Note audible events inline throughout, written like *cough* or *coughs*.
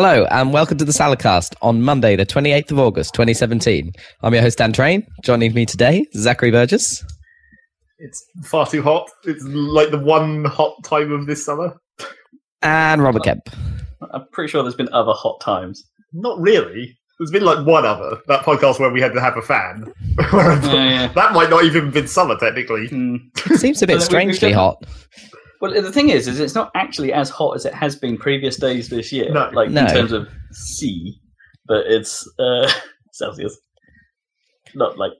Hello, and welcome to the Saladcast on Monday, the 28th of August, 2017. I'm your host, Dan Train. Joining me today, Zachary Burgess. It's far too hot. It's like the one hot time of this summer. And Robert Kemp. I'm pretty sure there's been other hot times. Not really. There's been like one other that podcast where we had to have a fan. Where *laughs* Yeah, yeah. That might not even have been summer technically. It seems a bit Well, we- we've strangely hot. Well, the thing is, is it's not actually as hot as it has been previous days this year. No. like No. in terms of C, but it's uh, *laughs* Celsius, not like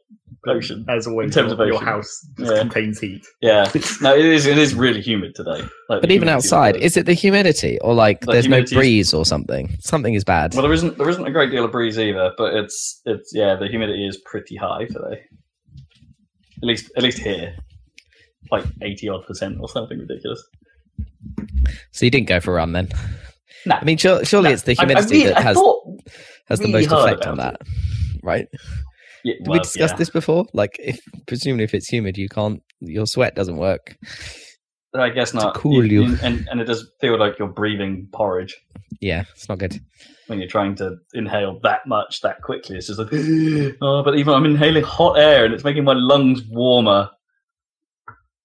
ocean. As always, In terms your, of your house just Yeah. contains heat. Yeah, no, it is. It is really humid today. Like, But even outside, is it the humidity or like The there's no humidity is- breeze or something? Something is bad. Well, there isn't. There isn't a great deal of breeze either, but it's it's yeah. The humidity is pretty high today. At least at least here, like eighty odd percent or something ridiculous. So you didn't go for a run then? No. I mean, sure, surely No, it's the I- I humidity really- that I has has the most effect on that, right? yeah, Did we well, discuss yeah. this before? Like, if presumably if it's humid, you can't, your sweat doesn't work. I guess not. cool you. and and it does feel like you're breathing porridge Yeah, it's not good. when you're trying to inhale that much that quickly. It's just like, *gasps* oh, but even I'm inhaling hot air and it's making my lungs warmer.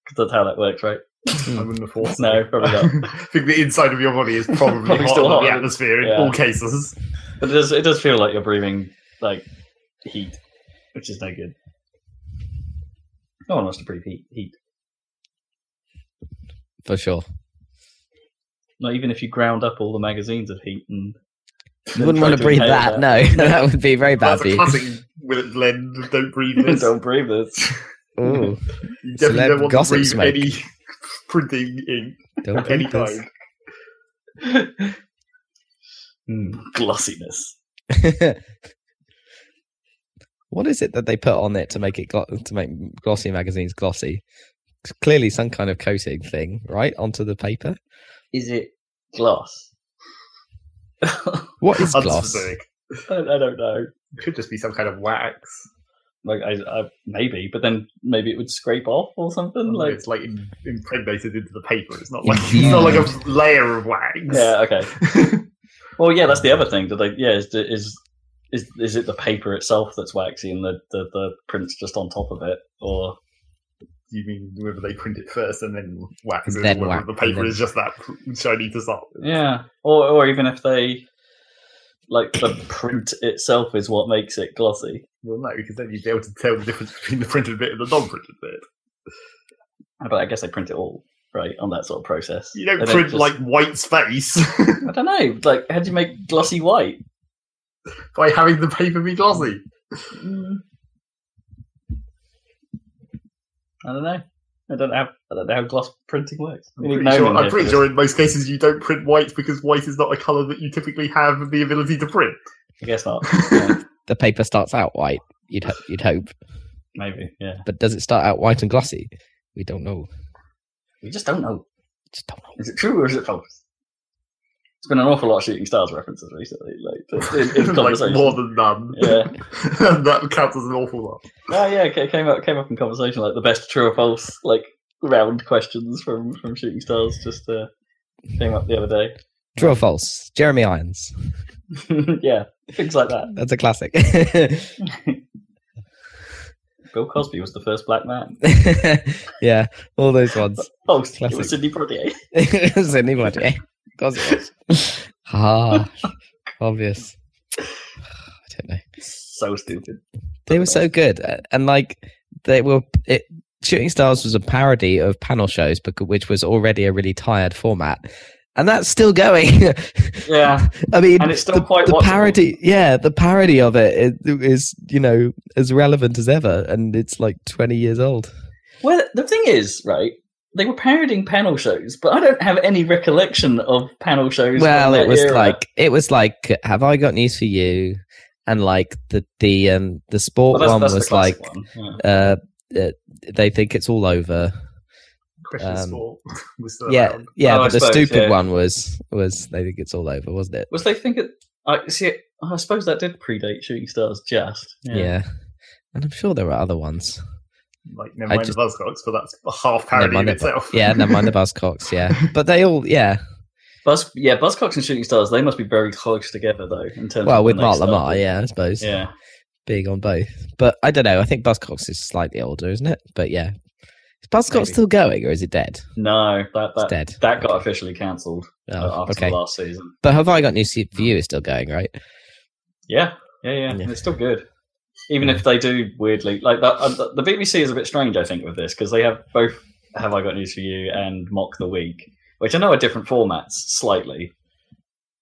'Cause that's how that works, right? Hmm. I wouldn't have thought. so. No, probably not. *laughs* I think the inside of your body is probably, *laughs* Probably hotter still than hotter the than- atmosphere in yeah. all cases. But it does it does feel like you're breathing like heat, which is no good. No one wants to breathe heat. Heat. For sure. Not even if you ground up all the magazines of heat and. You wouldn't want to breathe inhale that. No, *laughs* that would be very bad That's for a you. classic Willett Glenn. Don't breathe this. Don't breathe this. Ooh, *laughs* you Celeb don't want to breathe smoke. any *laughs* printing ink don't of any breathe this. *laughs* kind. Mm, glossiness. what is it that they put on it to make it glo- to make glossy magazines glossy? It's clearly some kind of coating thing, right, onto the paper. Is it gloss? What is gloss? Unspecific. I, I don't know. It Could just be some kind of wax. Like I, I maybe, but then maybe it would scrape off or something. Like it's like im- impregnated into the paper. It's not like *laughs* it's not like a layer of wax. yeah, okay. *laughs* Well, yeah, that's the other thing. Do they? Yeah, is is is is it the paper itself that's waxy and the the, the print's just on top of it, or you mean whether they print it first and then wax it, Then or whether wax- the paper then- is just that shiny to start with? yeah, or or even if they like the print itself is what makes it glossy. Well, no, because then you'd be able to tell the difference between the printed bit and the non-printed bit. But I guess they print it all right on that sort of process. You don't They print just- like white space I don't know. Like, how do you make glossy white? by having the paper be glossy. Mm. I don't know. I don't have. I don't know how gloss printing works. I'm pretty, sure, I'm pretty sure in most cases you don't print white because white is not a colour that you typically have the ability to print. I guess not. Yeah, *laughs* The paper starts out white. You'd ho- you'd hope, maybe. Yeah. but does it start out white and glossy? We don't know. We just don't know. Just don't know. Is it true or is it false? It's been an awful lot of shooting stars references recently, like in, in *laughs* like more than none. yeah. *laughs* that counts as an awful lot. Oh yeah. It came up. Came up in conversation like the best true or false like round questions from from shooting stars. Just uh, came up the other day. True or false? Jeremy Irons. *laughs* yeah, things like that. That's a classic. *laughs* Bill Cosby was the first black man. *laughs* yeah, all those ones. False. It was Sidney Poitier. Sidney Poitier. Of course it was. Ah, obvious. *sighs* I don't know. So stupid. They were so good, uh, and like they were. It, Shooting Stars was a parody of panel shows, which was already a really tired format, and that's still going. *laughs* Yeah, I mean, And it's still the, quite the watchable. parody. Yeah, the parody of it is, is you know as relevant as ever, and it's like twenty years old. Well, the thing is, right? They were parodying panel shows, but I don't have any recollection of panel shows. Well, it was era. like it was like, have I got news for you? And like the the um the sport Well, that's- one that's was like, one, yeah. uh, uh, they think it's all over. Question Um, sport was *laughs* still Yeah, around. yeah, Oh, I but the suppose, stupid yeah. one was was they think it's all over, wasn't it? was they thinking? I see. I suppose that did predate Shooting Stars just. Yeah. And I'm sure there were other ones. Like, never mind just- the Buzzcocks, but that's a half Never parody mind in the itself. Yeah, never mind the *laughs* Buzzcocks. Yeah, but they all, yeah, Buzz, yeah, Buzzcocks and Shooting Stars, they must be very close together though. In terms Well, of with when they Mark Lamarr, started. yeah, I suppose. yeah. Big on both. But I don't know. I think Buzzcocks is slightly older, isn't it? But yeah. Buzzcocks Maybe. still going or is it dead? No, that that dead. that got officially cancelled Oh, after okay. the last season. But Have I Got News for You is still going, right? Yeah, yeah, yeah, Yeah. It's still good, even if they do weirdly like that. Uh, the BBC is a bit strange, I think, with this because they have both "Have I Got News for You" and "Mock the Week," which I know are different formats slightly,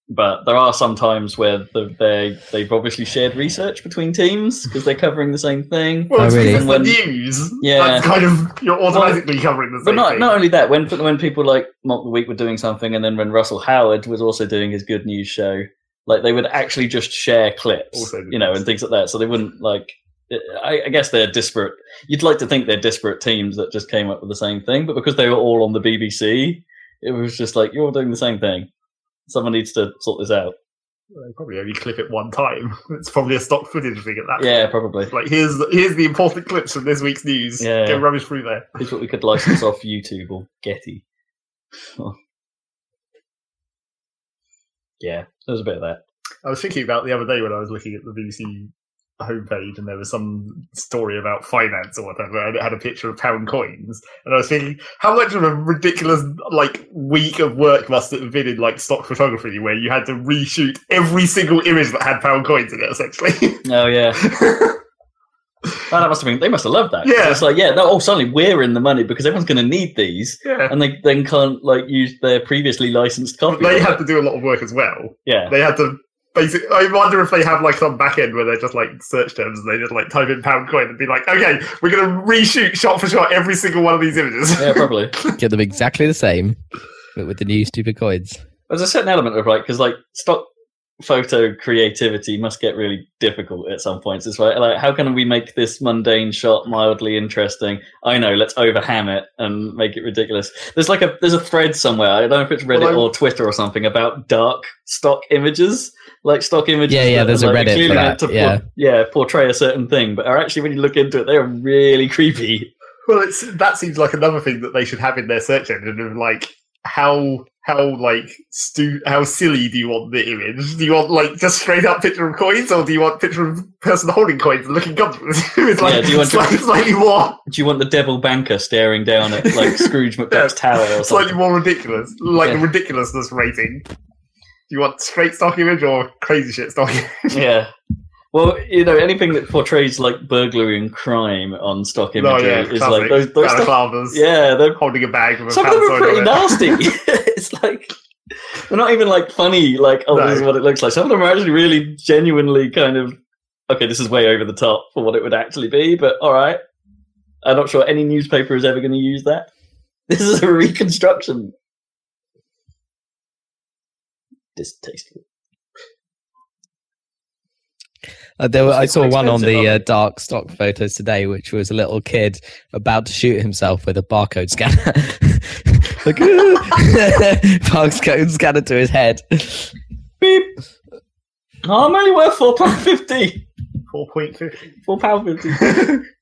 but there are some times where the, they they've obviously shared research between teams because they're covering the same thing. Well, Oh, really? When- the news. Yeah. That's kind of you're automatically covering the same. Thing. But not thing. not only that, when when people like Mock the Week were doing something, and then when Russell Howard was also doing his good news show, like they would actually just share clips, Also you know, news. and things like that. So they wouldn't like. I, I guess they're disparate. You'd like to think they're disparate teams that just came up with the same thing, but because they were all on the BBC, it was just like you're all doing the same thing. Someone needs to sort this out. They probably only clip it one time. *laughs* It's probably a stock footage thing at that. Yeah, probably. Like here's here's the important clips from this week's news. Yeah. Go rubbish through there. Here's what we could license off YouTube or Getty. *laughs* yeah, there's a bit of that. I was thinking about the other day when I was looking at the BBC homepage and there was some story about finance or whatever and it had a picture of pound coins and I was thinking how much of a ridiculous like week of work must it have been in like stock photography where you had to reshoot every single image that had pound coins in it essentially *laughs* Oh yeah, Oh, *laughs* that must have been. They must have loved that. Yeah. it's like yeah, no. Oh, suddenly we're in the money because everyone's going to need these, yeah and they then can't like use their previously licensed copy. they had to do a lot of work as well yeah, they had to basically I wonder if they have like some back end where they're just like search terms and they just like type in pound coin and be like okay we're gonna reshoot shot for shot every single one of these images yeah, *laughs* probably. Get them exactly the same, but with the new stupid coins. There's a certain element of like because like stock photo creativity must get really difficult at some points. It's like like how can we make this mundane shot mildly interesting? I know, let's overham it and make it ridiculous. There's like a there's a thread somewhere. I don't know if it's Reddit Well, or Twitter or something about dark stock images, like stock images. Yeah, yeah, that there's a like, Reddit for that, To yeah. por- yeah, portray a certain thing, but are actually when you look into it, they're really creepy. Well, it's that seems like another thing that they should have in their search engine of like how how like stu- how silly do you want the image? Do you want like just straight up picture of coins, or do you want picture of person holding coins and looking comfortable? *laughs* it's like Yeah, do you want to- slightly, slightly more Do you want the devil banker staring down at like Scrooge *laughs* McDuck's tower or slightly more ridiculous, like Yeah. the ridiculousness rating? You want straight stock image or crazy shit stock? image? *laughs* Yeah. Well, you know, anything that portrays like burglary and crime on stock oh, no, imagery yeah, is classic. like those, those stuff, Yeah, they're, holding a bag with a some of them are pretty nasty. *laughs* *laughs* it's like they're not even like funny. Like, oh, this is what it looks like. Some of them are actually really genuinely kind of okay. This is way over the top for what it would actually be, but all right. I'm not sure any newspaper is ever going to use that. This is a reconstruction. Distasteful. Uh, there were, I saw one on the uh, dark stock photos today, which was a little kid about to shoot himself with a barcode scanner. *laughs* like, *laughs* barcode scanner to his head. Beep. Oh, I'm only worth four pound fifty. Four point fifty. Four pound fifty. *laughs*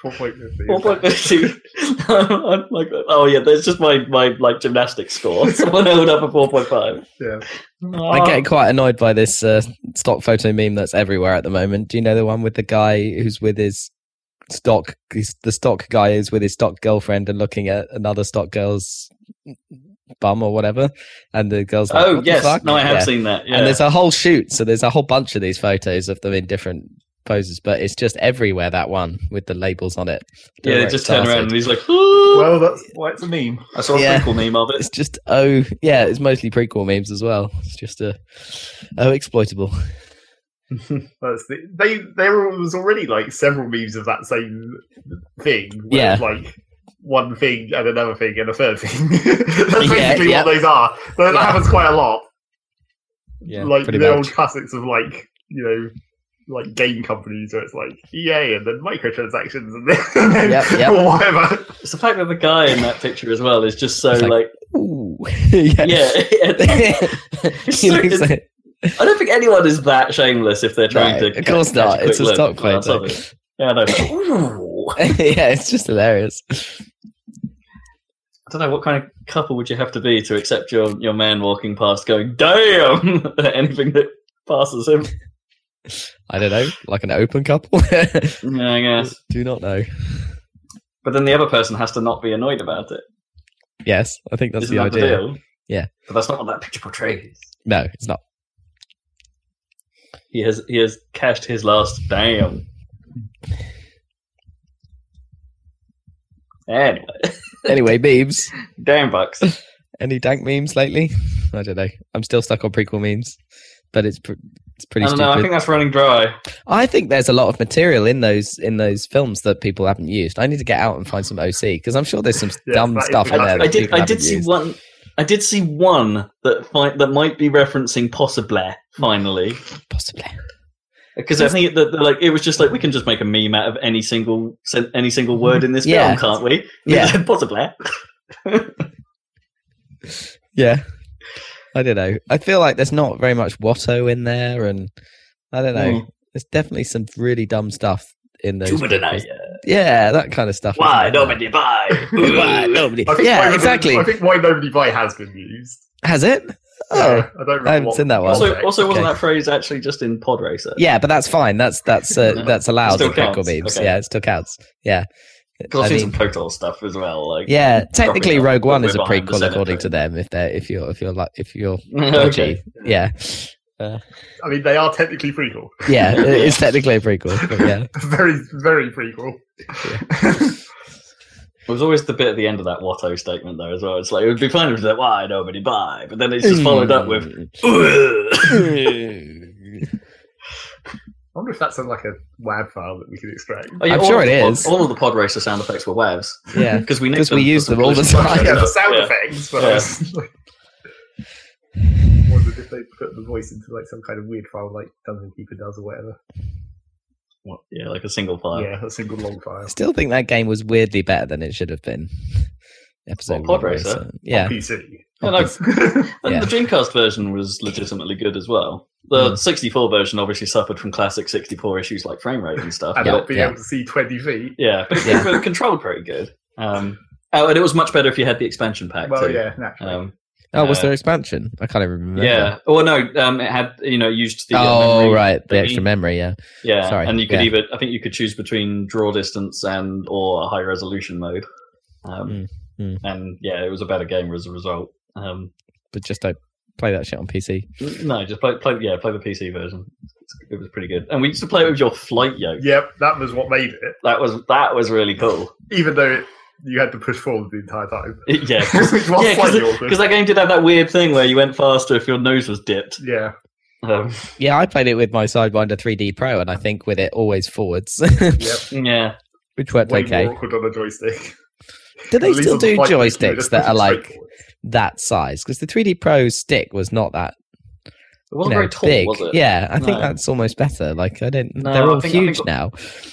Four point fifty. Four point fifty. I'm like, oh yeah, that's just my my like gymnastics score. *laughs* Someone held up a four point five. Yeah. I get quite annoyed by this uh, stock photo meme that's everywhere at the moment. Do you know the one with the guy who's with his stock? He's, the stock guy is with his stock girlfriend and looking at another stock girl's bum or whatever, and the girl's like, Oh yes, no, I have Yeah. seen that. Yeah. And there's a whole shoot, so there's a whole bunch of these photos of them in different poses, but it's just everywhere that one with the labels on it. Don't yeah, where it just turn around and he's like, "Ooh." Well, that's why it's a meme. I saw a Yeah. prequel meme of it. It's just oh yeah, it's mostly prequel memes as well. It's just a oh exploitable. *laughs* That's the, they there was already like several memes of that same thing. Where Yeah. like one thing and another thing and a third thing. *laughs* That's Yeah, basically yeah. what those are. So that happens quite a lot. Yeah, like the much. old classics of like you know like game companies where it's like EA and then microtransactions and then, and *laughs* then Yep, yep. or whatever. It's the fact that the guy in that picture as well is just so It's like- like, Ooh. *laughs* yeah. *laughs* yeah. He so- looks like- I don't think anyone is that shameless if they're trying No, to. of course not. It's a stock look photo. it. Yeah, I know. Yeah, it's just hilarious. I don't know what kind of couple would you have to be to accept your your man walking past going damn anything that passes him. I don't know, like an open couple. *laughs* Yeah, I guess. Do not know. But then the other person has to not be annoyed about it. Yes, I think that's Isn't the that idea. the? Yeah. But that's not what that picture portrays. No, it's not. He has he has cashed his last damn. Anyway, Anyway, memes. *laughs* damn bucks. *laughs* Any dank memes lately? I don't know. I'm still stuck on prequel memes, but it's it's I pretty don't stupid. know. I think that's running dry. I think there's a lot of material in those in those films that people haven't used. I need to get out and find some OC because I'm sure there's some *laughs* Yes, dumb stuff in there. I, that I did. I did see used. one. I did see one that fi- that might be referencing possibly finally Possibly. because I think that that, like it was just like we can just make a meme out of any single any single word in this Yeah. film, can't we? Yeah. *laughs* possibly. *laughs* Yeah. I don't know. I feel like there's not very much Watto in there, and I don't know. Hmm. There's definitely some really dumb stuff in those. Tumor Yeah, that kind of stuff. Why nobody buy? *laughs* Why nobody? I think Yeah, why exactly. I think why nobody buy has been used. Has it? Oh, Yeah, I don't remember I haven't what seen that one. Also, context. also wasn't that phrase actually just in Pod Racer? yeah, but that's fine. That's that's uh, No. *laughs* that's allowed Still in prequel counts. memes. Okay. Yeah, it still counts. Yeah. Because I've I seen mean- some Kotor stuff as well. Like, Yeah, technically, Rogue One is a behind the prequel according to them. If they're if you're if you're like if you're *laughs* okay. dodgy. yeah, I mean, they are technically prequel. *laughs* yeah, it is technically a prequel. But yeah, *laughs* very, very prequel. It was always the bit at the end of that Watto statement, though, as well. It's like, it would be fine if it's like, why nobody buy? But then it's just followed up with, Mm. I wonder if that's in like a WAV file that we can extract. Oh, yeah, I'm sure of it pod- is. All of the Pod Racer sound effects were WAVs. yeah. Because *laughs* we, nicked 'Cause we use them all the time. *laughs* yeah, the *laughs* sound Yeah. effects. But Yeah. I was like- wondered if they put the voice into like some kind of weird file, like Dungeon Keeper does or whatever. What? Yeah, like a single file. Yeah, a single long file. I still think that game was weirdly better than it should have been. Episode What, Pod one, Racer? Yeah, On PC. Yeah, no, the, Yeah. the Dreamcast version was legitimately good as well. The Mm. 64 version obviously suffered from classic 64 issues like frame rate and stuff. and Yeah, but, not being yeah. able to see 20 feet. yeah, but it, Yeah. but it controlled pretty good. Um, oh, and it was much better if you had the expansion pack Well, too. yeah, naturally. Um, Oh, was Uh, there expansion? I can't even remember. yeah. Oh no, um, it had you know used the uh, Oh, memory right, the thingy. extra memory. Yeah. Yeah, Sorry, and you could yeah. either I think you could choose between draw distance and or a high resolution mode. Um, Mm, mm. And yeah, it was a better game as a result. Um, But just don't play that shit on PC. no, just play play yeah play the PC version. It was pretty good, and we used to play it with your flight yoke. Yep, that was what made it. That was that was really cool. Even though it, you had to push forward the entire time. *laughs* yeah, *laughs* Which was yeah, slightly awkward. because that game did have that weird thing where you went faster if your nose was dipped. Yeah. Um, Yeah, I played it with my Sidewinder 3D Pro, and I think with it always forwards, *laughs* Yep. yeah, which worked Way okay. more awkward on a joystick. Do they still on the do Flight Stick, you were joysticks that are like straight forward. That size? Because the 3D Pro stick was not that it wasn't know, very tall, big. was it? Yeah, I think that's almost better. Like I don't. No, they're all think- huge now.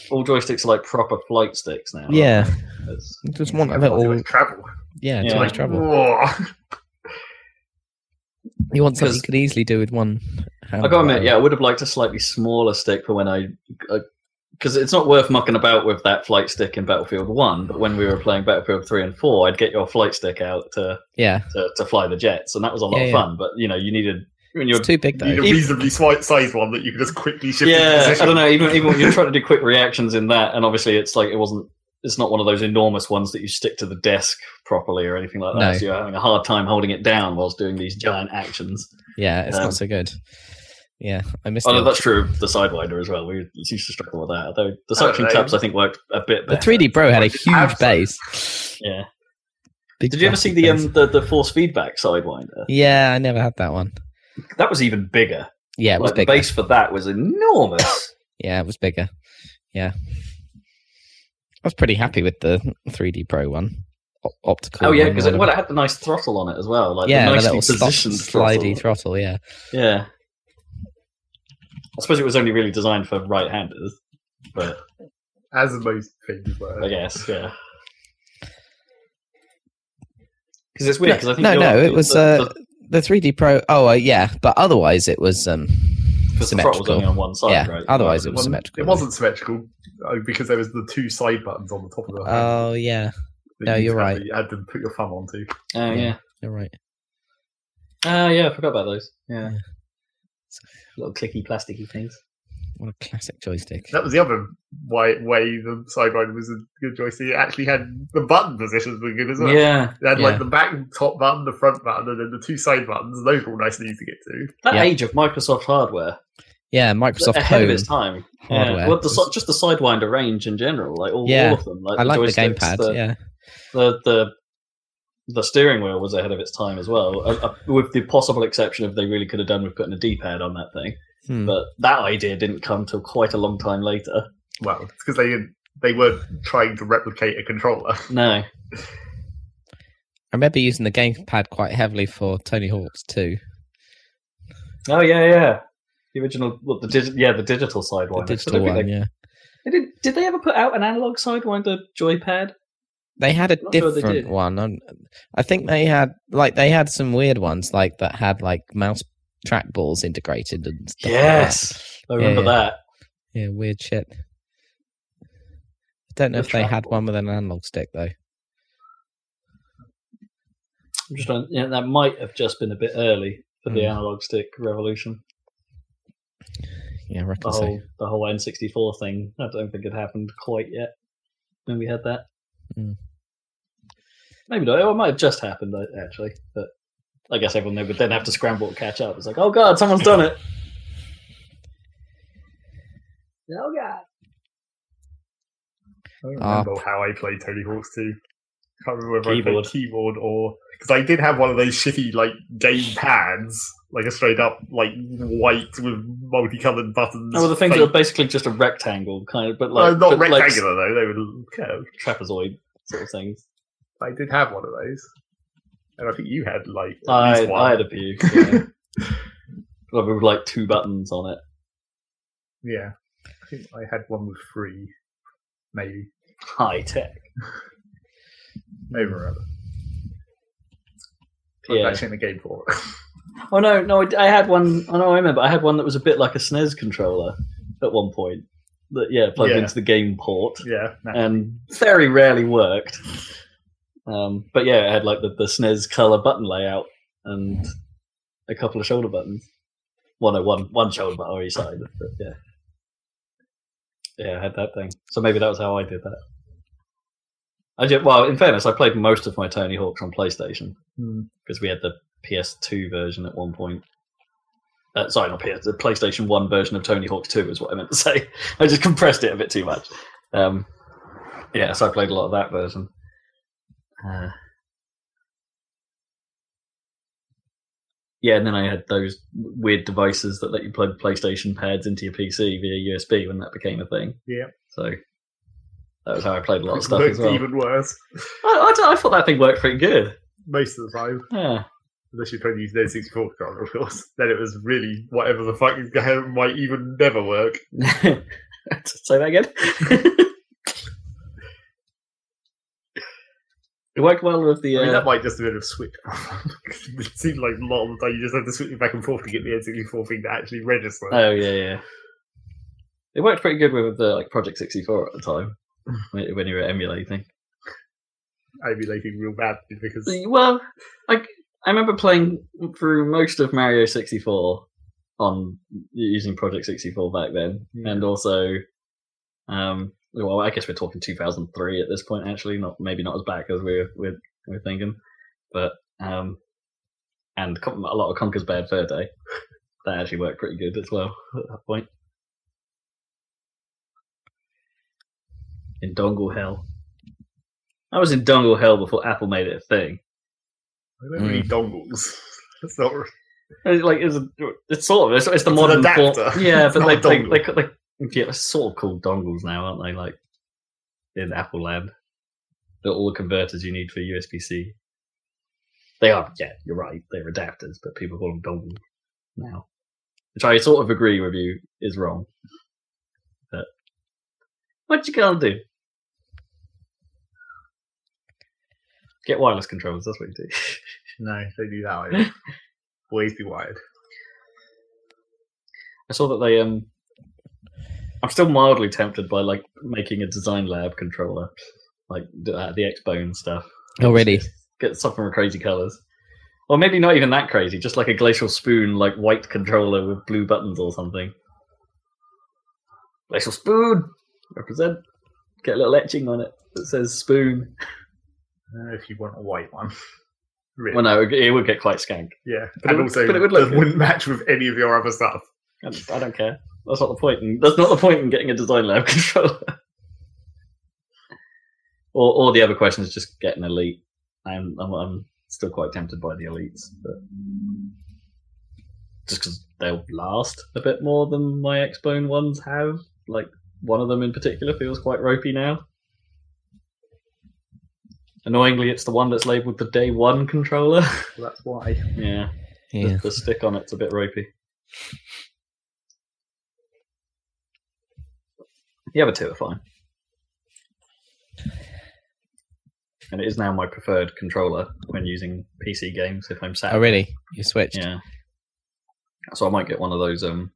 all joysticks are like proper flight sticks now. Yeah, It's- just want a Yeah, too little. travel. Yeah, too Yeah. much. Whoa. *laughs* You want something you could easily do with one. hand I gotta admit, yeah, I would have liked a slightly smaller stick for when I, uh, because it's not worth mucking about with that flight stick in Battlefield One. But when we were playing Battlefield Three and Four, I'd get your flight stick out to yeah. to, to fly the jets, and that was a lot Yeah, of yeah. fun. But you know, you needed when you're It's too big You need a reasonably *laughs* swi- sized one that you can just quickly shift yeah, position. I don't know. Even even when you're trying to do quick reactions in that, and obviously it's like it wasn't. It's not one of those enormous ones that you stick to the desk properly or anything like that. No. So you're having a hard time holding it down whilst doing these giant actions. Yeah, it's Um, not so good. Yeah, I missed Oh, no, that's true. of The Sidewinder as well. We used to struggle with that. Although the Oh, suction they- cups, I think, worked a bit Better. The 3D Pro had a huge absolutely. base. Yeah. Big Did you ever see the base. um the, the force feedback Sidewinder? Yeah, I never had that one. That was even bigger. Yeah, it was Like the base for that was enormous. *laughs* Yeah, it was bigger. Yeah, I was pretty happy with the 3D Pro one. O- optical. oh yeah, because it, well, it had the nice throttle on it as well. Like yeah, the the nicely little positioned slidey throttle. throttle. Yeah, Yeah. I suppose it was only really designed for right-handers, but As most things were. I guess yeah. Because it's weird. Because I think no, your- no, it was the, uh, the, the 3D Pro. Oh, uh, yeah, but otherwise it was um, 'cause the was symmetrical. only on one side, yeah, right? otherwise it It was wasn't, symmetrical. it wasn't symmetrical uh, because there was the two side buttons on the top of the. Oh yeah, that No, you you're right. to- You had to put your thumb onto. Oh Yeah. yeah. You're right. Oh yeah, I forgot about those. Yeah. Yeah. Little clicky plasticky things. What a classic joystick. That was the other way, way the Sidewinder was a good joystick. It actually had the button positions were good as well. Yeah. It had Yeah. like the back top button, the front button, and then the two side buttons. Those were all nice and easy to get to. That Yeah. age of Microsoft hardware. Yeah, Microsoft ahead Home. of its time. hardware Yeah. Well, the, was- just the Sidewinder range in general, like all, Yeah. all of them. Like I like the gamepad. The, yeah. the the the steering wheel was ahead of its time as well, uh, uh, with the possible exception of they really could have done with putting a D-pad on that thing. Hmm. But that idea didn't come till quite a long time later. Well, it's because they didn't- they weren't trying to replicate a controller. *laughs* No, I remember using the gamepad quite heavily for Tony Hawk's too. oh yeah, yeah. The original, well, the digi- yeah, the digital The Sidewinder. I digital one, They, yeah. they did, did they ever put out an analog Sidewinder joypad? They had a sure different did. one. I think they had like they had some weird ones like that had like mouse trackballs integrated and stuff like. Yes, I remember Yeah. that. Yeah, weird shit. I don't know The if they had trackball. one with an analog stick though. I'm just trying, yeah, that might have just been a bit early for the Hmm. analog stick revolution. Yeah, I reckon The so. whole the whole N64 thing. I don't think it happened quite yet when we had that. Hmm. Maybe not. It might have just happened uh, actually, but I guess everyone there would then have to scramble to catch up. It's like, oh god, someone's done it. *laughs* Oh god. I don't Ah. remember how I played Tony Hawk's 2. Can't remember whether I played keyboard or because I did have one of those shitty like game pads, like a straight up like white with multicolored buttons. Oh, well, the things Fake- are basically just a rectangle kind of, but Well, like not but like rectangular though; they were curved. trapezoid sort of things. I did have one of those, and I think you had like at I, least one. I had a few. Yeah. *laughs* Like, with like two buttons on it. Yeah, I think I had one with three, maybe. High tech. *laughs* Maybe remember. I Yeah. in the game for. Oh no, no, I I had one. Oh no, I remember. I had one that was a bit like a SNES controller at one point. That yeah, plugged Yeah. into the game port yeah, nah. and very rarely worked. Um, but yeah, it had like the, the SNES color button layout and a couple of shoulder buttons. Well, no, one one shoulder button on each side. But yeah, yeah, I had that thing. So maybe that was how I did that. I did well. In fairness, I played most of my Tony Hawks on PlayStation Hmm. because we had the PS2 version at one point. Uh, sorry, not PS, the PlayStation 1 version of Tony Hawk 2 is what I meant to *laughs* say. I just compressed it a bit too much. Um, yeah, so I played a lot of that version. Uh, yeah, and then I had those weird devices that let you plug PlayStation pads into your PC via USB when that became a thing. Yeah. So that was how I played a lot of stuff as well. even worse I, I, I thought that thing worked pretty good. most of the time. Yeah. Unless you're trying to use the N64 controller, of course. Then it was really whatever the fuck might even never work. *laughs* Say that again. *laughs* it worked well with the. I mean, Uh, that might just have been a switch. *laughs* it seemed like a lot of the time you just had to switch it back and forth to get the N64 thing to actually register. oh yeah, yeah. It worked pretty good with the like Project sixty four at the time *laughs* when when you were emulating. Emulating real bad because Well, like I remember playing through most of Mario sixty four on using Project sixty four back then, Yeah. and also, um, well, I guess we're talking two thousand three at this point. Actually, not maybe not as back as we're we're, we're thinking, but um, and a lot of Conker's Bad Fur Day *laughs* that actually worked pretty good as well at that point. In Dongle Hell. I was in Dongle Hell before Apple made it a thing. I don't really dongles. *laughs* That's not It's like it's, it's sort of it's, it's the It's an modern form. adapter. Yeah, It's but *laughs* not they, a they, they, they, yeah, it's sort of called dongles now, aren't they? Like in Apple Land, they're all the converters you need for USB C. They are, yeah, you're right. They're adapters, but people call them dongles now, which I sort of agree with you is wrong. But what you gonna do? Get wireless controllers. That's what you do. *laughs* No, they do that. *laughs* Always be wired. I saw that they um. I'm still mildly tempted by like making a design lab controller like the, uh, the X-Bone stuff. Oh, really? Get something with crazy colors. Or maybe not even that crazy, just like a glacial spoon, like white controller with blue buttons or something. Glacial spoon represent. Get a little etching on it that says spoon. Uh, if you want a white one. *laughs* Really. Well, no, it, it would get quite skank. Yeah, But and it- also but it would look that good. wouldn't match with any of your other stuff. I, I don't care. That's not the point. In, that's not the point in getting a design lab *laughs* controller. or, or the other question is just get an elite. I'm, I'm, I'm still quite tempted by the elites, but just because they'll last a bit more than my Xbone ones have. Like one of them in particular feels quite ropey now. Annoyingly, it's the one that's labelled the day one controller. So that's why. *laughs* yeah, Yeah. The, the stick on it's a bit ropey. The other two are fine. And it is now my preferred controller when using PC games if I'm sat. Oh, really? You switched? Yeah. So I might get one of those um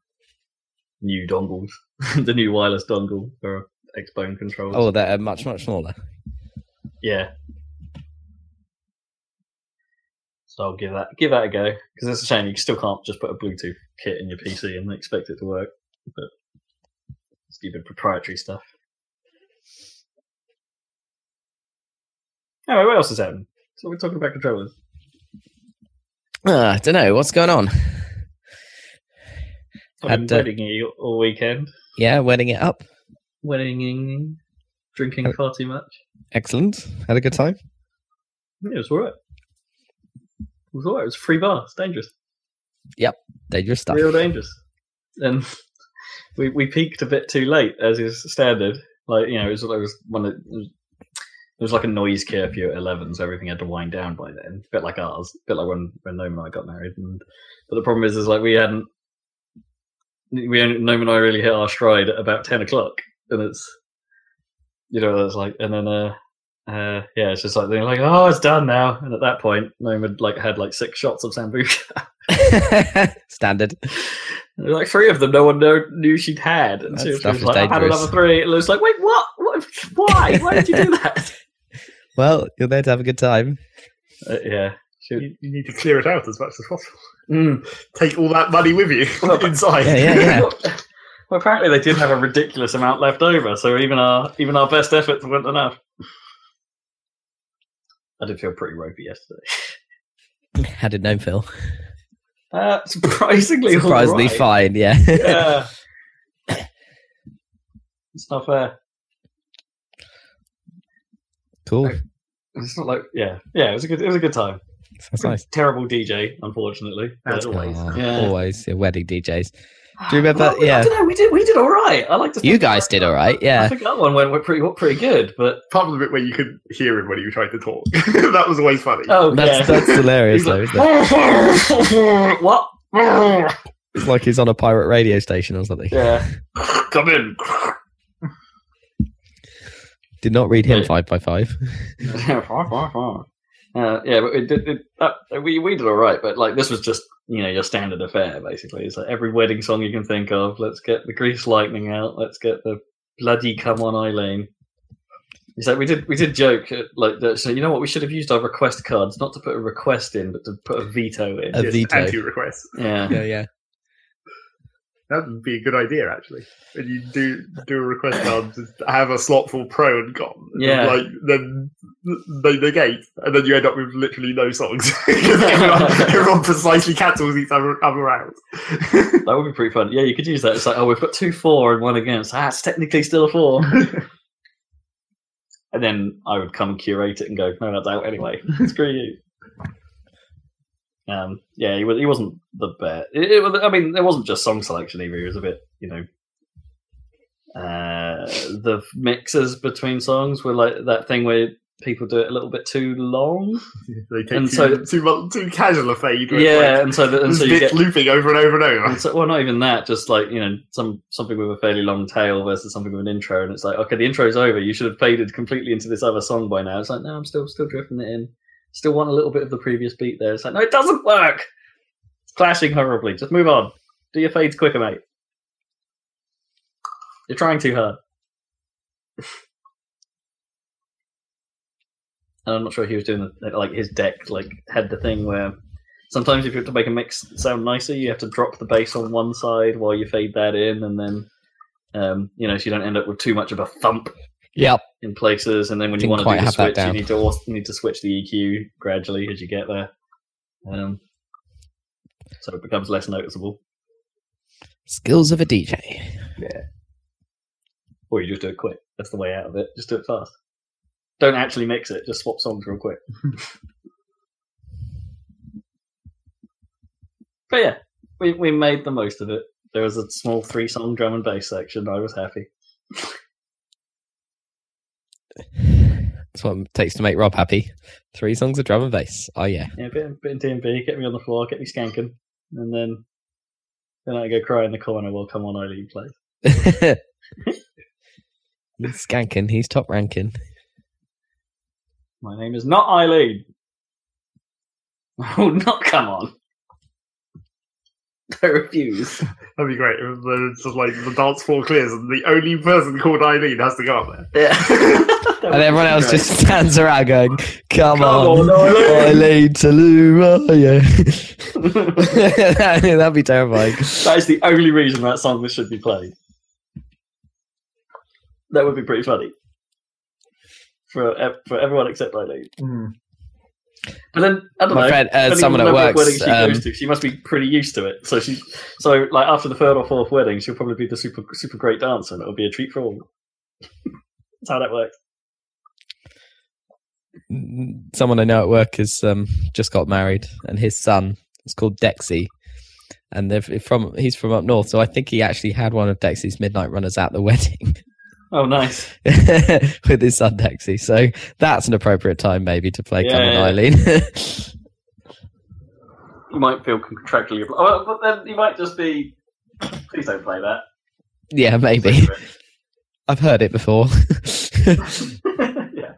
new dongles, *laughs* the new wireless dongle for Xbone controllers. Oh, they're much, much smaller. Yeah. So I'll give that give that a go because it's a shame you still can't just put a Bluetooth kit in your PC and expect it to work. But stupid proprietary stuff. Anyway, what else is happening? So we're talking about controllers. Uh, I don't know. What's going on? I've been wedding all weekend. Yeah, wedding it up. Wedding, drinking far too much. Excellent. Had a good time. Yeah, it was alright. It was alright. It was free bar. It's dangerous. Yep, dangerous stuff. real dangerous. And we we peaked a bit too late, as is standard. Like you know, it was, it was one of it was, it was like a noise curfew at eleven, so everything had to wind down by then. A bit like ours, a bit like when when Noam and I got married. And but the problem is, is like we hadn't. We Noam and I really hit our stride at about ten o'clock, and it's you know it's like and then uh uh yeah it's just like they're like oh it's done now and at that point Noam had like had like six shots of sambuca *laughs* Standard. There were like three of them, no one know, knew she'd had. And That so she was is like, I've had another three. And it was like, wait, what? what? Why? Why did you do that? *laughs* *laughs* Well, you're there to have a good time. Uh, yeah. She, You, you need to clear it out as much as possible. mm. Take all that money with you Well, inside. Yeah, yeah, yeah. well, apparently they did have a ridiculous amount left over, so even our even our best efforts weren't enough. I did feel pretty ropey yesterday. *laughs* How did Noam feel? Uh, surprisingly, Surprisingly alright. fine, yeah. Yeah. *laughs* it's not fair. cool. It's not like yeah, yeah. It was a good. It was a good time. That's nice. Terrible DJ, unfortunately. As always. Oh, Yeah. Always. Yeah, wedding DJs. Do you remember? Well, we- I yeah. don't know. We did. We did all right. I like to. You guys did all right. Yeah, I think that one went, went pretty pretty good. But Apart from the bit where you could hear him when he was trying to talk. *laughs* that was always funny. oh That's, yeah. that's *laughs* hilarious, though, like, it? *laughs* what? It's like he's on a pirate radio station or something. yeah. Come in. Did not read him Yeah. five by five. Uh, yeah, but it, did it, that, we we did all right. But like this was just you know your standard affair basically. It's like every wedding song you can think of. Let's get the Grease Lightning out. Let's get the bloody Come On Eileen. It's like we did we did joke at, like that. So you know what? We should have used our request cards not to put a request in, but to put a veto in. A Yes, veto. Anti-request. yeah. Yeah, yeah. That would be a good idea, actually. When you do do a request card, just have a slot for pro and con. And Yeah. Like then they negate, and then you end up with literally no songs because *laughs* everyone, everyone precisely cancels each other, other out. That would be pretty fun. Yeah, you could use that. It's like, oh, we've got two four and one against. Ah, it's technically still a four. *laughs* and then I would come and curate it and go, no, that's out anyway. Screw you. Um, yeah, he, was, he wasn't the best. It, it I mean, it wasn't just song selection either. He was a bit, you know, uh, the mixes between songs were like that thing where people do it a little bit too long. *laughs* they take And too, so- too, too casual a fade. Yeah, and so the, and so you get looping over and over and over. And so, well, not even that. Just like you know, some something with a fairly long tail versus something with an intro, and it's like, okay, the intro's over. You should have faded completely into this other song by now. It's like, no, I'm still still drifting it in. Still want a little bit of the previous beat there. It's like, no, it doesn't work. It's clashing horribly. Just move on. Do your fades quicker, mate. You're trying too hard. *laughs* and I'm not sure he was doing the, like his deck like had the thing where sometimes if you have to make a mix sound nicer, you have to drop the bass on one side while you fade that in, and then um, you know so you don't end up with too much of a thump Yep. in places, and then when you want to do the switch, you need to also, you need to switch the EQ gradually as you get there, um, so it becomes less noticeable. Skills of a DJ. Yeah. Or you just do it quick. That's the way out of it. Just do it fast. Don't actually mix it. Just swap songs real quick. *laughs* but yeah, we we made the most of it. There was a small three song drum and bass section. I was happy. That's what it takes to make Rob happy. Three songs of drum and bass. Oh yeah. Yeah, bit, bit in TMP, get me on the floor, get me skanking, and then then I go cry in the corner while Come On Eileen plays. *laughs* he's skanking. He's top ranking. My name is not Eileen. *laughs* Oh, not Come On. *laughs* I refuse. *laughs* That'd be great. If uh, it's just like the dance floor clears and the only person called Eileen has to go up there. *laughs* Yeah. And everyone else just stands around going, Come, Come on, on, Eileen." Eileen Tallulah, yeah. That'd be terrifying. That is the only reason that song should be played. That would be pretty funny for for everyone except Eileen. Hmm. But then I don't My know. friend, uh, someone at of she um, goes to, she must be pretty used to it. So she, so like after the third or fourth wedding, she'll probably be the super super great dancer, and it'll be a treat for all. *laughs* That's how that works. someone I know at work has um, just got married, and his son is called Dexy, and they're from he's from up north, so I think he actually had one of Dexy's midnight runners at the *laughs* wedding Oh, nice. *laughs* with his son Dexy. So that's an appropriate time maybe to play Yeah, Come on yeah. Eileen. *laughs* You might feel contractually, oh, but then you might just be. Please don't play that. yeah, maybe. *laughs* I've heard it before. yeah,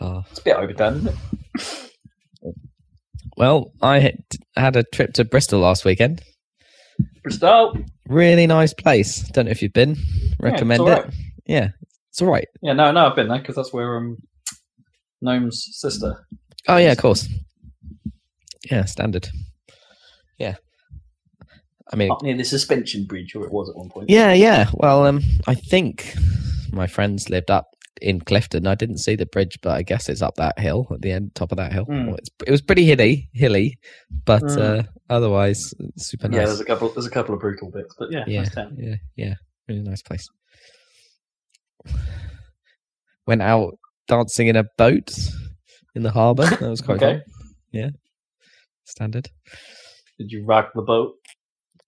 Oh. it's a bit overdone, isn't it? Well, I had a trip to Bristol last weekend. Bristol. Really nice place. Don't know if you've been. Recommend all it. right. Yeah, it's all right. Yeah, no, no, I've been there because that's where um, Noam's sister. Oh yeah, of course. Yeah, standard. Yeah. I mean, Up near the suspension bridge, or it was at one point. yeah, yeah. Well, um, I think my friends lived up in Clifton. I didn't see the bridge, but I guess it's up that hill at the end, top of that hill. Mm. It's, it was pretty hilly, hilly, but Mm. uh, otherwise super nice. Yeah, there's a couple. There's a couple of brutal bits, but yeah, Yeah. nice town. yeah, yeah, really nice place. Went out dancing in a boat in the harbour. That was quite Okay. fun. Standard. Did you rock the boat?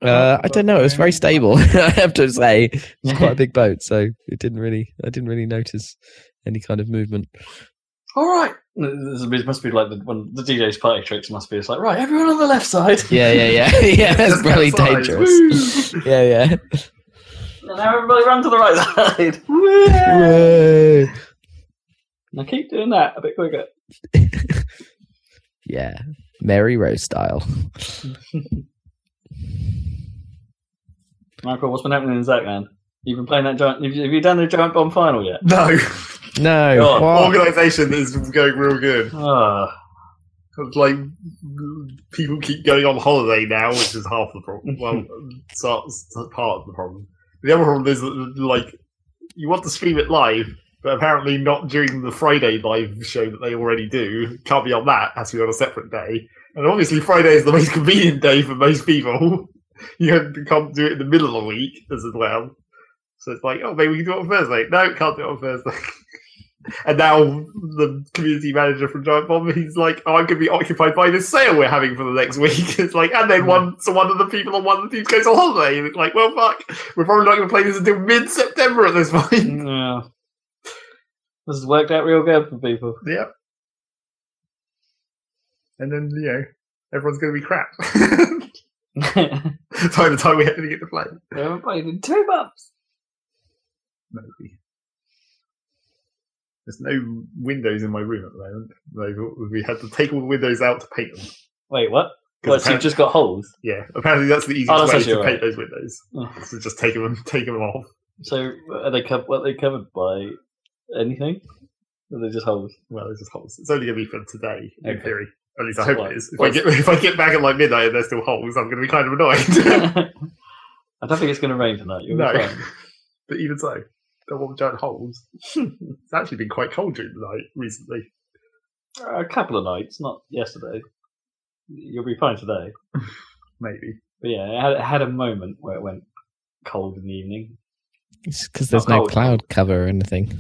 Uh, I don't know. It was very stable. *laughs* I have to say, it's quite a big boat, so it didn't really. I didn't really notice any kind of movement. All right. This this must be like the, one the DJ's party tricks. Must be it's like right, everyone on the left side. *laughs* Yeah, yeah, yeah, *laughs* yeah. Just really dangerous. Yeah, yeah. And now everybody run to the right side. Now keep doing that a bit quicker. Yeah, Mary Rose style. Michael, what's been happening in Zachland? You've been playing that giant. Have you, have you done the giant bomb final yet? No, No, God, organisation is going real good. Ah, Like people keep going on holiday now, which is half the problem. Well, so, so part of the problem. The other problem is that, like you want to stream it live, but apparently not during the Friday live show that they already do. Can't be on that. Has to be on a separate day. And obviously, Friday is the most convenient day for most people. You can't do it in the middle of the week as well. So it's like, oh, maybe we can do it on Thursday. No, can't do it on Thursday. *laughs* and now the community manager from Giant Bomb, he's like, oh, I'm going to be occupied by this sale we're having for the next week. *laughs* It's like, and then one, so one of the people on one of the teams goes on holiday. And it's like, well, fuck, we're probably not going to play this until mid-September at this point. Mm, yeah. This has worked out real good for people. Yep. And then, you know, everyone's going to be crap. *laughs* By the time we actually get to play. We haven't played in two months. Maybe. There's no windows in my room at the moment. We had to take all the windows out to paint them. Wait, what? What? So you've just got holes. Yeah, apparently that's the easiest Oh, that's way to paint those windows. Oh. So just take them, take them off. So are they co- what are they covered by? Anything? Or They're just holes. Well, it's just holes. It's only going to be for today, in theory. At least I So hope what- it is. If I, get, *laughs* if I get back at like midnight and there's still holes, I'm going to be kind of annoyed. *laughs* I *laughs* don't think it's going to rain tonight. You'll No. fine. but even so, don't want giant holes. it's actually been quite cold during the night recently. Uh, a couple of nights, not yesterday. You'll be fine today. Maybe. But yeah, it had, it had a moment where it went cold in the evening. It's because there's Not no cold. cloud cover or anything.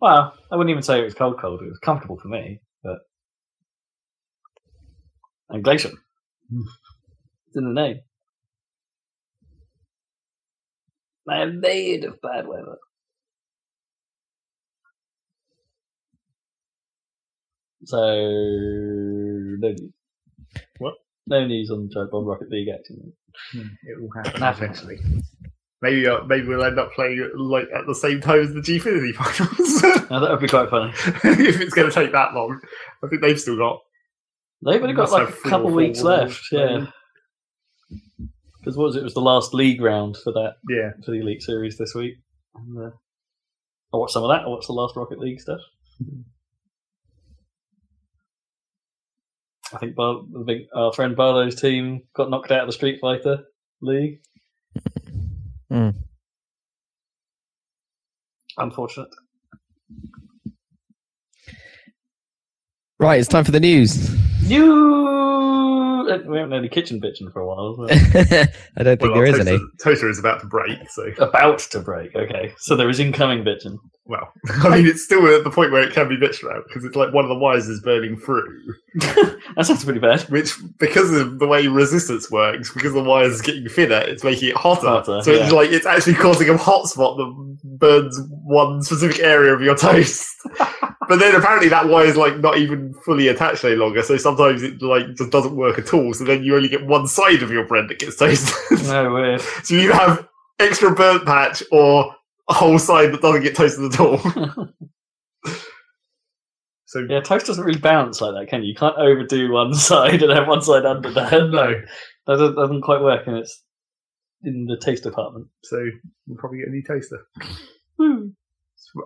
Well, I wouldn't even say it was cold, cold. It was comfortable for me, but and glacial. *laughs* it's in the name. I am made of bad weather. So no news. What? No news on Giant Bomb Rocket League action. It will happen *laughs* eventually. Maybe, uh, maybe we'll end up playing like at the same time as the Gfinity *laughs* finals. Now that would be quite funny. if it's going to take that long, I think they've still got. They've only got like a couple or weeks left. Yeah. Because what was it? It was the last league round for that Yeah, for the Elite Series this week. And, uh, I watched some of that. I watched the last Rocket League stuff. I think Bar- the big, our friend Barlow's team got knocked out of the Street Fighter League. Hmm. Unfortunate. Right, it's time for the news. You. uh, We haven't had any kitchen bitching for a while. as well. *laughs* I don't think well, there our is any. toaster, toaster is about to break, so About to break. Okay, so there is incoming bitching. well, *laughs* I mean, it's still at the point where it can be bitched about because it's like one of the wires is burning through, *laughs* that sounds pretty bad. which because of the way resistance works, because the wires is getting thinner, it's making it hotter. Hotter, so it's like it's actually causing a hot spot that burns one specific area of your toast. But then apparently that wire is like not even fully attached any longer, so sometimes it like just doesn't work at all. So then you only get one side of your bread that gets toasted. *laughs* No weird. so you have extra burnt patch or a whole side that doesn't get toasted at all. *laughs* *laughs* so Yeah, toast doesn't really bounce like that, can you? You can't overdo one side and have one side under that. no. That doesn't, doesn't quite work, and it's in the taste department. So we'll probably get a new toaster.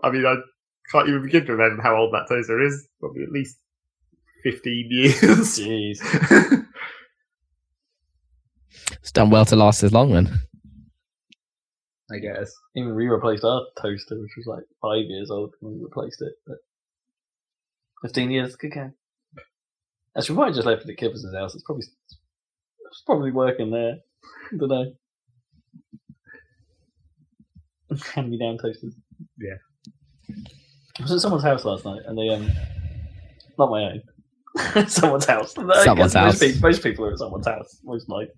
I mean, I can't even begin to imagine how old that toaster is. Probably at least 15 years. Jeez. *laughs* It's done well to last as long then. I guess. Even we replaced our toaster, which was like five years old when we replaced it. But 15 years, good game. Actually, we might have just left it at Kipper's house. It's probably it's probably working there. I don't know. *laughs* Hand me down toasters. Yeah. I was at someone's house last night, and they um, not my own, *laughs* someone's house. Someone's guess most house. Most, people are at someone's house most night,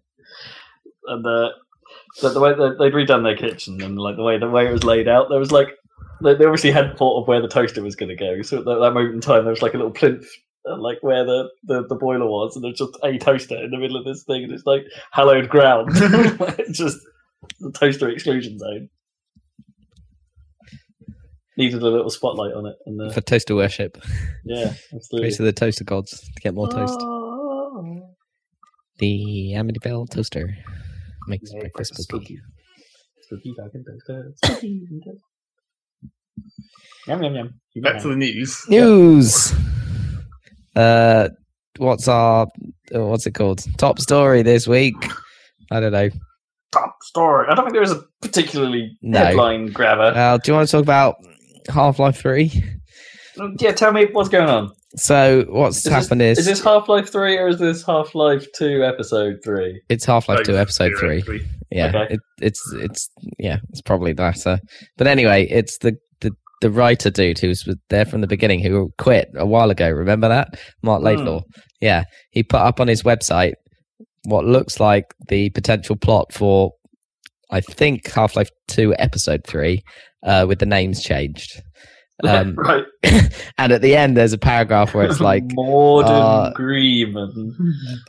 and uh, the, the way they, they'd redone their kitchen and like the way the way it was laid out, there was like they, they obviously hadn't thought of where the toaster was going to go. So at that, that moment in time, there was like a little plinth. uh, Like where the, the, the boiler was, and there's just a toaster in the middle of this thing, and it's like hallowed ground. it's *laughs* *laughs* just the toaster exclusion zone. Needed a little spotlight on it, and uh, For toaster worship. yeah, absolutely. Praise to the toaster gods to get more toast. Oh. The Amityville toaster makes Yeah, breakfast breakfast spooky. Spooky fucking toaster. Spooky. Yum yum yum. You Back to the news. News. Uh, what's our uh, what's it called? Top story this week. I don't know. top story. I don't think there is a particularly No. headline grabber. Uh, do you want to talk about Half Life Three? yeah, tell me what's going on. So what's Is this- happened is, Is this Half Life Three or is this Half Life Two Episode Three? it's Half Life Two, Episode Three. Yeah, Okay. it, it's it's yeah, it's probably the latter. But anyway, it's the the the writer dude who's was there from the beginning who quit a while ago. Remember that Marc Hmm. Laidlaw? Yeah, he put up on his website what looks like the potential plot for, I think Half Life Two Episode Three, uh, with the names changed. *laughs* Um, right. *laughs* and at the end, there's a paragraph where it's *laughs* like Morden uh, Greeman.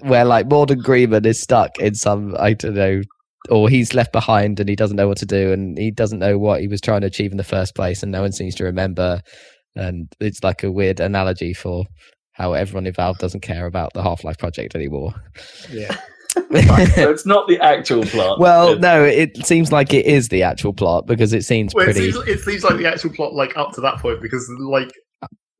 where like Morden Greenman is stuck in some I don't know, or he's left behind and he doesn't know what to do and he doesn't know what he was trying to achieve in the first place and no one seems to remember. And it's like a weird analogy for how everyone involved doesn't care about the Half Life project anymore. Yeah. So *laughs* it's not the actual plot. well, It's- no, it seems like it is the actual plot because it seems Well, it pretty. seems, it seems like the actual plot, like up to that point, because like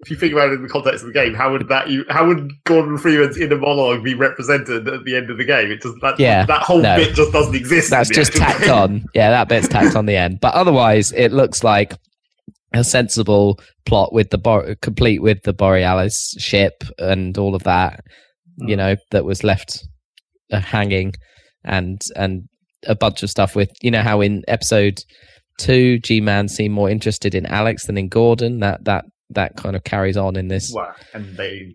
if you think about it in the context of the game, how would that you how would Gordon Freeman's inner monologue be represented at the end of the game? It just that Yeah, that whole no. bit just doesn't exist. That's just tacked game. on. Yeah, that bit's tacked on the end. But otherwise, it looks like a sensible plot with the Bor- complete with the Borealis ship and all of that. You Mm. know, that was left hanging, and and a bunch of stuff with you know how in episode two, G Man seemed more interested in Alex than in Gordon. That that that kind of carries on in this, Well, and they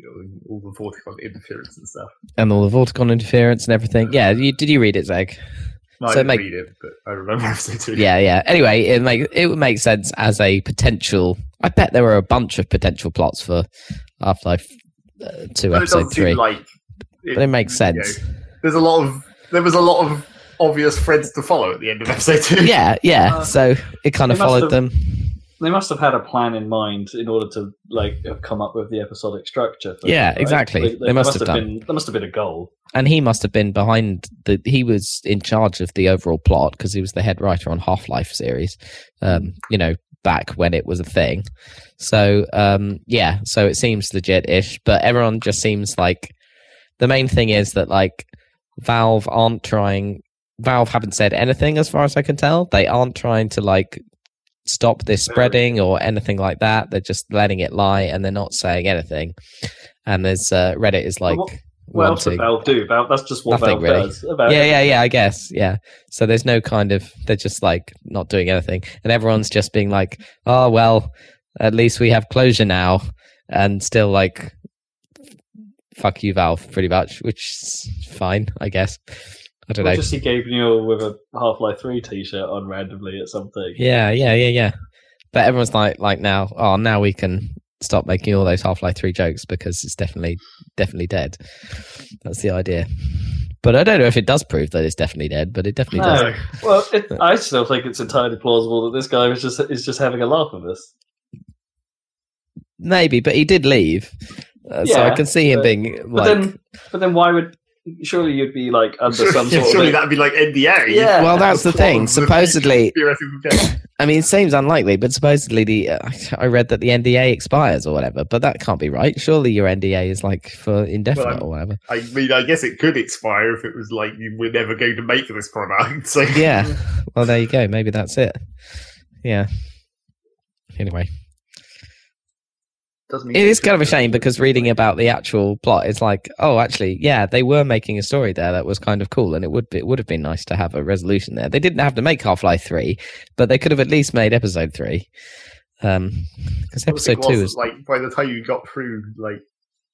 all the Vortigaunt interference and stuff. and all the Vortigaunt interference and everything. Yeah, you, did you read it, Zeg? No, So I didn't make- read it, but I remember *laughs* episode two. yeah, yeah. Anyway, it make it would make sense as a potential. I bet there were a bunch of potential plots for Half Life uh, Two, but Episode Three, like. but it makes you sense. know, there's a lot of there was a lot of obvious threads to follow at the end of episode two. Yeah, yeah. Uh, so it kind of followed have- them. They must have had a plan in mind in order to like have come up with the episodic structure. For Yeah, it, right? exactly. Like, They must have done. been. There must have been a goal. and he must have been behind the he was in charge of the overall plot because he was the head writer on half-life series um you know back when it was a thing so um yeah so it seems legit-ish but everyone just seems like the main thing is that like valve aren't trying valve haven't said anything as far as i can tell they aren't trying to like stop this spreading or anything like that they're just letting it lie and they're not saying anything and there's uh reddit is like what- What else Valve do? Valve, that's just what Nothing Valve really. does. About yeah, yeah, yeah. I guess, yeah. So there's no kind of they're just like not doing anything, and everyone's just being like, "Oh well, at least we have closure now," and still like, "Fuck you, Valve," pretty much, which is fine, I guess. I don't We'll know. just see Gabe Newell with a Half Life Three T-shirt on randomly at something. Yeah, yeah, yeah, yeah. But everyone's like, like now, oh, now we can stop making all those Half Life Three jokes because it's definitely, definitely dead. That's the idea. But I don't know if it does prove that it's definitely dead, but it definitely does. Well, it, I still think it's entirely plausible that this guy was just is just having a laugh with us. Maybe, but he did leave. Uh, so I can see him but- being But then, but then why would? Surely you'd be like under Surely, some sort surely of. that'd be like NDA. Yeah. well, that's the thing. Supposedly. *coughs* I mean, it seems unlikely, but supposedly the uh, I read that the NDA expires or whatever, but that can't be right. Surely your NDA is like for indefinite Well, or whatever. I mean, I guess it could expire if it was like you were never going to make this product. *laughs* So Yeah. Well, there you go. Maybe that's it. Yeah. Anyway, Doesn't it is kind of a shame because reading about the actual plot is like, oh, actually, yeah, they were making a story there that was kind of cool, and it would be, it would have been nice to have a resolution there. They didn't have to make Half Life three, but they could have at least made Episode three. Um, because Well, Episode two was, is like by the time you got through like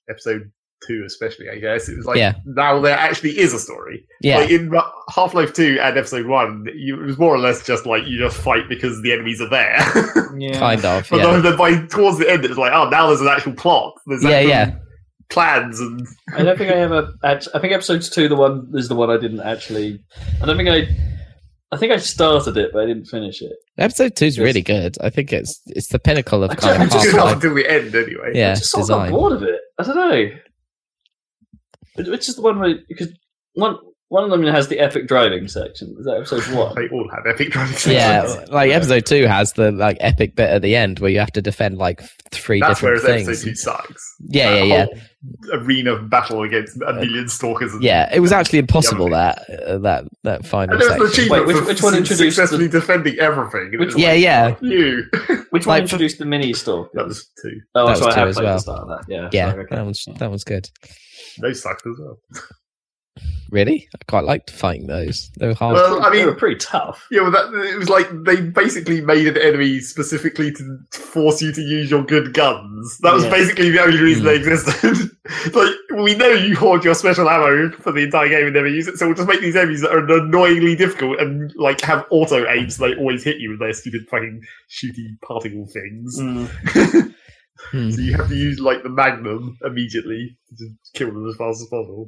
episode two, especially, I guess it was like Yeah. now there actually is a story. yeah, Like in Half Life Two and Episode One, you, it was more or less just like you just fight because the enemies are there. *laughs* Yeah. kind of. but Yeah, then, then by towards the end, it's like oh now there's an actual plot. There's Yeah, actual yeah. plans and I don't think I ever. Act- I think episodes two, the one is the one I didn't actually. I don't think I. I think I started it, but I didn't finish it. Episode two is really good. I think it's it's the pinnacle of I kind ju- of I just *laughs* good Half until the end anyway. Yeah, I just sort of got bored of it. I don't know. Which which is the one where because one one of them has the epic driving section. Is that episode one? They all have epic driving Yeah, sections. like episode two has the like epic bit at the end where you have to defend like three That's where different episode things. two sucks. Yeah, That yeah, yeah. whole Arena battle against a million stalkers. And, Yeah, it was actually impossible that uh, that that final And there's an section. achievement Wait, which- for which one introduced successfully defending everything. Which- Yeah, like, yeah, fuck You. *laughs* Which Like, one introduced the mini store? that was two. Oh, that so was I two have as played well. the start of that. Yeah, yeah, sorry, okay. that was that was good. Those sucked as well. Really, I quite liked fighting those. They were hard. Well, I mean, they were pretty tough. yeah, well, that, it was like they basically made an enemy specifically to force you to use your good guns. That was Yeah. basically the only reason Hmm. they existed. *laughs* like, we know you hoard your special ammo for the entire game and never use it, so we'll just make these enemies that are annoyingly difficult and like have auto aim, so they always hit you with their stupid fucking shooty particle things. Mm. *laughs* Hmm. So you have to use like the magnum immediately to kill them as fast as possible.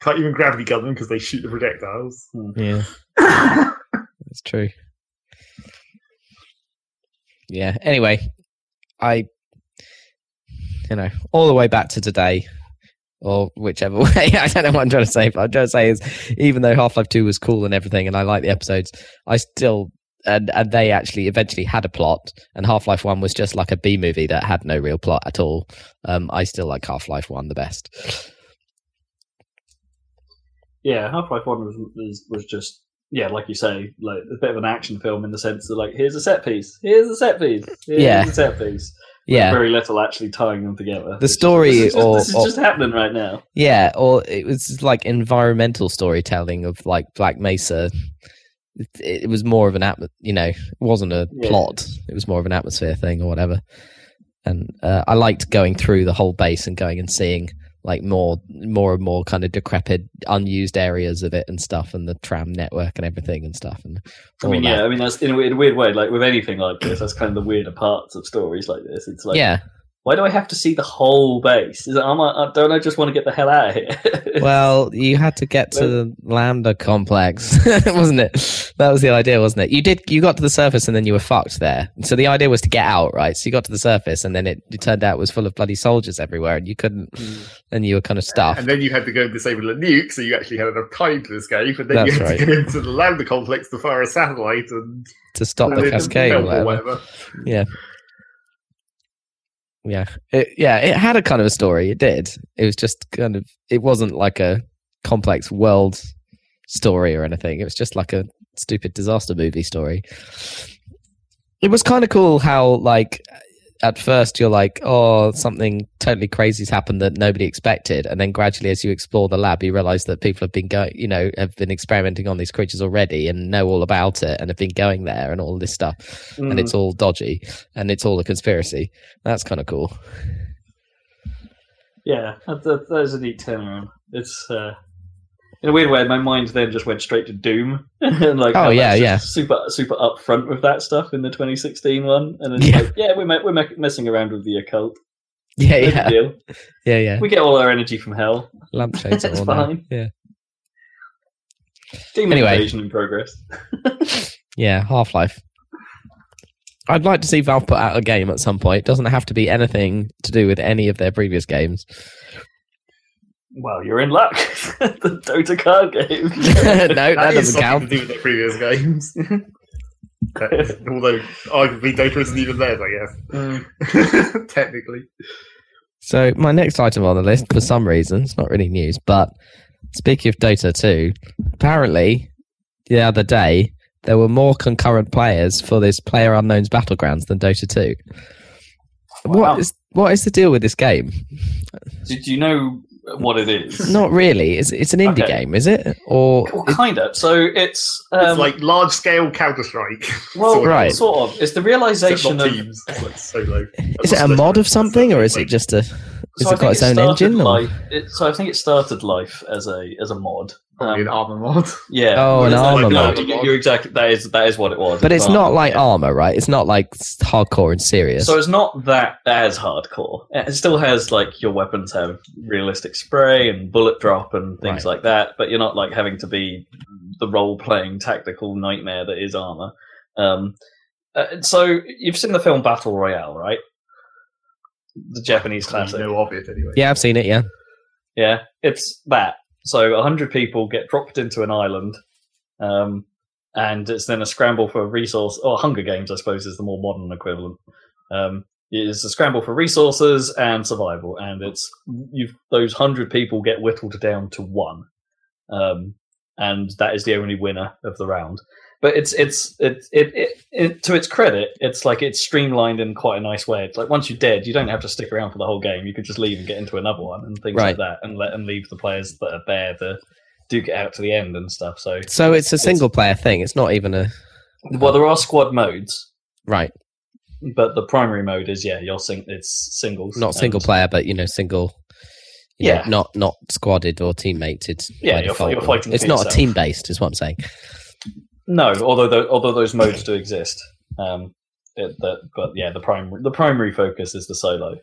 Can't even gravity gun them because they shoot the projectiles. Yeah, *coughs* that's true. Yeah. Anyway, I, you know, all the way back to today, or whichever *laughs* way. I don't know what I'm trying to say, but I'm trying to say is, even though Half Life Two was cool and everything, and I like the episodes, I still and and they actually eventually had a plot, and Half Life One was just like a B movie that had no real plot at all. Um, I still like Half Life One the best. Yeah, Half Life One was, was was just yeah, like you say, like a bit of an action film in the sense that like here's a set piece, here's a set piece, here's Yeah. a set piece. Yeah, very little actually tying them together. The It's just- story this is just, or- this is or- just happening right now. yeah, or it was like environmental storytelling of like Black Mesa. It, it was more of an atmo- you know, it wasn't a Yeah. plot. It was more of an atmosphere thing or whatever. And uh, I liked going through the whole base and going and seeing like more, more and more kind of decrepit, unused areas of it and stuff, and the tram network and everything and stuff. And I mean, that. yeah, I mean that's in a, weird, in a weird way. Like with anything like this, that's kind of the weirder parts of stories like this. It's like, yeah. Why do I have to see the whole base? Is it, am I, uh, don't I just want to get the hell out of here? *laughs* Well, you had to get to the Lambda complex, *laughs* wasn't it? That was the idea, wasn't it? You did. You got to the surface and then you were fucked there. So the idea was to get out, right? So you got to the surface and then it, it turned out it was full of bloody soldiers everywhere, and you couldn't. And you were kind of stuffed. And then you had to go and disable a nuke, so you actually had enough time to escape. And then That's you had right. to go into the Lambda complex to fire a satellite and to stop and the cascade or melt whatever. Yeah. Yeah. It, yeah, it had a kind of a story. It did. It was just kind of it wasn't like a complex world story or anything. It was just like a stupid disaster movie story. It was kind of cool how like at first you're like, oh, something totally crazy's happened that nobody expected, and then gradually, as you explore the lab, you realize that people have been going, you know, have been experimenting on these creatures already and know all about it, and have been going there and all this stuff, Mm. and it's all dodgy, and it's all a conspiracy. That's kind of cool. Yeah, that, that, that is a neat turnaround. It's uh, in a weird way. My mind then just went straight to Doom, *laughs* and like, Oh, yeah, yeah. super super upfront with that stuff in the 2016 one, and it's Yeah. like, yeah, we're we're me- messing around with the occult. Yeah, No yeah, deal. *laughs* yeah, yeah. We get all our energy from hell. Lampshades are *laughs* all now. fine. Yeah, Demon Anyway. invasion in progress. yeah. Half Life. I'd like to see Valve put out a game at some point. It doesn't have to be anything to do with any of their previous games. Well, you're in luck. *laughs* the Dota card game. *laughs* no, that, That is doesn't count. to do with their previous games. *laughs* That- Although arguably Dota isn't even theirs, I Mm. guess. Technically. So my next item on the list, for some reason, it's not really news, but speaking of Dota 2, apparently the other day there were more concurrent players for this Player Unknown's Battlegrounds than Dota 2. Wow. What is what is the deal with this game? Do, do you know what it is? Not really. It's it's an indie Okay. game, is it? Or Well, kind of. So it's um, it's like large scale Counter Strike. well, Right. sort of. It's the Except realization not of teams. It's like solo. is it a mod of something, or is it just a? Is So it got its own engine? Or? Life, it, so I think it started life as a as a mod. Probably Um, an Arma mod? *laughs* yeah. Oh, an Arma like- no, mod. you- You're exactly. That is that is what it was. But it's not like yeah. Arma, right? It's not like hardcore and serious. So it's not that as hardcore. It still has like your weapons have realistic spray and bullet drop and things Right. like that, but you're not like having to be the role playing tactical nightmare that is Arma. Um, uh, so you've seen the film Battle Royale, right? The Japanese You classic. know of it anyway. yeah, I've seen it. Yeah, Yeah, it's that. So a hundred people get dropped into an island, um, and it's then a scramble for resource. Or Hunger Games, I suppose, is the more modern equivalent. Um, it's a scramble for resources and survival, and it's you've those hundred people get whittled down to one, um, and that is the only winner of the round. But it's it's it, it it it to its credit, it's like it's streamlined in quite a nice way. It's like once you're dead, you don't have to stick around for the whole game. You could just leave and get into another one and things Right. like that, and let and leave the players that are there to duke it out to the end and stuff. So, so it's a single player thing. It's not even a well, there are squad modes, right, but the primary mode is yeah, you're sing- it's singles, not single player, but you know, single. you know, Yeah. not not squadded or teammated. Yeah, you're you're fighting It's not a team based, is what I'm saying. No, although tho- although those modes do exist, um, it, that, but yeah, the primary the primary focus is the solo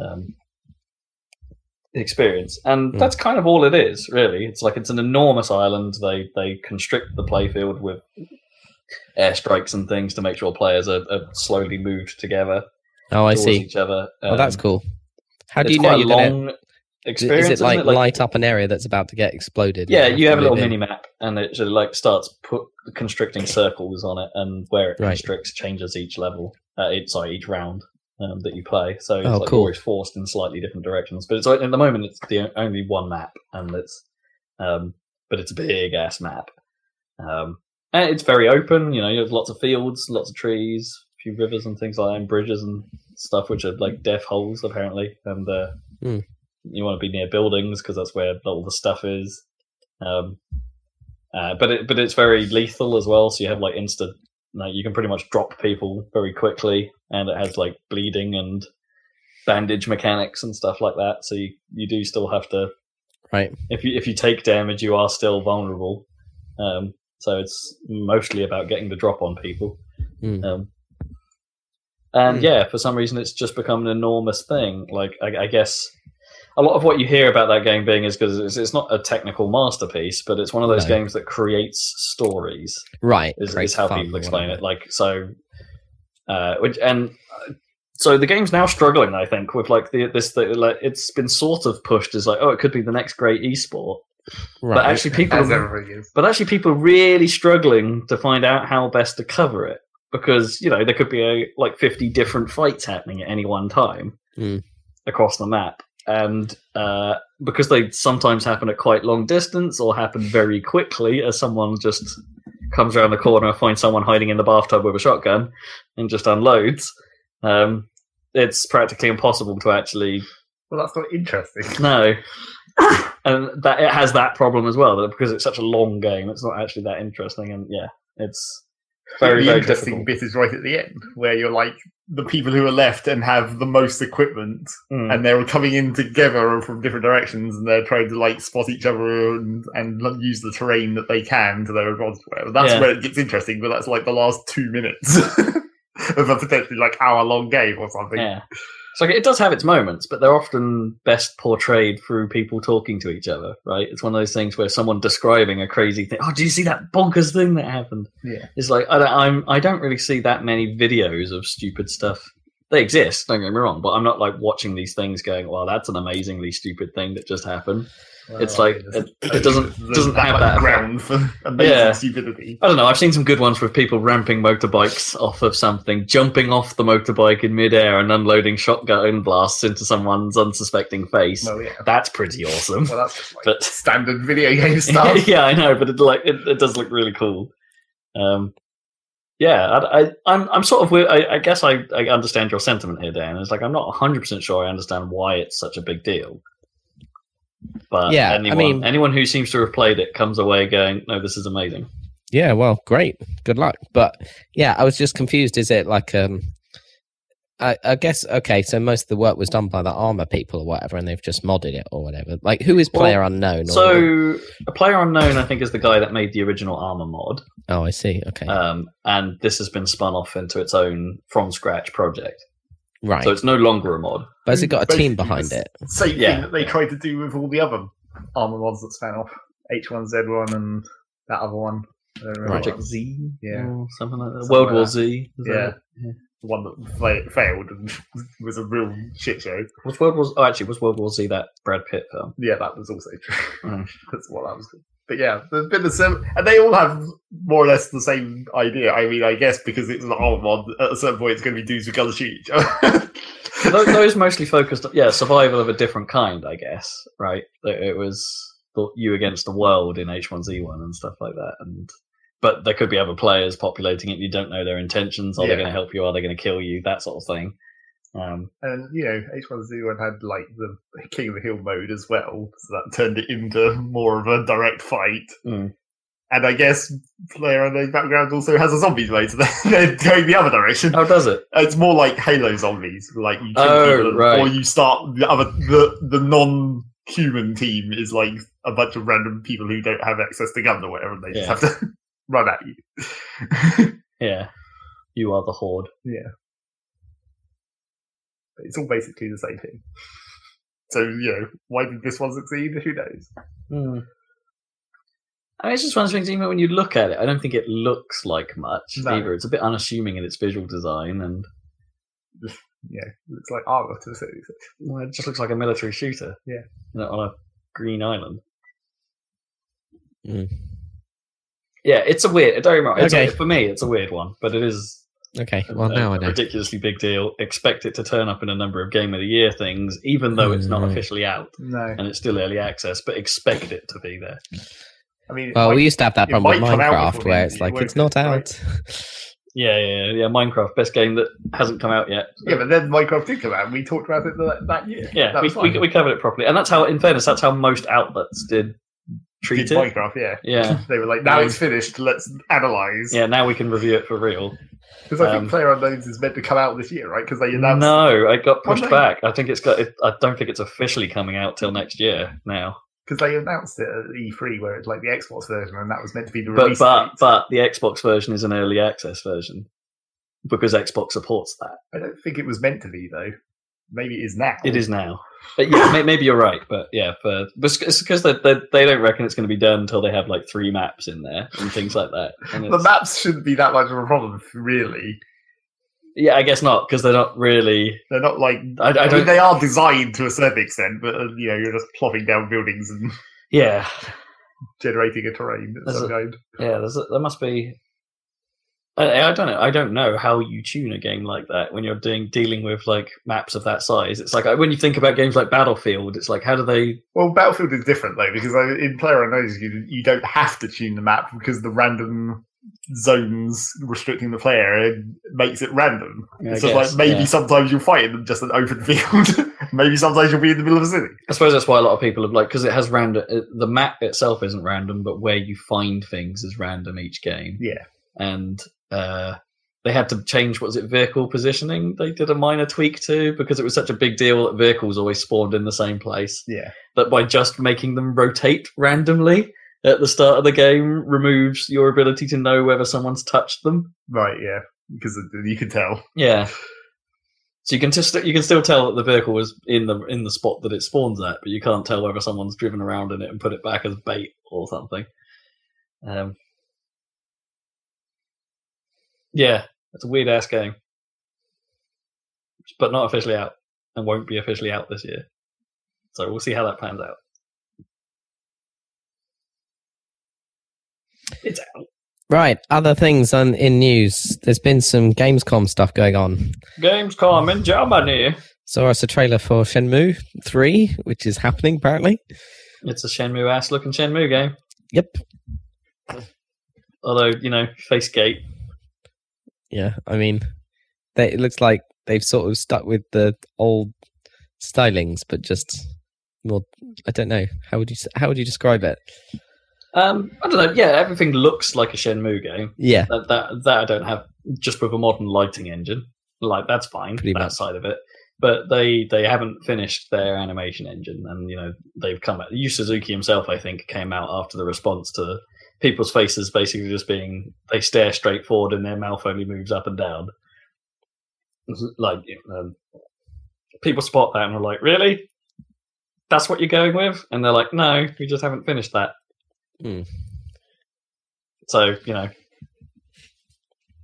um, experience, and Hmm. that's kind of all it is. Really, it's like it's an enormous island. They they constrict the playfield with airstrikes and things to make sure players are, are slowly moved together Oh, I see. each other. Oh, that's Um, cool. How do you know you're a gonna? Experience. Is it isn't like, light up an area that's about to get exploded? Yeah, you have a little mini map, and it sort of like starts put constricting circles on it, and where it Right. constricts changes each level. Uh, it, sorry, each round um, that you play. So it's Oh, like cool. always forced in slightly different directions. But it's like, at the moment it's the only one map, and it's um, but it's a big ass map. Um, and it's very open. You know, you have lots of fields, lots of trees, a few rivers and things like that, and bridges and stuff, which are like death holes apparently. And uh, Hmm. You want to be near buildings because that's where all the stuff is. Um, uh, but it, but it's very lethal as well. So you have like instant, like you can pretty much drop people very quickly, and it has like bleeding and bandage mechanics and stuff like that. So you, you do still have to Right. if you if you take damage, you are still vulnerable. Um, so it's mostly about getting the drop on people. Hmm. Um, and Hmm. yeah, for some reason, it's just become an enormous thing. Like I, I guess a lot of what you hear about that game being is because it's, it's not a technical masterpiece, but it's one of those No. games that creates stories Right. is, is how people explain it. whatever. Like so, uh, which and uh, so the game's now struggling. I think with like the this thing, like it's been sort of pushed as like oh it could be the next great esport, Right. but actually people are, but actually people are really struggling to find out how best to cover it because you know there could be a, like fifty different fights happening at any one time Mm. across the map. And uh, because they sometimes happen at quite long distance or happen very quickly, as someone just comes around the corner, finds someone hiding in the bathtub with a shotgun, and just unloads, um, it's practically impossible to actually Well, that's not interesting. *laughs* no and that it has that problem as well, that because it's such a long game, it's not actually that interesting. And yeah, it's very the very interesting difficult. bit is right at the end, where you're like the people who are left and have the most equipment, Mm. and they're coming in together from different directions, and they're trying to like spot each other and, and use the terrain that they can to their advantage. Whatever. That's Yeah. where it gets interesting, but that's like the last two minutes *laughs* of a potentially like hour long game or something. Yeah. So it does have its moments, but they're often best portrayed through people talking to each other, right? It's one of those things where someone describing a crazy thing. Oh, do you see that bonkers thing that happened? Yeah. It's like I don't, I'm I don't really see that many videos of stupid stuff. They exist, don't get me wrong, but I'm not like watching these things going, "Well, that's an amazingly stupid thing that just happened." It's like, it- it doesn't- *laughs* doesn't have that ground for *laughs* amazing Yeah. stupidity. I don't know. I've seen some good ones with people ramping motorbikes off of something, jumping off the motorbike in midair and unloading shotgun blasts into someone's unsuspecting face. Well, yeah. That's pretty awesome. Well, that's just like But- *laughs* standard video game stuff. yeah, I know, but it like it, it does look really cool. Um, yeah, I, I, I'm I'm sort of. wi- I, I guess I, I understand your sentiment here, Dan. It's like I'm not 100 percent sure I understand why it's such a big deal. But Yeah, I anyone, mean- anyone who seems to have played it comes away going, "No, this is amazing." Yeah, well, great. Good luck. But yeah, I was just confused. Is it like um I, I guess okay, so most of the work was done by the Arma people or whatever, and they've just modded it or whatever. Like who is Well, player unknown? Or, So, a player unknown, I think, is the guy that made the original Arma mod, oh, I see. Okay, um, and this has been spun off into its own from scratch project. Right. So it's no longer a mod. but has it got a team behind it? Same Yeah. thing that they tried to do with all the other Arma mods that span off H1Z1 and that other one. I Right. Project Z, Yeah. or something like that. Something World like War that. Z. is that Yeah. the one that fa- failed and *laughs* was a real shit show. Was World War? Oh, actually, was World War Z that Brad Pitt film? Yeah, that was also true. Mm. *laughs* That's what I was. But yeah, there's been the same, and they all have more or less the same idea. I mean, I guess because it's an Arma mod, at a certain point it's going to be dudes who gonna shoot each *laughs* other. those, those mostly focused, yeah, survival of a different kind, I guess. Right? It was you against the world in H1Z1 and stuff like that, and but there could be other players populating it. You don't know their intentions. Are they going to help you? Are they going to kill you? That sort of thing. Um, And you know, H1Z1 had like the *laughs* King of the Hill mode as well, so that turned it into *laughs* more of a direct fight. Mm. And I guess Player Unknown's Battlegrounds also has a zombies mode, so *laughs* they're going the other direction. how does it? It's more like Halo zombies, like you Oh, people, right. or you start the other the the non-human team is like a bunch of random people who don't have access to guns or whatever, and they Yeah. just have to run at you. Yeah, you are the horde. It's all basically the same thing. So you know, why did this one succeed? Who knows? Hmm. I mean, it's just one of those things. Even when you look at it, I don't think it looks like much No. either. It's a bit unassuming in its visual design, and *laughs* Yeah, looks like Arma to say. Well, it just looks like a military shooter. Yeah. You know, on a green island. Mm. Yeah, it's a weird. Don't get me wrong, it's a- Okay. for me, it's a weird one, but it is Okay, a- well now a I know. ridiculously big deal. Expect it to turn up in a number of Game of the Year things, even though it's not Mm. officially out No, and it's still early access. But expect it to be there. I mean, Well, like, we used to have that problem with might come out Minecraft, where it's like it's not out. *laughs* it? Yeah, yeah, yeah. Minecraft, best game that hasn't come out yet. yeah, but then Minecraft did come out. and We talked about it that, that year. Yeah, that we, we, we covered it properly, and that's how, in fairness, that's how most outlets did treat did it. Minecraft. Yeah, Yeah, *laughs* they were like, now it's *laughs* finished. Let's analyze. yeah. Now we can review it for real. Because I Um, think Player Unknowns is meant to come out this year, right? Because they announced. No, it got pushed no. back. I think it's got. It, I don't think it's officially coming out till next year now. because they announced it at E3 where it's like the Xbox version, and that was meant to be the But release but date. but the Xbox version is an early access version because Xbox supports that. I don't think it was meant to be though. Maybe it is now. It is now. But yeah, maybe you're right. But yeah, for but it's because they, they they don't reckon it's going to be done until they have like three maps in there and things like that. And The maps shouldn't be that much of a problem, really. yeah, I guess not because they're not really. They're not like. I, I I, don't. mean, they are designed to a certain extent, but uh, you know, you're just plopping down buildings and yeah, *laughs* generating a terrain of some kind. yeah. There's a, there must be. I, I don't know. I don't know how you tune a game like that when you're doing dealing with like maps of that size. It's like when you think about games like Battlefield, it's like how do they? Well, Battlefield is different though because in Player Unknowns you you don't have to tune the map because the random zones restricting the player makes it random. So guess, like maybe yeah. sometimes you'll fight in just an open *laughs* field. maybe sometimes you'll be in the middle of a city. I suppose that's why a lot of people have like because it has random. The map itself isn't random, but where you find things is random each game. Yeah. and uh, they had to change. Was it vehicle positioning? They did a minor tweak to because it was such a big deal that vehicles always spawned in the same place. Yeah. That by just making them rotate randomly at the start of the game removes your ability to know whether someone's touched them. Right. Yeah. Because you can tell. Yeah. So you can just you can still tell that the vehicle was in the in the spot that it spawns at, but you can't tell whether someone's driven around in it and put it back as bait or something. Um, yeah, it's a weird ass game, but not officially out and won't be officially out this year. So we'll see how that pans out. It's out. Right, other things on in news. There's been some Gamescom stuff going on. Gamescom in Germany. Saw us a trailer for Shenmue 3, which is happening apparently. It's a Shenmue ass looking Shenmue game. Yep. Although, you know, face gate. Yeah, I mean, they, it looks like they've sort of stuck with the old stylings, but just more. I don't know. How would you how would you describe it? Um, I don't know. Yeah, everything looks like a Shenmue game. Yeah, That that that I don't have just with a modern lighting engine. Like that's fine. Pretty that much. side of it. But they they haven't finished their animation engine, and you know they've come out. Yu Suzuki himself, I think, came out after the response to people's faces basically just being they stare straight forward and their mouth only moves up and down. Like um, people spot that and are like, "Really? That's what you're going with?" And they're like, "No, we just haven't finished that." Hmm. So you know,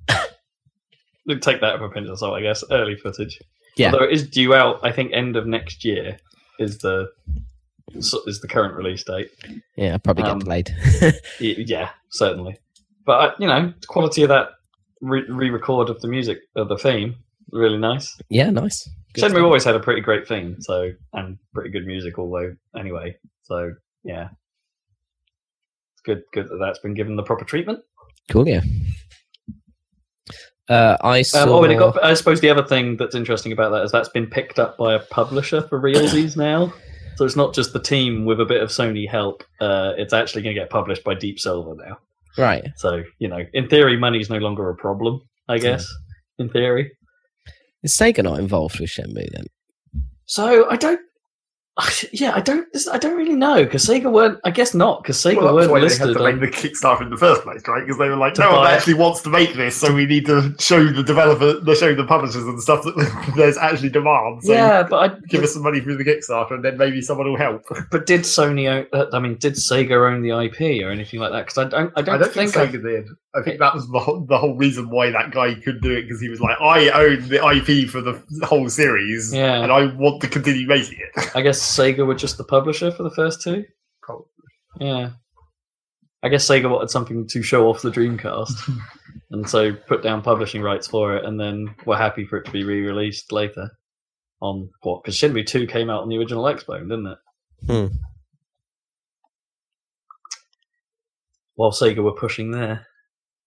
*coughs* take that with a pinch of salt, I guess. Early footage, Yeah. Although it is due out, I think end of next year is the is the current release date. yeah, probably get Um, delayed. *laughs* Yeah, certainly. But uh, you know, the quality of that re- re-record of the music of the theme really nice. yeah, nice. Good stuff. always had a pretty great theme, so and pretty good music, although anyway. So yeah, it's good. Good that that's been given the proper treatment. Cool, yeah. Uh, I saw. Um, oh, and it got. I suppose the other thing that's interesting about that is that's been picked up by a publisher for realsies now. So it's not just the team with a bit of Sony help. Uh, it's actually going to get published by Deep Silver now. right. So you know, in theory, money's no longer a problem. I guess in theory. Is Sega not involved with Shenmue then? So I don't. Yeah, I don't. I don't really know because Sega weren't. I guess not because Sega Well, weren't why they listed. had to make the Kickstarter in the first place, right? Because they were like, no one buy it. actually wants to make this, so we need to show the developer, the show the publishers and stuff that *laughs* there's actually demand. So yeah, but I, give us some money through the Kickstarter, and then maybe someone will help. *laughs* But did Sony? Own, uh, I mean, did Sega own the IP or anything like that? Because I don't. I don't, I don't think, think. Sega did. I think that was the whole, the whole reason why that guy could do it because he was like, I own the IP for the whole series, Yeah. and I want to continue making it. I guess Sega were just the publisher for the first two. Probably. Yeah. I guess Sega wanted something to show off the Dreamcast, *laughs* and so put down publishing rights for it, and then were happy for it to be re-released later. On what? Because Shenmue Two came out on the original Xbox, didn't it? Hmm. While Sega were pushing there,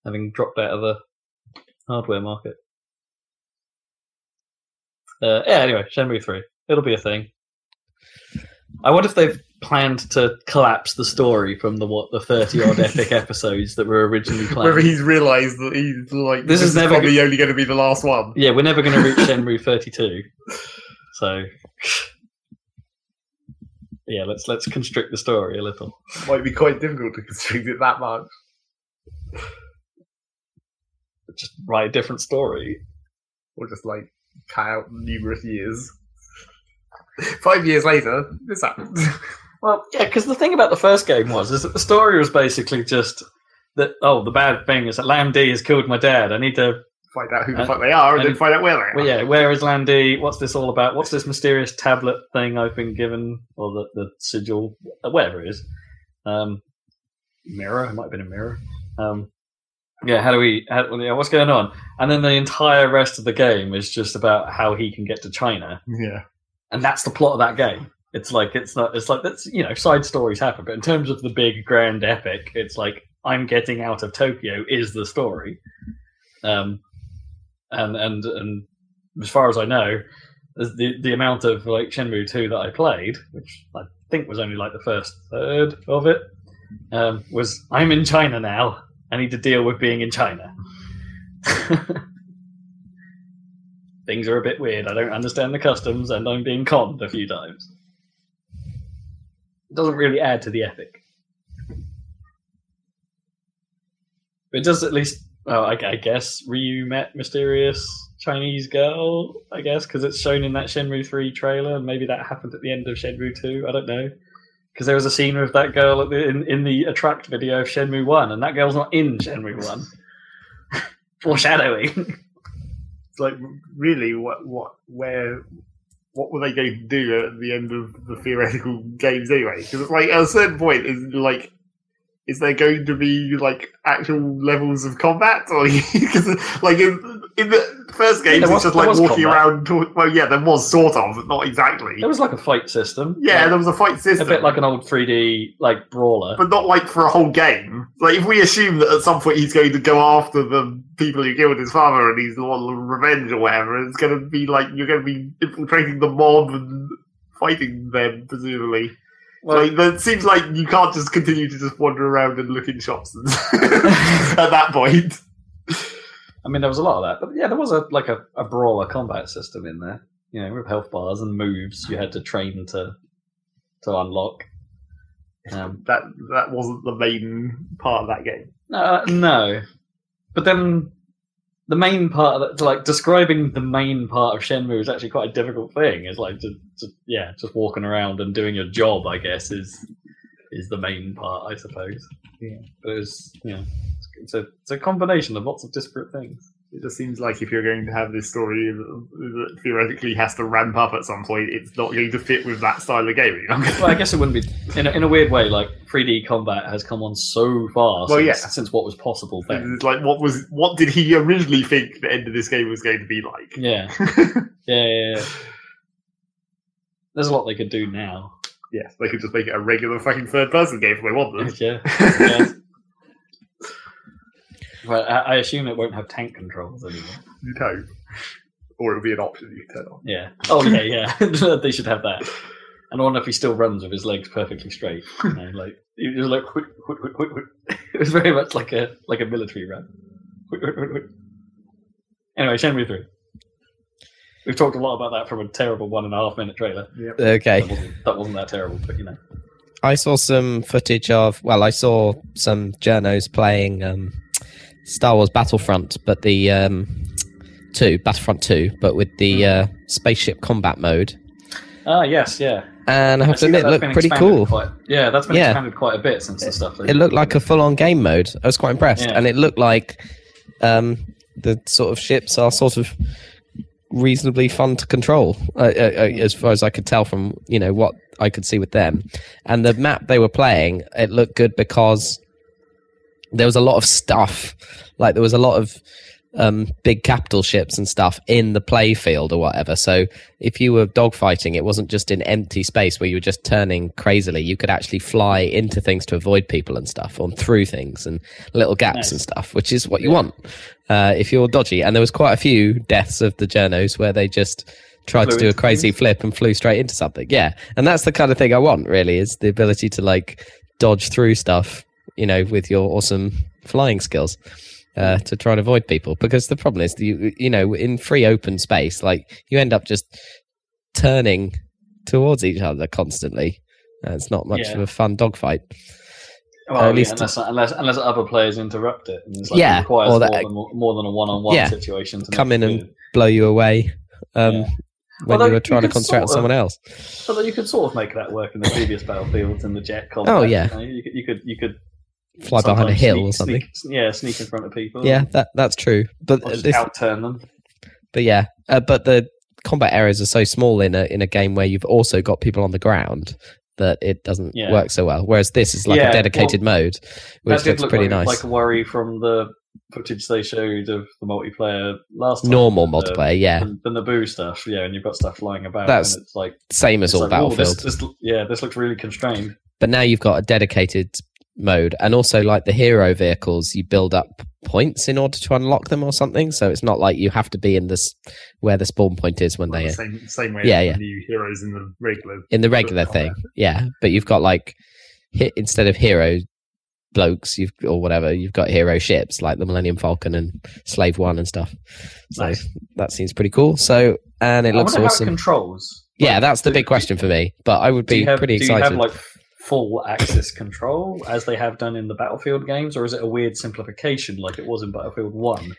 having dropped out of the hardware market. Uh, yeah. Anyway, Shenmue Three. It'll be a thing. I wonder if they've planned to collapse the story from the what the thirty odd epic *laughs* episodes that were originally *laughs* planned. Whether he's realised that he's like, This this, is is, never probably only going to be the last one. Yeah, we're never going to reach Shenmue *laughs* 32. So, yeah, let's let's constrict the story a little. Might be quite difficult to constrict it that much. Just write a different story. or just like cut out numerous years. *laughs* Five years later, this happened. *laughs* Well, yeah, because the thing about the first game was is that the story was basically just that. Oh, the bad thing is that Lan Di has killed my dad. I need to. find out who the Uh, fuck they are, and, and- then find out where they are. Well, yeah, where is Lan Di? What's this all about? What's this mysterious tablet thing I've been given, or the the sigil, uh, whatever it is. Um, mirror. It might have been a mirror. Um, yeah. How do we? How, yeah, what's going on? And then the entire rest of the game is just about how he can get to China. yeah. And that's the plot of that game. It's like it's not. It's like that's you know side stories happen, but in terms of the big grand epic, it's like I'm getting out of Tokyo is the story. Um, and and and as far as I know, the the amount of like Shenmue two that I played, which I think was only like the first third of it, um, was I'm in China now. I need to deal with being in China. *laughs* Things are a bit weird. I don't understand the customs, and I'm being conned a few times. It doesn't really add to the epic. It does at least. Well, I, I guess Ryu met mysterious Chinese girl. I guess because it's shown in that Shenmue three trailer, and maybe that happened at the end of Shenmue two. I don't know. Because there was a scene with that girl the, in in the attract video of Shenmue one, and that girl's not in Shenmue one. *laughs* Foreshadowing. *laughs* Like really, what, what, where, what were they going to do at the end of the theoretical games anyway? Because like at a certain point, is like, is there going to be like actual levels of combat, *laughs* or because like in the first game, games, it's was- just like walking combat. around. Well, yeah, there was sort of, but not exactly. There was like a fight system. Yeah, Like, there was a fight system. a bit like an old 3D like brawler. but not like for a whole game. Like if we assume that at some point he's going to go after the people who killed his father and he's the one of revenge or whatever, it's going to be like you're going to be infiltrating the mob and fighting them, presumably. Well, like it seems like you can't just continue to just wander around and look in shops *laughs* at that point. I mean, there was a lot of that, but yeah, there was a like a, a brawler combat system in there. You know, with health bars and moves you had to train to to unlock. Um, *laughs* That that wasn't the main part of that game. uh, no, but then the main part, of that, like describing the main part of Shenmue is actually quite a difficult thing. It's like, to, to, yeah, just walking around and doing your job. I guess is is the main part, I suppose. Yeah. but it's you know, it's, a it's a combination of lots of disparate things. It just seems like if you're going to have this story that theoretically has to ramp up at some point, it's not going to fit with that style of gaming. *laughs* Well, I guess it wouldn't be in a, in a weird way. Like 3D combat has come on so far Well, since, yeah. since what was possible then. It's like what was what did he originally think the end of this game was going to be like? Yeah, *laughs* yeah, yeah, yeah. There's a lot they could do now. yes, they could just make it a regular fucking third person game if they wanted. *laughs* yeah, yeah. Well, I, I assume it won't have tank controls anymore. You'd hope. Or it'll be an option you can turn on. Yeah. Oh yeah, yeah. *laughs* they should have that. And I wonder if he still runs with his legs perfectly straight. You know, like he was like whip, whip, whip, whip, whip. *laughs* it was very much like a like a military run. Anyway, Shenmue three. We've talked a lot about that from a terrible one and a half minute trailer. Yep. Okay. That wasn't, that wasn't that terrible, but you know. I saw some footage of. Well, I saw some journos playing um, Star Wars Battlefront, but the um, two Battlefront two, but with the uh, spaceship combat mode. Ah, yes, yeah. And I have to admit, that it looked pretty cool. Quite, yeah, that's been Yeah. expanded quite a bit since the stuff. It looked like a full-on game mode. I was quite impressed, Yeah. and it looked like um, the sort of ships are sort of reasonably fun to control, uh, uh, uh, as far as I could tell from you know what I could see with them. And the map they were playing, it looked good because there was a lot of stuff. Like there was a lot of um, big capital ships and stuff in the play field or whatever. So if you were dogfighting, it wasn't just in empty space where you were just turning crazily. You could actually fly into things to avoid people and stuff, or through things and little gaps Nice. and stuff, which is what you want uh, if you're dodgy. And there was quite a few deaths of the journos where they just tried Flew to do a crazy things? flip and flew straight into something. Yeah, and that's the kind of thing I want. Really, is the ability to like dodge through stuff. You know, with your awesome flying skills uh, to try and avoid people. Because the problem is, you you know, in free open space, like you end up just turning towards each other constantly. Uh, it's not much Yeah. of a fun dogfight. Well, at at least- least unless, unless unless other players interrupt it, and it's like Yeah, it requires or more, that- than, more than a one-on-one Yeah. situation to Come in and good. Blow you away um, Yeah. when Although you were you trying to could concentrate sort of- someone else. Although you could sort of make that work in the previous battlefields and the jet combat. Oh, yeah. you, know, you could you could you could Fly behind a hill sneak- or something. sneak- yeah, sneak in front of people. Yeah, that that's true. But or just this, outturn them. but yeah, uh, but the combat areas are so small in a in a game where you've also got people on the ground that it doesn't Yeah. work so well. Whereas this is like Yeah, a dedicated mode, which looks look pretty like, nice. like a worry from the footage they showed of the multiplayer last time. Normal the- multiplayer, yeah, The, the Naboo stuff, yeah, and you've got stuff flying about, That's and it's like, same as all like, Battlefield. this, this, yeah, this looks really constrained. but now you've got a dedicated mode, and also like the hero vehicles, you build up points in order to unlock them or something. So it's not like you have to be in this where the spawn point is when Well, they the same, same way Yeah, yeah. new heroes in the regular. in the regular combat. thing. Yeah, but you've got like hit instead of hero blokes, you've or whatever, you've got hero ships like the Millennium Falcon and Slave One and stuff. So Nice. that seems pretty cool. So and it I looks wonder how it awesome. controls. yeah, Like, that's the do- big question for me. But I would be have, pretty excited. have like full axis control as they have done in the Battlefield games, or is it a weird simplification like it was in Battlefield One?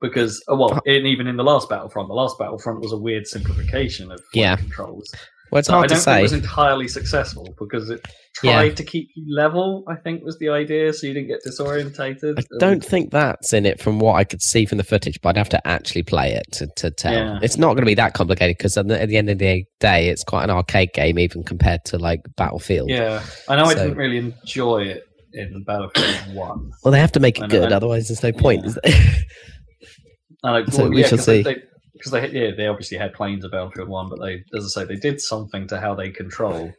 Because oh, well, uh-huh. and even in the last Battlefront, the last Battlefront was a weird simplification of Yeah. controls. Well, it's So I hard don't to think it was entirely successful because it Yeah. tried to keep you level. I think was the idea, so you didn't get disorientated. I don't think that's in it from what I could see from the footage, but I'd have to actually play it to, to tell. Yeah. It's not going to be that complicated because at, the- at the end of the day, it's quite an arcade game, even compared to like Battlefield. Yeah, I know. I didn't really enjoy it in Battlefield *coughs* One. Well, they have to make it good, I- otherwise there's no point. Yeah. And I, *laughs* So we yeah, shall see. they- Because they, yeah, they obviously had planes at Battlefield One, but they, as I say, they did something to how they control.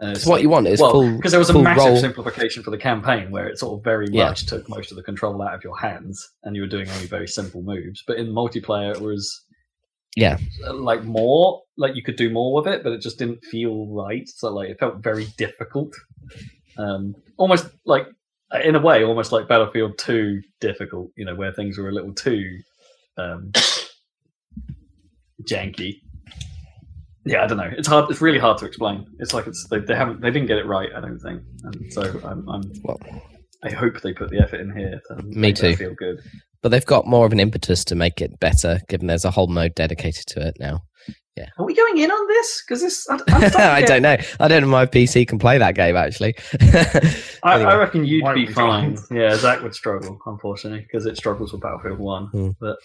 And It's what you want is well, because there was a massive roll. simplification for the campaign where it sort of very Yeah. much took most of the control out of your hands, and you were doing only very simple moves. But in multiplayer, it was Yeah. uh, like more like you could do more with it, but it just didn't feel right. So like it felt very difficult, um, almost like in a way, almost like Battlefield Two difficult. You know, where things were a little too um, janky. Yeah, I don't know. It's hard. It's really hard to explain. It's like it's they, they haven't they didn't get it right. I don't think, and so I'm, I'm Well, I hope they put the effort in here to Me too. feel good. but they've got more of an impetus to make it better, given there's a whole mode dedicated to it now. Yeah. Are we going in on this? Because this I, I'm *laughs* starting to I get- don't know. I don't know. if My PC can play that game actually. *laughs* I, Anyway. I reckon you'd Why be fine. Yeah, Zac would struggle, unfortunately, because it struggles with Battlefield One. Hmm. But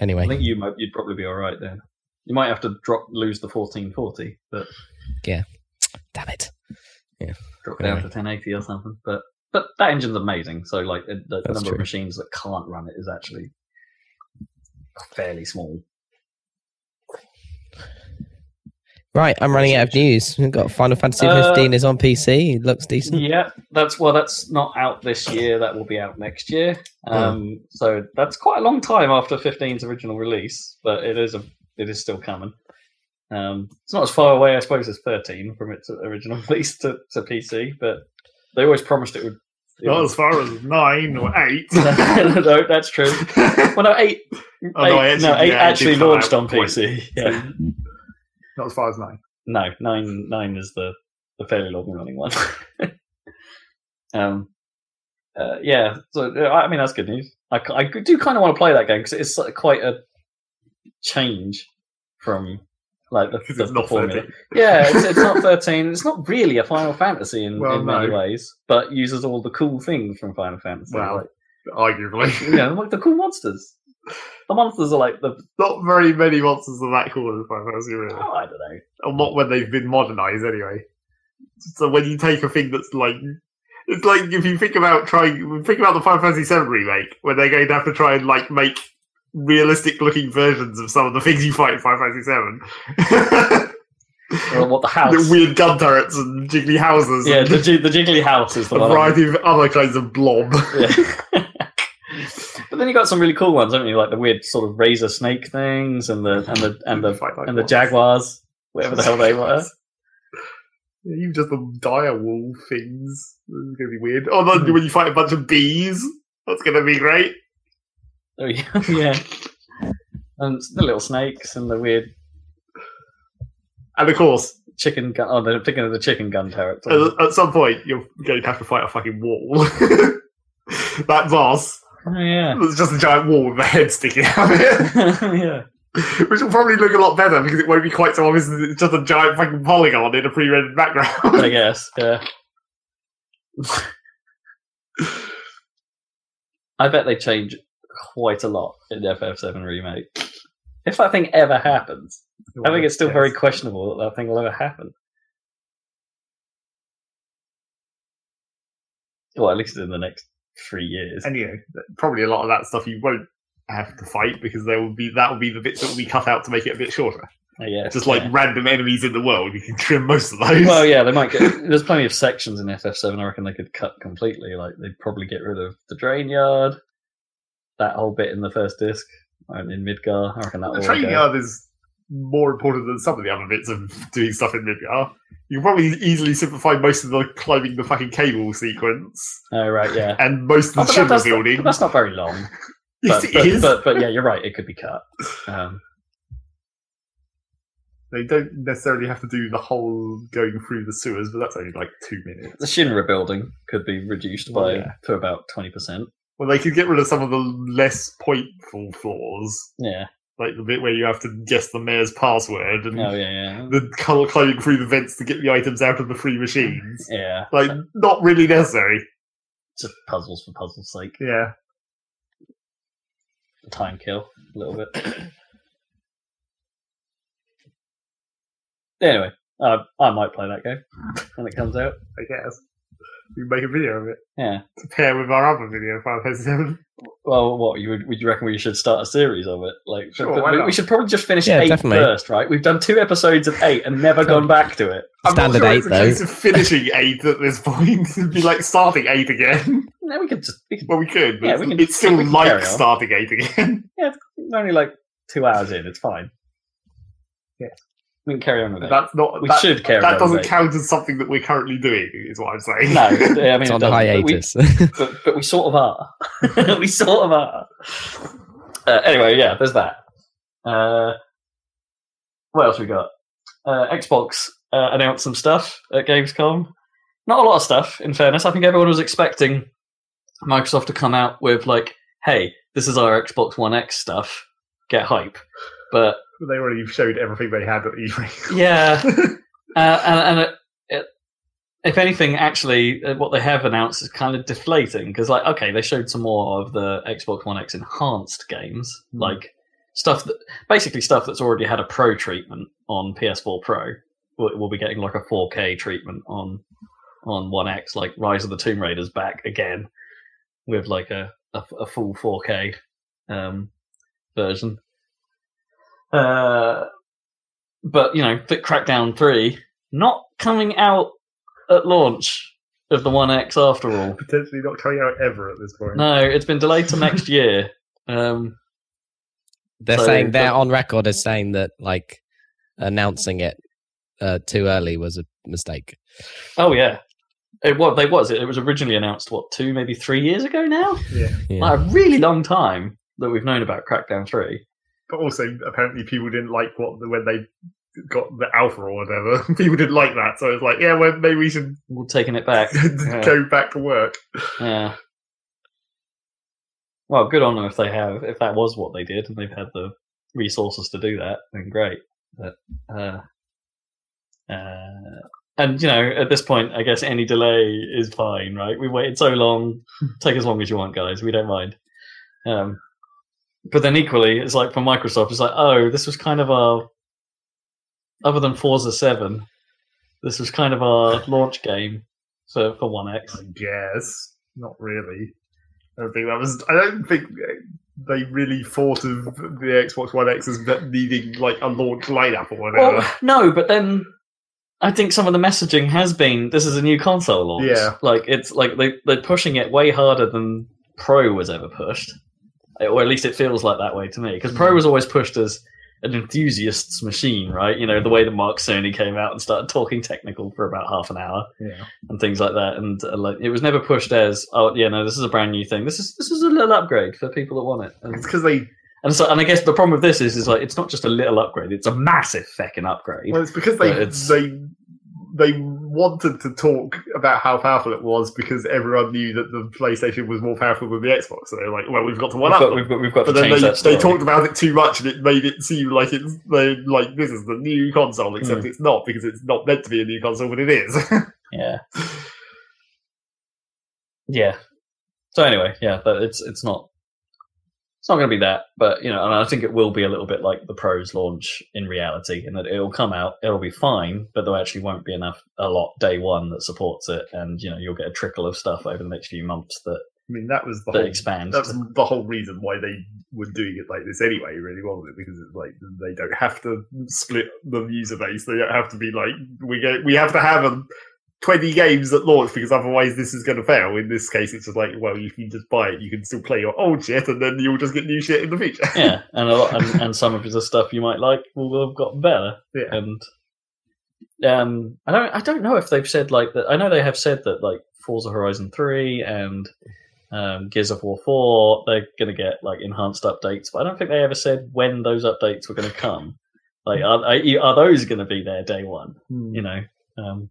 anyway, I think you might, you'd probably be all right then. You might have to drop lose the fourteen forty, but yeah, damn it. Yeah, drop it down Anyway. to ten eighty or something. But but that engine's amazing. So like the, the number true. of machines that can't run it is actually fairly small. Right, I'm running out of news. We've got Final Fantasy Uh, 15 is on PC. It looks decent. Yeah, that's well. That's not out this year. That will be out next year. Oh. Um, so that's quite a long time after 15's original release, but it is a it is still coming. Um, it's not as far away, I suppose, as 13 from its original *laughs* release to, to PC, but they always promised it would Not as far as nine or eight. *laughs* no, that's true. *laughs* Well, no, eight. Oh, no, eight, actually- no, eight actually launched on quite- PC. Yeah. Not as far as nine. No, nine nine is the, the fairly long running one. *laughs* um, uh, yeah, so I mean that's good news. I, I do kind of want to play that game because it's quite a change from like the, *laughs* the, it's not formula. 13. *laughs* Yeah, it's, it's not thirteen. It's not really a Final Fantasy in, Well, in many no. ways, but uses all the cool things from Final Fantasy. Well, like, Arguably. yeah, like the cool monsters. The monsters are like the Not very many monsters are that cool in Final Fantasy, really. oh, I don't know. Or not when they've been modernized, anyway. So when you take a thing that's like. It's like if you think about trying, think about the Final Fantasy VII remake, where they're going to have to try and like make realistic looking versions of some of the things you fight in Final Fantasy VII. Or what the house? the weird gun turrets and jiggly houses yeah, the, the jiggly house is the a variety of other kinds of blob. Yeah. *laughs* but then you got some really cool ones, haven't you? Like the weird sort of razor snake things, and the and the and the like and the jaguars, whatever the hell they were. *laughs* Yeah, you just the dire wolf things. It's gonna be weird. Oh, then when you fight a bunch of bees, that's gonna be great. Oh yeah, *laughs* yeah. And the little snakes and the weird And of course, chicken gun. Oh, they're picking of the chicken gun turret. at, at some point, you're going to have to fight a fucking wall. *laughs* that boss Oh, yeah, was just a giant wall with a head sticking out of it, *laughs* yeah. which will probably look a lot better because it won't be quite so obvious. It's just a giant fucking polygon in a pre-rendered background. I guess. Yeah. I bet they change quite a lot in the FF7 remake. If that thing ever happens, I think it's still very questionable that that thing will ever happen. Well, at least in the next three years. and you know probably a lot of that stuff you won't have to fight because there will be that will be the bits that will be cut out to make it a bit shorter. Guess, Just like yeah. random enemies in the world, you can trim most of those. Well, yeah, they might get. *laughs* There's plenty of sections in FF7. I reckon they could cut completely. Like they'd probably get rid of the drain yard, that whole bit in the first disc and in Midgar. I reckon that the go. yard is more important than some of the other bits of doing stuff in Midgar. You can probably easily simplify most of the climbing the fucking cable sequence Oh right, yeah. and most Oh, of the but that- building. but that's not very long. *laughs* yes, But, it but, is. but, but yeah, you're right. It could be cut. Um, They don't necessarily have to do the whole going through the sewers, but that's only like two minutes. the Shinra building could be reduced by Yeah. to about twenty percent. Well, they could get rid of some of the less pointful floors, Yeah. Like the bit where you have to guess the mayor's password and Oh yeah, yeah. the col- climbing through the vents to get the items out of the free machines. Yeah. Like, not really necessary. Just puzzles for puzzles' sake. Yeah. Time kill a little bit. anyway, uh, I might play that game when it comes out. I guess. We make a video of it Yeah. to pair with our other video, Final Fantasy VII. Well, what you would, would you reckon we should start a series of it? Like, Sure, but why we, not? we should probably just finish Yeah, eight definitely. first, right? We've done two episodes of eight and never gone back to it. I'm not sure eight, it's a though. case of finishing eight at this point. *laughs* It'd be like starting eight again. No, we could just we could Well, we could, but Yeah, it's, we can- it's still we can like starting eight again. we're only like two hours in. It's fine. Yeah. We can carry on with it. That's not. we that, should carry that on. doesn't with it. count as something that we're currently doing, is what I'm saying. No, I mean it's on the doesn't, but we- hiatus. *laughs* but, but we sort of are. *laughs* we sort of are. Uh, anyway, yeah, there's that. Uh, what else we got? Uh, Xbox uh, announced some stuff at Gamescom. Not a lot of stuff, in fairness. I think everyone was expecting Microsoft to come out with like, "Hey, this is our Xbox One X stuff. Get hype." But they already showed everything they had at E3. yeah, *laughs* uh, and, and it, it, if anything, actually, uh, what they have announced is kind of deflating because, like, okay, they showed some more of the Xbox One X enhanced games, Hmm. like stuff that basically stuff that's already had a Pro treatment on PS4 Pro. Will, will be getting like a 4K treatment on on One X, like Rise of the Tomb Raider's back again with like a a, a full 4K um, version. Uh, but you know, Fit Crackdown Three not coming out at launch of the One X after all. Potentially not coming out ever at this point. No, it's been delayed to next *laughs* year. Um, they're So, saying they're but- on record as saying that like announcing it uh, too early was a mistake. oh yeah, It was. They was. It was originally announced what two, maybe three years ago now. Yeah. Yeah. Like a really long time that we've known about Crackdown Three. But also, apparently, people didn't like what when they got the alpha or whatever. *laughs* people didn't like that, so it's like, yeah, well, maybe we should We're taking it back. *laughs* Yeah. go back to work. Yeah. Well, good on them if they have. If that was what they did, and they've had the resources to do that, then great. But uh, uh, and you know, at this point, I guess any delay is fine, right? We waited so long. *laughs* Take as long as you want, guys. We don't mind. Um, but then equally, it's like for Microsoft, it's like, oh, this was kind of our other than Forza Seven, this was kind of our launch game for for One X. I guess not really. I don't think that was. I don't think they really thought of the Xbox One X as needing like a launch lineup or whatever. Well, no, but then I think some of the messaging has been this is a new console launch. Yeah. Like it's like they they're pushing it way harder than Pro was ever pushed. Or at least it feels like that way to me. Because Pro Mm. was always pushed as an enthusiast's machine, right? You know, the way that Mark Cerny came out and started talking technical for about half an hour yeah. and things like that. And uh, like it was never pushed as, oh yeah, no, this is a brand new thing. This is this is a little upgrade for people that want it. And It's because they. and so and I guess the problem with this is is like it's not just a little upgrade, it's a massive feckin' upgrade. Well, it's because they it's- they they wanted to talk about how powerful it was because everyone knew that the PlayStation was more powerful than the Xbox. So they're like, well, we've got to one we've, up. got, we've got we've got But to then they, they talked about it too much, and it made it seem like it's they like this is the new console, except Hmm. it's not because it's not meant to be a new console, but it is. *laughs* Yeah. Yeah. So anyway, yeah, but it's it's not it's not going to be that, but you know, and I think it will be a little bit like the pros launch in reality, in that it'll come out, it'll be fine, but there actually won't be enough a lot day one that supports it, and you know, you'll get a trickle of stuff over the next few months that I mean, that was the that whole expands. that's the whole reason why they were doing it like this anyway, really, wasn't it? Because it's like they don't have to split the user base. They don't have to be like we go. We have to have a twenty games at launch because otherwise this is going to fail. In this case, it's just like well, you can just buy it, you can still play your old shit, and then you'll just get new shit in the future. yeah, *laughs* and a lot, and, and some of the stuff you might like will have got better. Yeah. And um, I don't, I don't know if they've said like that. I know they have said that like Forza Horizon Three and um, Gears of War Four, they're going to get like enhanced updates, but I don't think they ever said when those updates were going to come. Like, are, are are those going to be there day one? You know, um,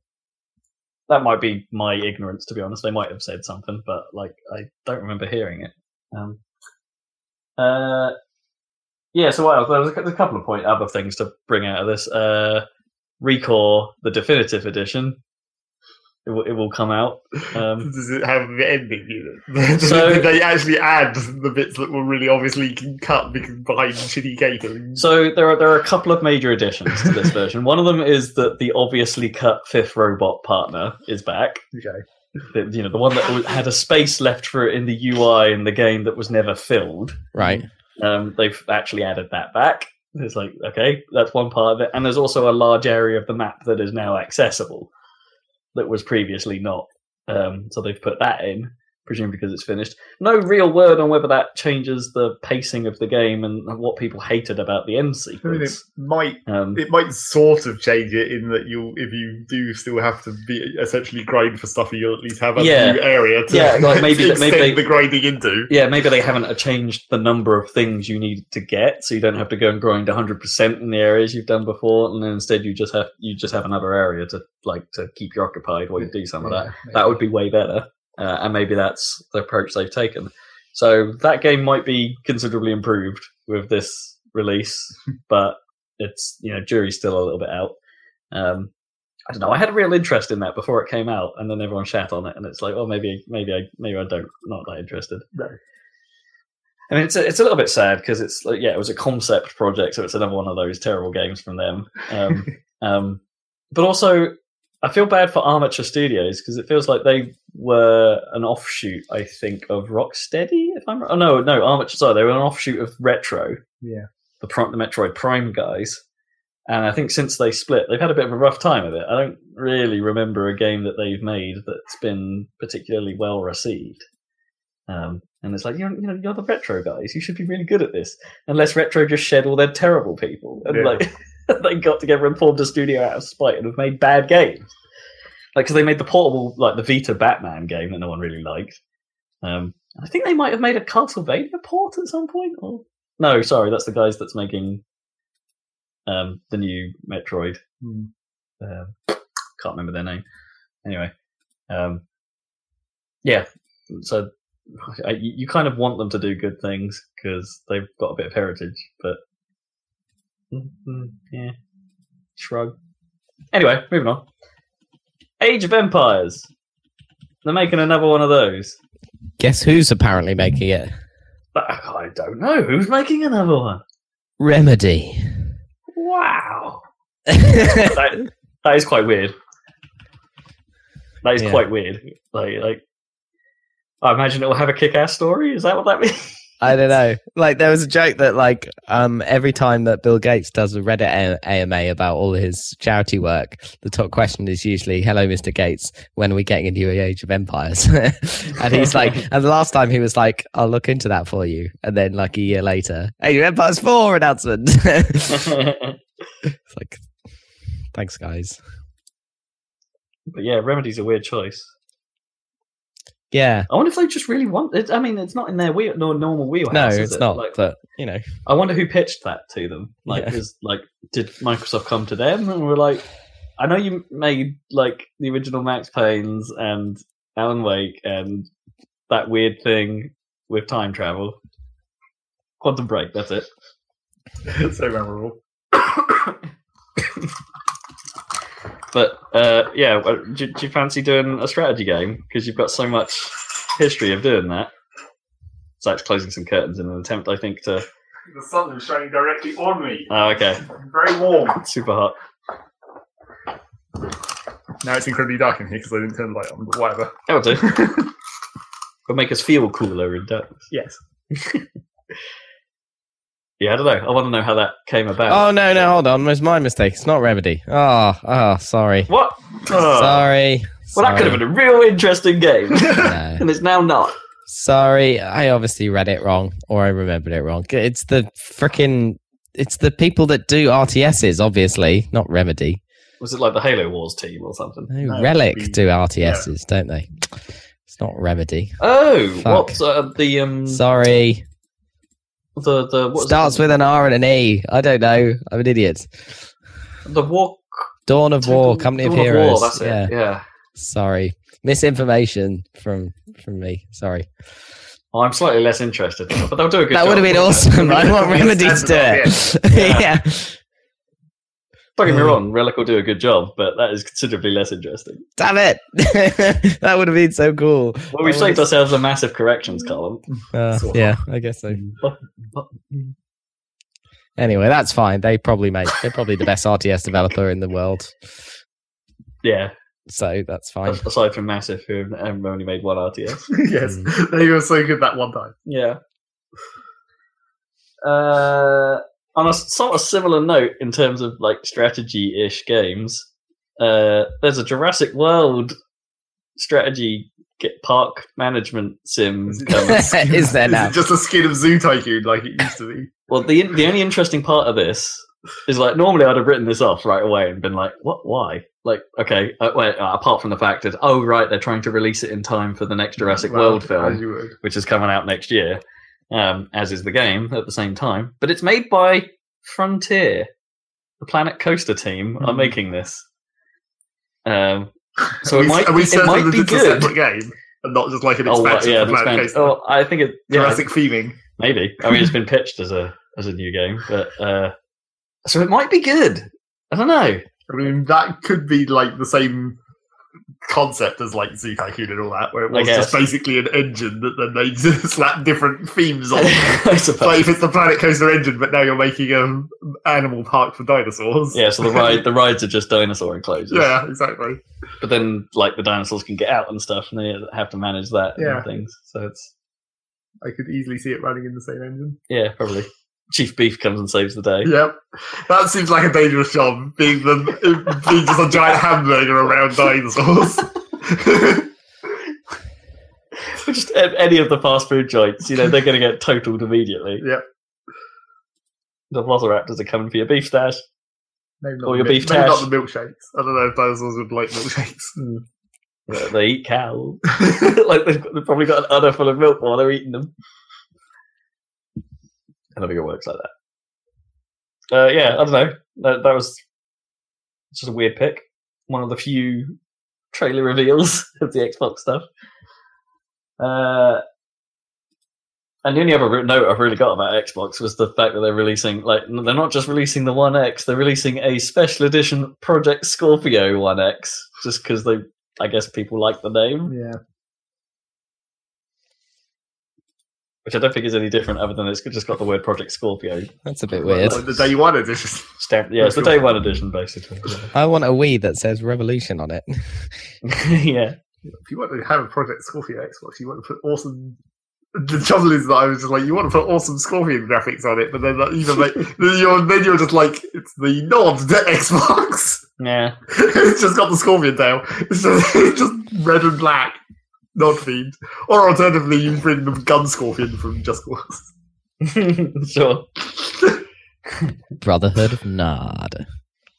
that might be my ignorance, to be honest. They might have said something, but like I don't remember hearing it. Um, uh, yeah. So what else? There was a, couple of point other things to bring out of this. Uh, Recore, the definitive edition, it will, it will come out. Um, *laughs* Does it have the ending? You know? *laughs* So- Did they actually add the bits that were really obviously cut because behind shitty catering? So there are there are a couple of major additions to this version. One of them is that the obviously cut fifth robot partner is back. Okay. The, you know, the one that had a space left for it in the UI in the game that was never filled. Right. Um, they've actually added that back. It's like okay, that's one part of it, and there's also a large area of the map that is now accessible that was previously not. Um, so they've put that in, presumably because it's finished. No real word on whether that changes the pacing of the game and what people hated about the end I mean, it sequence. might Um, it might sort of change it in that you if you do still have to be essentially grind for stuff, you'll at least have a Yeah. new area to, Yeah, like *laughs* maybe that- maybe they- the grinding into. yeah, maybe they haven't changed the number of things you need to get, so you don't have to go and grind 100% in the areas you've done before, and then instead you just have you just have another area to like to keep you occupied while you do some of that. That would be way better, uh, and maybe that's the approach they've taken. So that game might be considerably improved with this release, *laughs* but it's you know jury's still a little bit out. Um, I don't know. I had a real interest in that before it came out, and then everyone shat on it, and it's like, oh, maybe, maybe I, maybe I don't, not that interested. No. I mean, it's a, it's a little bit sad because it's like, yeah, it was a Comcept project, so it's another one of those terrible games from them. Um, *laughs* um, but also, I feel bad for Armature Studios because it feels like they were an offshoot, I think, of Rocksteady. If I'm, oh no, no, Armature. Sorry, they were an offshoot of Retro Yeah. the, the Metroid Prime guys. And I think since they split, they've had a bit of a rough time of it. I don't really remember a game that they've made that's been particularly well received. Um, and it's like you're, you know, you're the retro guys. You should be really good at this. Unless retro just shed all their terrible people, and Yeah. like *laughs* *laughs* they got together and formed a studio out of spite and have made bad games. like because they made the portable like the Vita Batman game that no one really liked. Um, I think they might have made a Castlevania port at some point. Or no, sorry, that's the guys that's making um, the new Metroid. Hmm. Um, can't remember their name. Anyway, um, yeah. So I, you you kind of want them to do good things because they've got a bit of heritage, but mm, mm, yeah, shrug. Anyway, moving on. Age of Empires. They're making another one of those. Guess who's apparently making it? But I don't know who's making another one. Remedy. Wow, *laughs* that, that is quite weird. That is Yeah. quite weird. Like, like I imagine it will have a kick-ass story. Is that what that *laughs* means? I don't know. Like there was a joke that like um every time that Bill Gates does a Reddit A- AMA about all his charity work, the top question is usually, "Hello, Mr. Gates, when are we getting into the Age of Empires?" *laughs* and he's like, and the last time he was like, "I'll look into that for you," and then like a year later, Age of Empires four announcement. *laughs* *laughs* it's like, thanks, guys. but yeah, Remedy's a weird choice. Yeah, I wonder if they just really want it. I mean, it's not in their wheel, no normal wheelhouse. no, is it's it? not. Like, but you know, I wonder who pitched that to them. Like, Yeah. is like, did Microsoft come to them and were like, "I know you made like the original Max Payne's and Alan Wake and that weird thing with time travel, Quantum Break. That's it." *laughs* so memorable. *coughs* *laughs* But uh, yeah, do, do you fancy doing a strategy game? Because you've got so much history of doing that. Zac's closing some curtains in an attempt, I think, to. The sun is shining directly on me. Oh, okay. Very warm. Super hot. Now it's incredibly dark in here because I didn't turn the light on, but whatever. That'll do. *laughs* It'll make us feel cooler in darkness. Yes. *laughs* Yeah, I don't know. I want to know how that came about. oh no, no, hold on, It was my mistake. It's not Remedy. Oh, oh, sorry, What? Oh. sorry. Well, that could have been a real interesting game, *laughs* No. and it's now not. Sorry, I obviously read it wrong or I remembered it wrong. It's the freaking it's the people that do RTSs, obviously, not Remedy. Was it like the Halo Wars team or something? No, No, Relic we- do RTSs, don't they? It's not Remedy. Oh, Fuck. what uh, the um Sorry. The the what Starts with an R and an E. I don't know. I'm an idiot. the walk. Dawn of War, Company of Dawn Heroes. War, yeah. it. Yeah. Sorry. Misinformation from from me. Sorry. Oh, I'm slightly less interested, but they'll do a good that would have been awesome. *laughs* I want *laughs* Remedy to do it. *laughs* Yeah. yeah. Don't get me Um, wrong, Relic will do a good job, but that is considerably less interesting. Damn it! *laughs* that would have been so cool. Well, we've saved was- ourselves a massive corrections column. Uh, Sort of. yeah, I guess so. Anyway, that's fine. They probably make they're probably the best RTS developer in the world, Yeah, so that's fine. aside from Massive, who have have only made one RTS. *laughs* yes. Mm. They were so good that one time. Yeah. Uh, on a sort of similar note, in terms of like strategy-ish games, uh, there's a Jurassic World strategy get park management sim coming. Is there now? it just a skin of Zoo Tycoon like it used to be? Well, the the only interesting part of this is like normally I'd have written this off right away and been like, "What? Why?" Like, okay, uh, wait. Uh, apart from the fact that oh right, they're trying to release it in time for the next Jurassic Well, World film, As you would. which is coming out next year, um, as is the game at the same time. But it's made by Frontier, the Planet Coaster team are Mhm. making this. Um, so are it we, might are we it might that be it's good. a separate game and not just like an oh, expansion yeah, for Planet Coaster? oh, I think it. Yeah, Jurassic theming. maybe. I mean, it's been *laughs* pitched as a as a new game, but uh, so it might be good. I don't know. I mean, that could be like the same concept as like Zoo Tycoon and all that, where it was just basically an engine that then they *laughs* slap different themes on. *laughs* I suppose. like if it's the Planet Coaster engine, but now you're making an animal park for dinosaurs. Yeah, so the *laughs* ride the rides are just dinosaur enclosures. yeah, exactly. But then like the dinosaurs can get out and stuff and they have to manage that Yeah. and things. So it's I could easily see it running in the same engine. yeah, probably. Chief Beef comes and saves the day. Yep, that seems like a dangerous job. Being the being just a giant hamburger around dinosaurs. *laughs* just any of the fast food joints, you know, they're going to get totaled immediately. Yep. The Velociraptors are coming for your beef stash. Maybe not Or your beef maybe not the milkshakes. I don't know if dinosaurs would like milkshakes. Yeah, they eat cows. *laughs* like they've, got, they've probably got an udder full of milk while they're eating them. I don't think it works like that. Uh, yeah, I don't know. That, that was just a weird pick. One of the few trailer reveals *laughs* of the Xbox stuff. Uh, and the only other note I've really got about Xbox was the fact that they're releasing, like, they're not just releasing the One X, they're releasing a special edition Project Scorpio One X, just because they, I guess, people like the name, Yeah. Which I don't think is any different other than it's just got the word Project Scorpio. That's a bit weird. Like the day one edition. Stamp, yeah, it's the day one edition, basically. I want a Wii that says Revolution on it. *laughs* yeah. If you want to have a Project Scorpio Xbox, you want to put awesome. The trouble is that I was just like, you want to put awesome Scorpion graphics on it, but then like, even like *laughs* then you're then you're just like, it's the nod to Xbox. Yeah. *laughs* it's just got the Scorpion tail. It's just, it's just red and black, nod themed. Or alternatively, you bring the Gun Scorpion from Just Cause. *laughs* sure. *laughs* Brotherhood of Nod.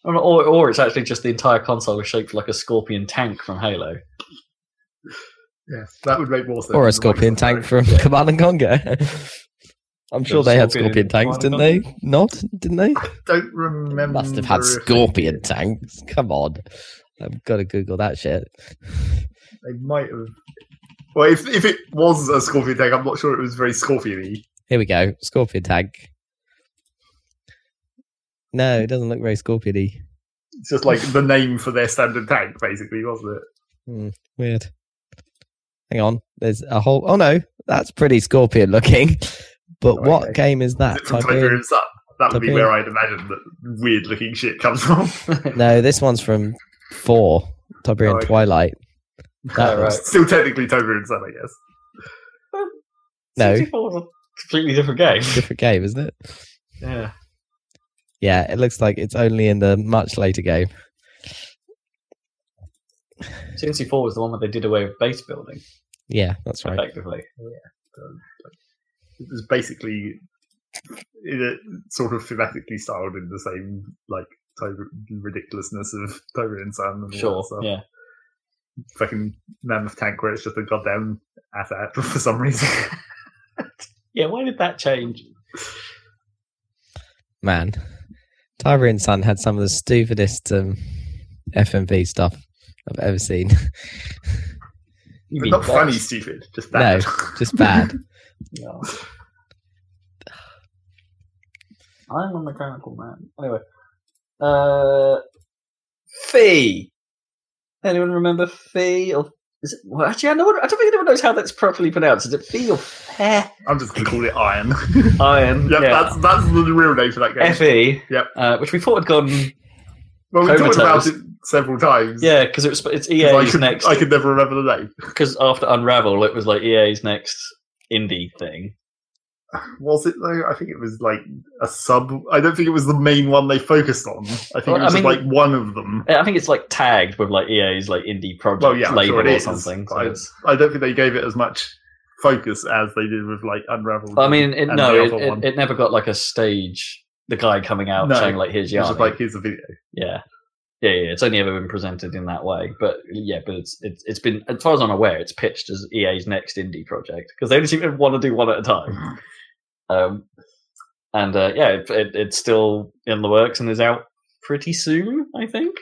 Or, or, or it's actually just the entire console is shaped like a scorpion tank from Halo. Yeah, that would make more sense. Or a Scorpion tank Direct. *laughs* from Command and Conquer. I'm sure they had Scorpion Scorpion tanks, didn't they? Not, didn't they? Don't remember. Must have had Scorpion tanks. Come on. I've got to Google that shit. They might have. Well, if if it was a Scorpion tank, I'm not sure it was very Scorpion-y. Here we go. Scorpion tank. No, it doesn't look very Scorpion-y. It's just like the name for their standard tank, basically, wasn't it? Hmm, weird. Hang on. There's a whole. Oh no, that's pretty Scorpion looking. But Oh, what okay. game is Is that? Tiberian- Tiberian Sun? That would be where I'd imagine that weird-looking shit comes from. *laughs* No, this one's from four. Tiberian Oh, okay. Twilight. That Oh, right. Still technically Tiberian Sun, I guess. No. 64 is a completely different game. *laughs* Different game, isn't it? Yeah. Yeah, it looks like it's only in the much later game. CNC4 was the one where they did away with base building, Yeah, that's right. effectively. Yeah. It was basically in a, uh, sort of thematically styled in the same like Tiber- ridiculousness of Tiberian Sun and all Sure. that stuff. Yeah. Fucking mammoth tank where it's just a goddamn AT-AT *laughs* for some reason. *laughs* Yeah, why did that change? Man, Tiberian Sun had some of the stupidest um, FMV stuff I've ever seen. You But mean not funny, stupid, just No. bad. Just bad. *laughs* Yeah. I'm a mechanical man. Anyway. Uh, Fee. Anyone remember Fee? Or is it, well, actually, I, know, I don't think anyone knows how that's properly pronounced. Is it Fee or Fe? I'm just gonna call it Iron. *laughs* Iron. *laughs* yep, yeah. that's that's the real name for that game. Fe. Yep. Uh, which we thought had gone. well, we talked about it several times. Yeah, because it was it's 'cause I EA's could, next. I could never remember the name. *laughs* Because after Unravel, it was like EA's next indie thing. Was it though? I think it was like a sub. I don't think it was the main one they focused on. I think Well, it was just mean- like one of them. I think it's like tagged with like EA's like indie project Well, yeah, label sure or something. So I, I don't think they gave it as much focus as they did with like Unravel. I mean, it, no, it, it, it never got like a stage. The guy coming out No, saying like, "Here's It's Yanni." just like here's a video. yeah, yeah, yeah. It's only ever been presented in that way, but yeah, but it's it's it's been as far as I'm aware, it's pitched as EA's next indie project because they only seem to want to do one at a time. *laughs* Um, and uh, yeah, it, it, it's still in the works and is out pretty soon, I think.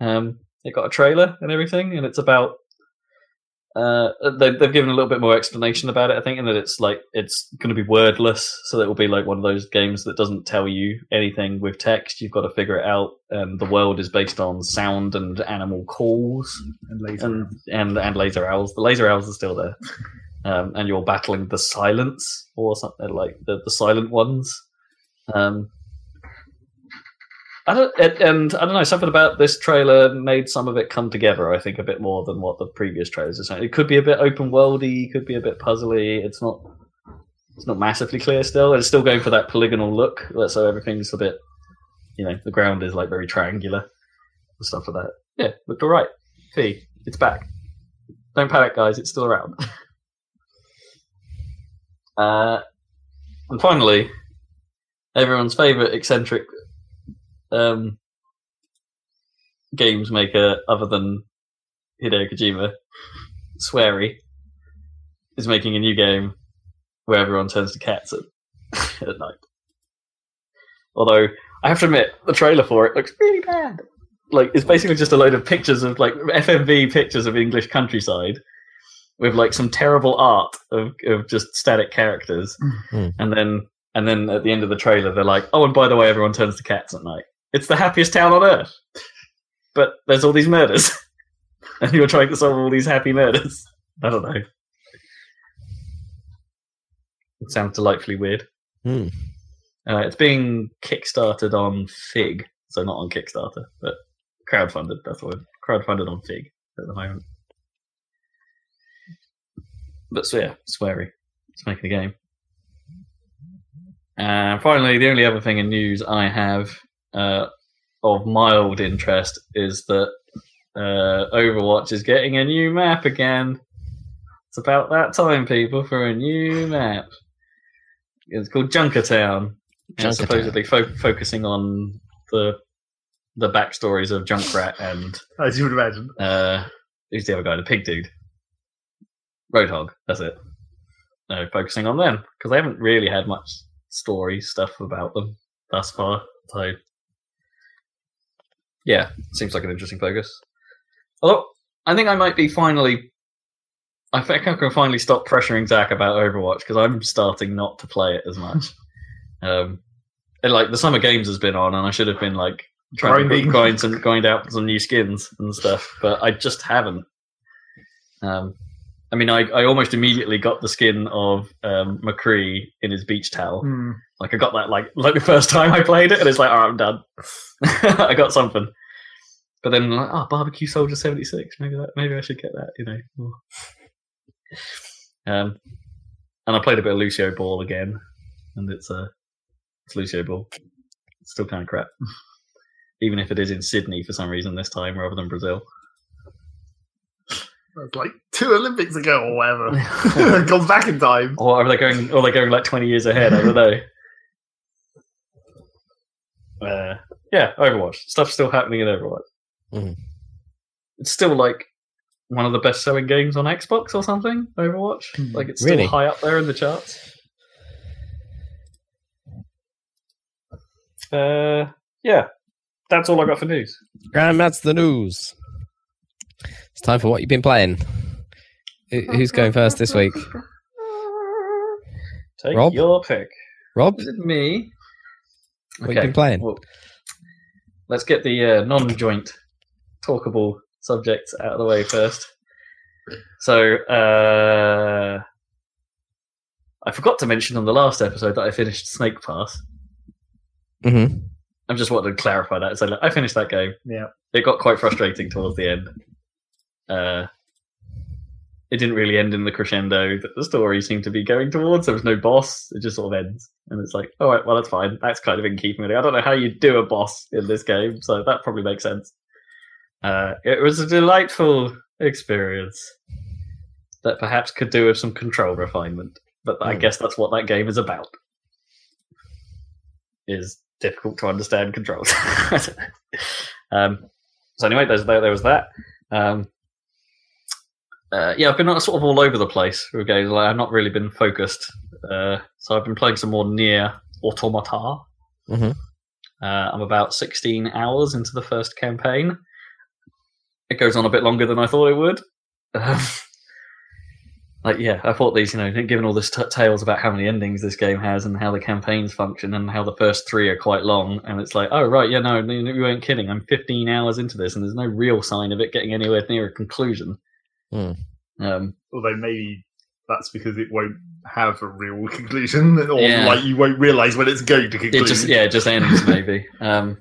Um, it got a trailer and everything, and it's about. Uh, they, they've given a little bit more explanation about it, I think, and that it's like it's going to be wordless, so it will be like one of those games that doesn't tell you anything with text. You've got to figure it out. Um, the world is based on sound and animal calls And laser. and and and laser owls. The laser owls are still there, um, and you're battling the silence or something like the the silent ones. Um, I don't, it, and I don't know. Something about this trailer made some of it come together. I think a bit more than what the previous trailers are saying. It could be a bit open worldy, could be a bit puzzly. It's not. It's not massively clear still. It's still going for that polygonal look, so everything's a bit. You know, the ground is like very triangular and stuff like that. Yeah, looked alright. Fee, it's back. Don't panic, guys. It's still around. *laughs* uh, and finally, everyone's favorite eccentric um, games maker other than Hideo Kojima, Swery, is making a new game where everyone turns to cats at, *laughs* at night. Although I have to admit, the trailer for it looks really bad. Like it's basically just a load of pictures of like FMV pictures of English countryside with like some terrible art of, of just static characters, Mm. and then and then at the end of the trailer they're like, oh, and by the way, everyone turns to cats at night. It's the happiest town on earth, but there's all these murders, *laughs* and you're trying to solve all these happy murders. *laughs* I don't know. It sounds delightfully weird. Hmm. Uh, it's being kickstarted on Fig, so not on Kickstarter, but crowdfunded. That's word. Crowdfunded on Fig at the moment. But so yeah, Swery. It's making a game. And finally, the only other thing in news I have uh, of mild interest is that uh, Overwatch is getting a new map again. It's about that time, people, for a new map. It's called Junkertown. And it's supposedly fo- focusing on the the backstories of Junkrat and As you would imagine. uh, who's the other guy? The pig dude. Roadhog. That's it. No, focusing on them because they haven't really had much story stuff about them thus far. So, yeah, seems like an interesting focus. Although I think I might be finally. I think I can finally stop pressuring Zac about Overwatch because I'm starting not to play it as much. *laughs* um, and like the summer games has been on, and I should have been like trying to Grinding. grind some grind out some new skins and stuff, but I just haven't. Um, I mean, I, I almost immediately got the skin of um, McCree in his beach towel. Hmm. Like I got that like like the first time I played it, and it's like, all right, I'm done. *laughs* I got something. But then like, oh, barbecue soldier seventy six. Maybe that maybe I should get that. You know. *laughs* Um, and I played a bit of Lucio Ball again, and it's uh, it's Lucio Ball. It's still kind of crap, *laughs* even if it is in Sydney for some reason this time rather than Brazil. It's like two Olympics ago or whatever. Gone *laughs* back in time. Or are they going? Or are they going like twenty years ahead? I don't know. Uh, yeah, Overwatch stuff's still happening in Overwatch. Mhm. It's still like one of the best-selling games on Xbox or something. Overwatch, Hmm. like it's still Really? high up there in the charts. Uh, yeah, that's all I got for news. And that's the news. It's time for what you've been playing. Who- Who's going first this week? Take Rob? your pick. Rob, Is it me? what you been playing? Well, let's get the uh, non-joint talkable subjects out of the way first. So, uh, I forgot to mention on the last episode that I finished Snake Pass. hmm I'm just wanting to clarify that. So, look, I finished that game. Yeah. It got quite frustrating towards the end. Uh, it didn't really end in the crescendo that the story seemed to be going towards. There was no boss. It just sort of ends. And it's like, all right, well, that's fine. That's kind of in keeping with it. I don't know how you do a boss in this game, so that probably makes sense. Uh, it was a delightful experience that perhaps could do with some control refinement. But I Hmm. guess that's what that game is about. Is difficult to understand controls. I don't know. um, so anyway, there's, there, there was that. Um, uh, yeah, I've been sort of all over the place with games. Like, I've not really been focused. Uh, so I've been playing some more NieR: Automata. Mhm. Uh, I'm about 16 hours into the first campaign. It goes on a bit longer than I thought it would. Um, *laughs* like, yeah, I thought these, you know, given all this t- tales about how many endings this game has and how the campaigns function and how the first three are quite long, and it's like, oh right, yeah, no, no, you weren't kidding. I'm 15 hours into this, and there's no real sign of it getting anywhere near a conclusion. Hmm. Um, Although maybe that's because it won't have a real *laughs* conclusion, or Yeah. like you won't realise when it's going to conclude. it just yeah, it just ends *laughs* maybe. Um,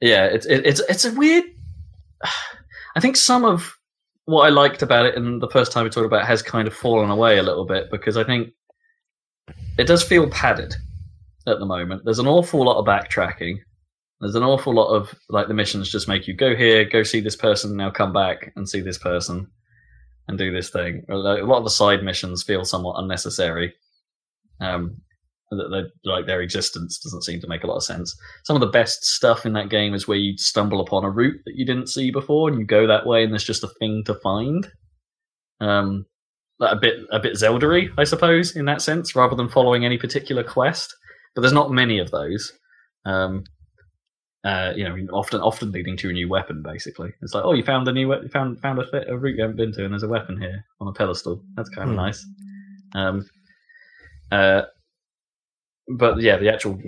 yeah, it's it, it's it's a weird. I think some of what I liked about it and the first time we talked about it has kind of fallen away a little bit because I think it does feel padded at the moment. There's an awful lot of backtracking. There's an awful lot of like the missions just make you go here, go see this person, now come back and see this person and do this thing. A lot of the side missions feel somewhat unnecessary. Um, That like their existence doesn't seem to make a lot of sense. Some of the best stuff in that game is where you stumble upon a route that you didn't see before, and you go that way, and there's just a thing to find. Um, a bit a bit Zelda-y, I suppose, in that sense, rather than following any particular quest. But there's not many of those. Um, uh, you know, often often leading to a new weapon. Basically, it's like, oh, you found a new, we- you found found a, th- a route you haven't been to, and there's a weapon here on a pedestal. That's kind of Hmm. nice. Um, uh, but yeah, the actual,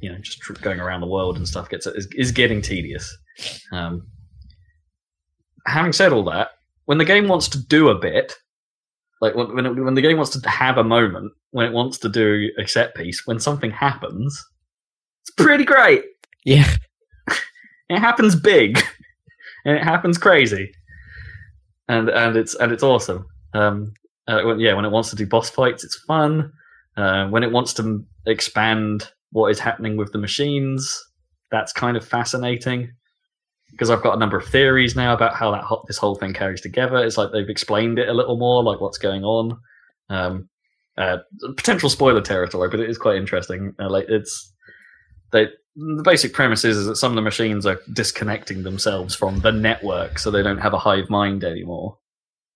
you know, just tr- going around the world and stuff gets is, is getting tedious. Um, having said all that, when the game wants to do a bit, like when when, it, when the game wants to have a moment, when it wants to do a set piece, when something happens, it's pretty great. Yeah. It happens big, *laughs* and it happens crazy, and and it's and it's awesome. Um, uh, when, yeah, when it wants to do boss fights, it's fun. Uh, when it wants to expand what is happening with the machines, that's kind of fascinating. Because I've got a number of theories now about how that ho- this whole thing carries together. It's like they've explained it a little more, like what's going on. Um, uh, potential spoiler territory, but it is quite interesting. Uh, like it's they the basic premise is, is that some of the machines are disconnecting themselves from the network, so they don't have a hive mind anymore.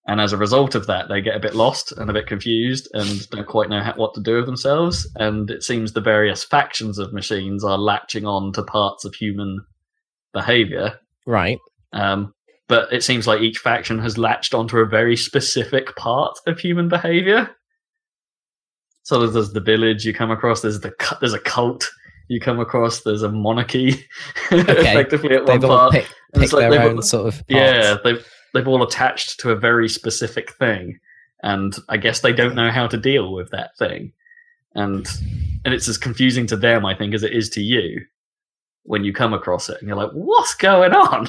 And as a result of that, they get a bit lost and a bit confused and don't quite know how, what to do with themselves. And it seems the various factions of machines are latching on to parts of human behavior. Right. Um, but it seems like each faction has latched onto a very specific part of human behavior. So there's, there's the village you come across. There's the there's a cult you come across. There's a monarchy, *laughs* effectively at one They've all part. picked, And it's like their own sort of. Yeah, they've they've all attached to a very specific thing, and I guess they don't know how to deal with that thing, and and it's as confusing to them, I think, as it is to you when you come across it, and you're like, "What's going on?"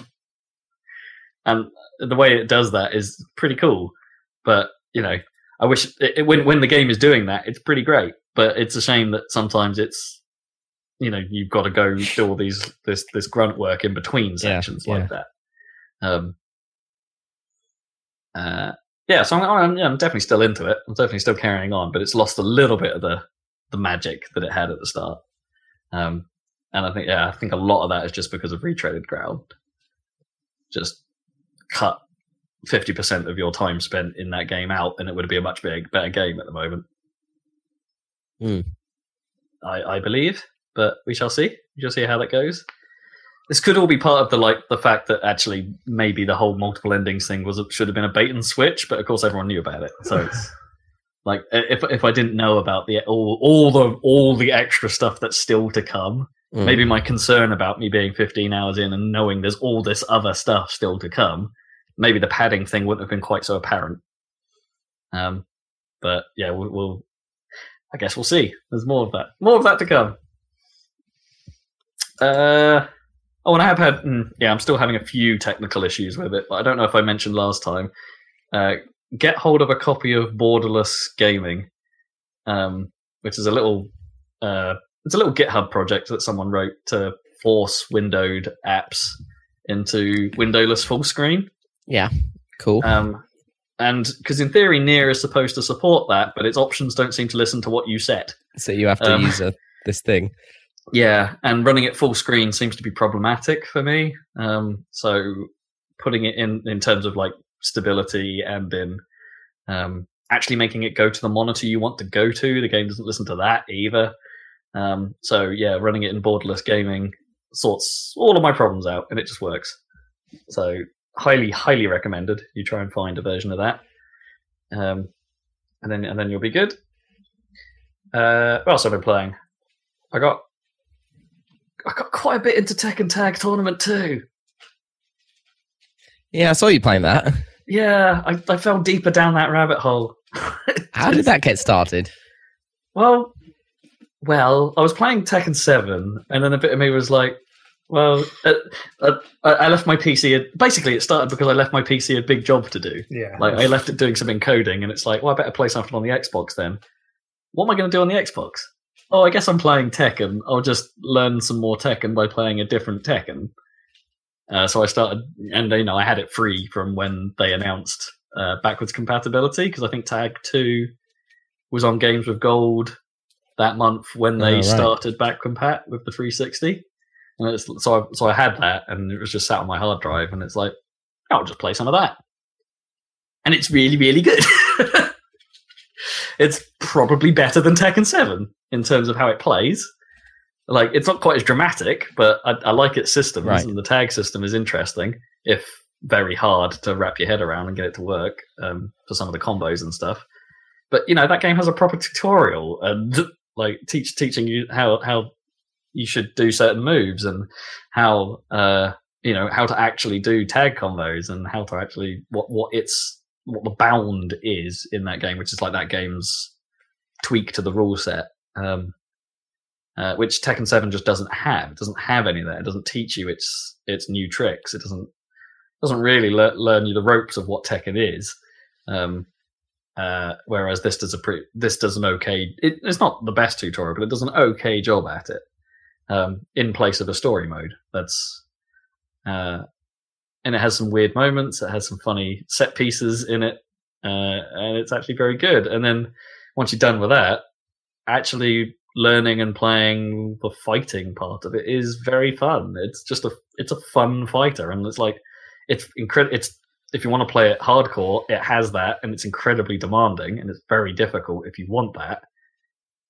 And the way it does that is pretty cool, but you know, I wish it, it- when when the game is doing that, it's pretty great, but it's a shame that sometimes it's you know you've got to go do all these this this grunt work in between sections yeah. like that. Um, uh, yeah, so I'm, I'm, yeah, I'm definitely still into it. I'm definitely still carrying on, but it's lost a little bit of the the magic that it had at the start. Um, and I think yeah, I think a lot of that is just because of retreaded ground. Just cut fifty percent of your time spent in that game out, and it would be a much big, better game at the moment. Hmm. I, I believe, but we shall see. We shall see how that goes. This could all be part of the like the fact that actually maybe the whole multiple endings thing was should have been a bait and switch, but of course everyone knew about it. So it's *laughs* like if if I didn't know about the all all the all the extra stuff that's still to come, Mm. maybe my concern about me being 15 hours in and knowing there's all this other stuff still to come, maybe the padding thing wouldn't have been quite so apparent. Um, but yeah, we'll, we'll I guess we'll see. There's more of that. More of that to come. Uh, oh, and I have had, mm, yeah, I'm still having a few technical issues with it, but I don't know if I mentioned last time. Uh, get hold of a copy of Borderless Gaming, um, which is a little, uh, it's a little GitHub project that someone wrote to force windowed apps into windowless full screen. Yeah, cool. Um, and because in theory, NieR is supposed to support that, but its options don't seem to listen to what you set. so you have to um, use a, this thing. Yeah, and running it full screen seems to be problematic for me. Um, so putting it in in terms of like stability and in um, actually making it go to the monitor you want to go to, the game doesn't listen to that either. Um, so yeah, running it in borderless gaming sorts all of my problems out, and it just works. So highly, highly recommended. You try and find a version of that, um, and then and then you'll be good. Uh, what else have I been playing? I got I got quite a bit into Tekken Tag Tournament too. Yeah, I saw you playing that. Yeah, I, I fell deeper down that rabbit hole. *laughs* How did that get started? Well, well, I was playing Tekken Seven, and then a bit of me was like, "Well, uh, uh, I I left my PC." At, basically, it started because I left my PC a big job to do. Yeah. Like, I left it doing some encoding, and it's like, "Well, I better play something on the Xbox then." What am I going to do on the Xbox? Oh, I guess I'm playing Tekken. I'll just learn some more Tekken by playing a different Tekken. Uh, so I started, and you know, I had it free from when they announced uh, backwards compatibility because I think Tag Two was on Games with Gold that month when they Oh, right. started back compat with the 360. And it's, so I, so I had that, and it was just sat on my hard drive, and it's like I'll just play some of that, and it's really really good. *laughs* it's probably better than Tekken Seven in terms of how it plays. Like it's not quite as dramatic, but I, I like its systems, Right. and the tag system is interesting. If very hard to wrap your head around and get it to work um, for some of the combos and stuff. But you know that game has a proper tutorial and like teach teaching you how how you should do certain moves and how uh you know how to actually do tag combos and how to actually what what its what the bound is in that game, which is like that game's tweak to the rule set. Um, uh, which Tekken Seven just doesn't have. It doesn't have any that. It doesn't teach you its its new tricks. It doesn't doesn't really le- learn you the ropes of what Tekken is. Um, uh, whereas this does a pretty, this does an okay. It, it's not the best tutorial, but it does an okay job at it. Um, in place of a story mode, that's uh, and it has some weird moments. It has some funny set pieces in it, uh, and it's actually very good. And then once you're done with that, actually learning and playing the fighting part of it is very fun. It's just a it's a fun fighter, and it's like it's incredible. It's if you want to play it hardcore, it has that, and it's incredibly demanding, and it's very difficult if you want that.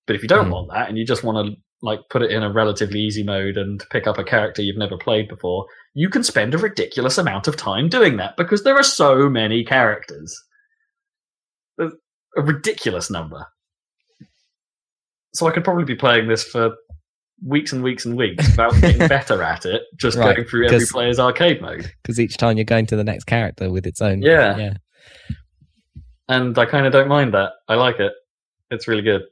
But if you don't Mhm. want that, and you just want to like put it in a relatively easy mode and pick up a character you've never played before, you can spend a ridiculous amount of time doing that because there are so many characters. There's a ridiculous number. So I could probably be playing this for weeks and weeks and weeks without *laughs* getting better at it, just Right, going through every player's arcade mode. because each time you're going to the next character with its own. Yeah. yeah. And I kind of don't mind that. I like it. It's really good.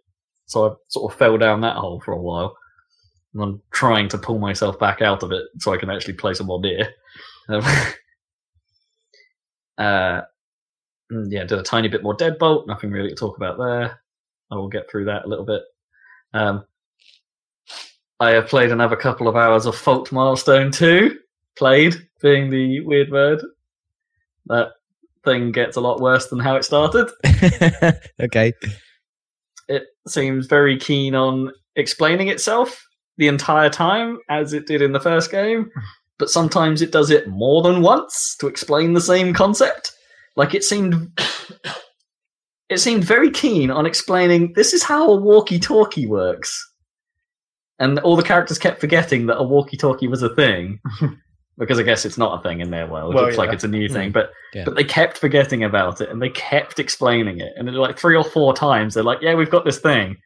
So I sort of fell down that hole for a while. And I'm trying to pull myself back out of it so I can actually play some more NieR. Um, *laughs* uh, mm, yeah, did a tiny bit more Deadbolt. Nothing really to talk about there. I will get through that a little bit. Um, I have played another couple of hours of Fault Milestone 2. Played, being the weird word. That thing gets a lot worse than how it started. *laughs* okay. It seems very keen on explaining itself the entire time, as it did in the first game, but sometimes it does it more than once to explain the same concept. Like it seemed. *coughs* It seemed very keen on explaining this is how a walkie talkie works. And all the characters kept forgetting that a walkie talkie was a thing. *laughs* because I guess it's not a thing in their world. Well, it's like it's a new thing. But Yeah. but they kept forgetting about it and they kept explaining it. And then, like three or four times, they're like, "Yeah, we've got this thing,"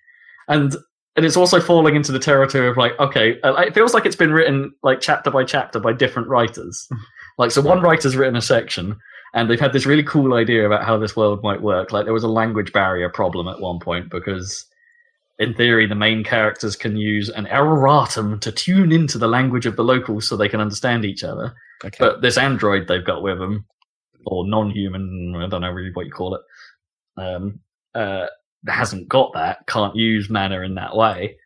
and and it's also falling into the territory of like, okay, uh, it feels like it's been written like chapter by chapter by different writers. *laughs* like, so one writer's written a section. And they've had this really cool idea about how this world might work. Like there was a language barrier problem at one point because, in theory, the main characters can use an erratum to tune into the language of the locals so they can understand each other. Okay. But this android they've got with them, or non-human, I don't know really what you call it, um, uh, hasn't got that, can't use mana in that way.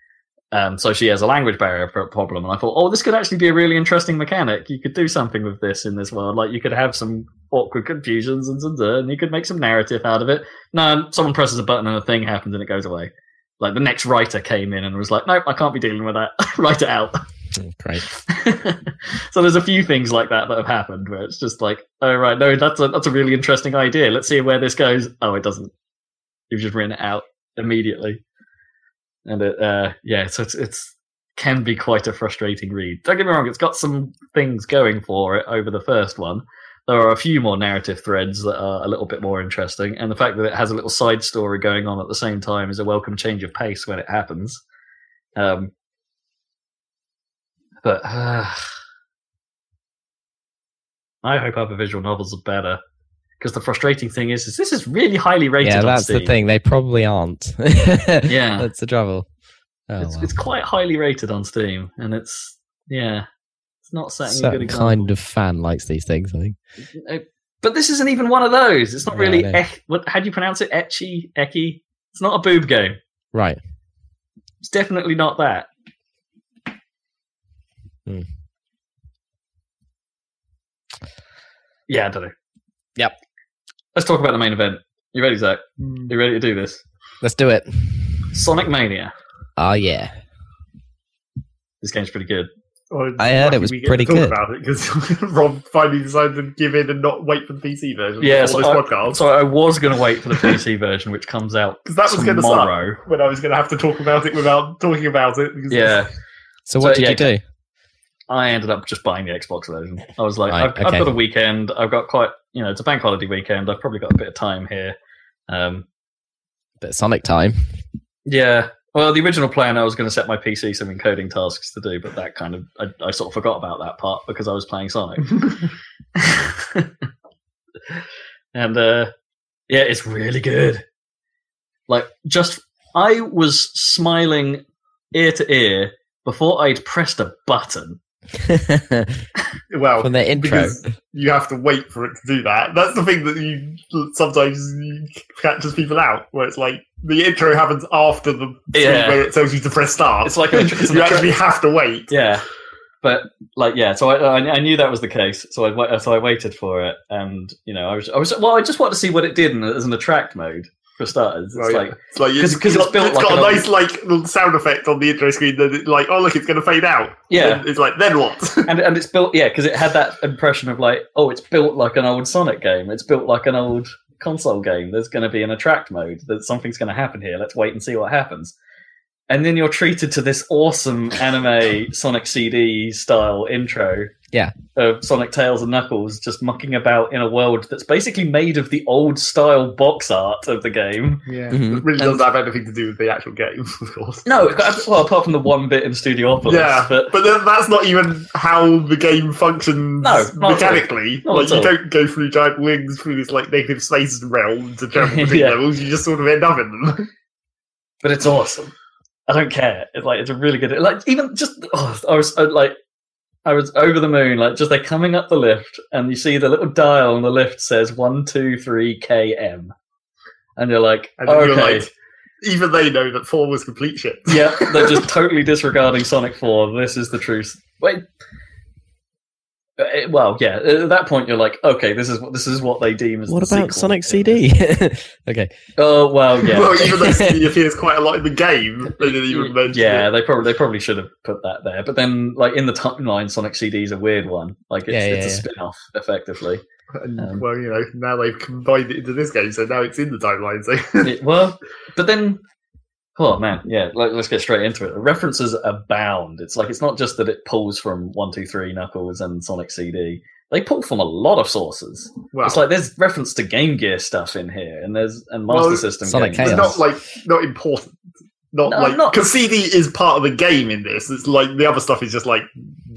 Um, so she has a language barrier problem, and I thought, oh, this could actually be a really interesting mechanic. You could do something with this in this world, like you could have some awkward confusions and, and, and you could make some narrative out of it. No, someone presses a button and a thing happens and it goes away. Like the next writer came in and was like, nope, I can't be dealing with that. *laughs* Write it out. Mm, Great. *laughs* so there's a few things like that that have happened where it's just like, oh right, no, that's a that's a really interesting idea. Let's see where this goes. Oh, it doesn't. You've just written it out immediately, and it, uh, yeah, so it's it's can be quite a frustrating read. Don't get me wrong; it's got some things going for it over the first one. There are a few more narrative threads that are a little bit more interesting, and the fact that it has a little side story going on at the same time is a welcome change of pace when it happens. Um, but uh, *sighs* I hope other visual novels are better. Because the frustrating thing is, is this is really highly rated. yeah, that's the thing. They probably aren't. *laughs* Yeah. that's the trouble. Oh, it's, well. it's quite highly rated on Steam, and it's yeah, it's not setting a good example. kind of fan likes these things. I think. Uh, But this isn't even one of those. It's not Yeah, really. I. Ech, what? How do you pronounce it? Ecchi, Ecchi. It's not a boob game. Right. It's definitely not that. Hmm. Yeah, I don't know. Yep. Let's talk about the main event. You ready, Zac? You ready to do this? Let's do it. Sonic Mania. Oh yeah. This game's pretty good. Well, I heard it was pretty to good. about it because *laughs* Rob finally decided to give in and not wait for the PC version. Yeah, so I, podcast so I was going to wait for the PC *laughs* version, which comes out *laughs* because that was going to start tomorrow. when I was going to have to talk about it without talking about it. because Yeah, So what So, did yeah, you do? I ended up just buying the Xbox version. I was like, Right, I've, I've got a weekend. I've got quite, you know, it's a bank holiday weekend. I've probably got a bit of time here. Um, Bit of Sonic time. yeah. Well, the original plan, I was going to set my PC some encoding tasks to do, but that kind of, I, I sort of forgot about that part because I was playing Sonic. *laughs* and uh, yeah, it's really good. Like, just I was smiling ear to ear before I'd pressed a button. *laughs* well, From the intro. you have to wait for it to do that. That's the thing that you sometimes you catches people out, where it's like the intro happens after the screen Yeah. where it tells you to press start. It's like a, it's you actually have to wait. yeah, but like yeah, so I, I I knew that was the case, so I so I waited for it, and you know I was I was well I just wanted to see what it did in, as an attract mode for starters. It's like It's like 'Cause- it's, it's got, built it's like got a nice like sound effect on the intro screen that it, like oh look it's going to fade out. yeah, And it's like then what? *laughs* and and it's built yeah because it had that impression of like oh it's built like an old Sonic game, it's built like an old console game. There's going to be an attract mode. That something's going to happen here. Let's wait and see what happens. And then you're treated to this awesome anime Sonic CD style intro. Yeah. Of Sonic Tails and Knuckles just mucking about in a world that's basically made of the old style box art of the game. yeah, Mhm. it really doesn't have anything to do with the actual game, of course. No, well, apart from the one bit in Studiopolis. Yeah, but but then that's not even how the game functions No, not at all. mechanically. Not like at you don't go through giant wings through this like negative space realm to travel *laughs* between Yeah. levels. You just sort of end up in them. *laughs* but it's awesome. I don't care. It's like it's a really good. Like even just oh, I was uh, like I was over the moon. Like just they're coming up the lift, and you see the little dial on the lift says one two three km, and you're like, And okay, you're like, even they know that four was complete shit. yeah, they're just totally disregarding Sonic Four. This is the truth. Wait. Uh, it- Well, yeah. At that point, you're like, okay, this is what this is what they deem as. what the about sequel. Sonic CD? *laughs* okay. Oh well, *laughs* yeah. Well, even though CD appears quite a lot in the game, they didn't even *laughs* mention Yeah, it. they probably they probably should have put that there. But then, like in the timeline, Sonic CD is a weird one. Like it's, Yeah, it's a yeah, yeah. spin-off, effectively. And, Um, well, you know, now they've combined it into this game, so now it's in the timeline. So It- well, but then, oh man, yeah. Like, let's get straight into it. The references abound. It's like it's not just that it pulls from One Two Three Knuckles and Sonic CD. They pull from a lot of sources. well, It's like there's reference to Game Gear stuff in here, and there's and Master Well, System. Sonic games. it's Chaos. not like not important. Not No, like not- because CD is part of the game in this. It's like the other stuff is just like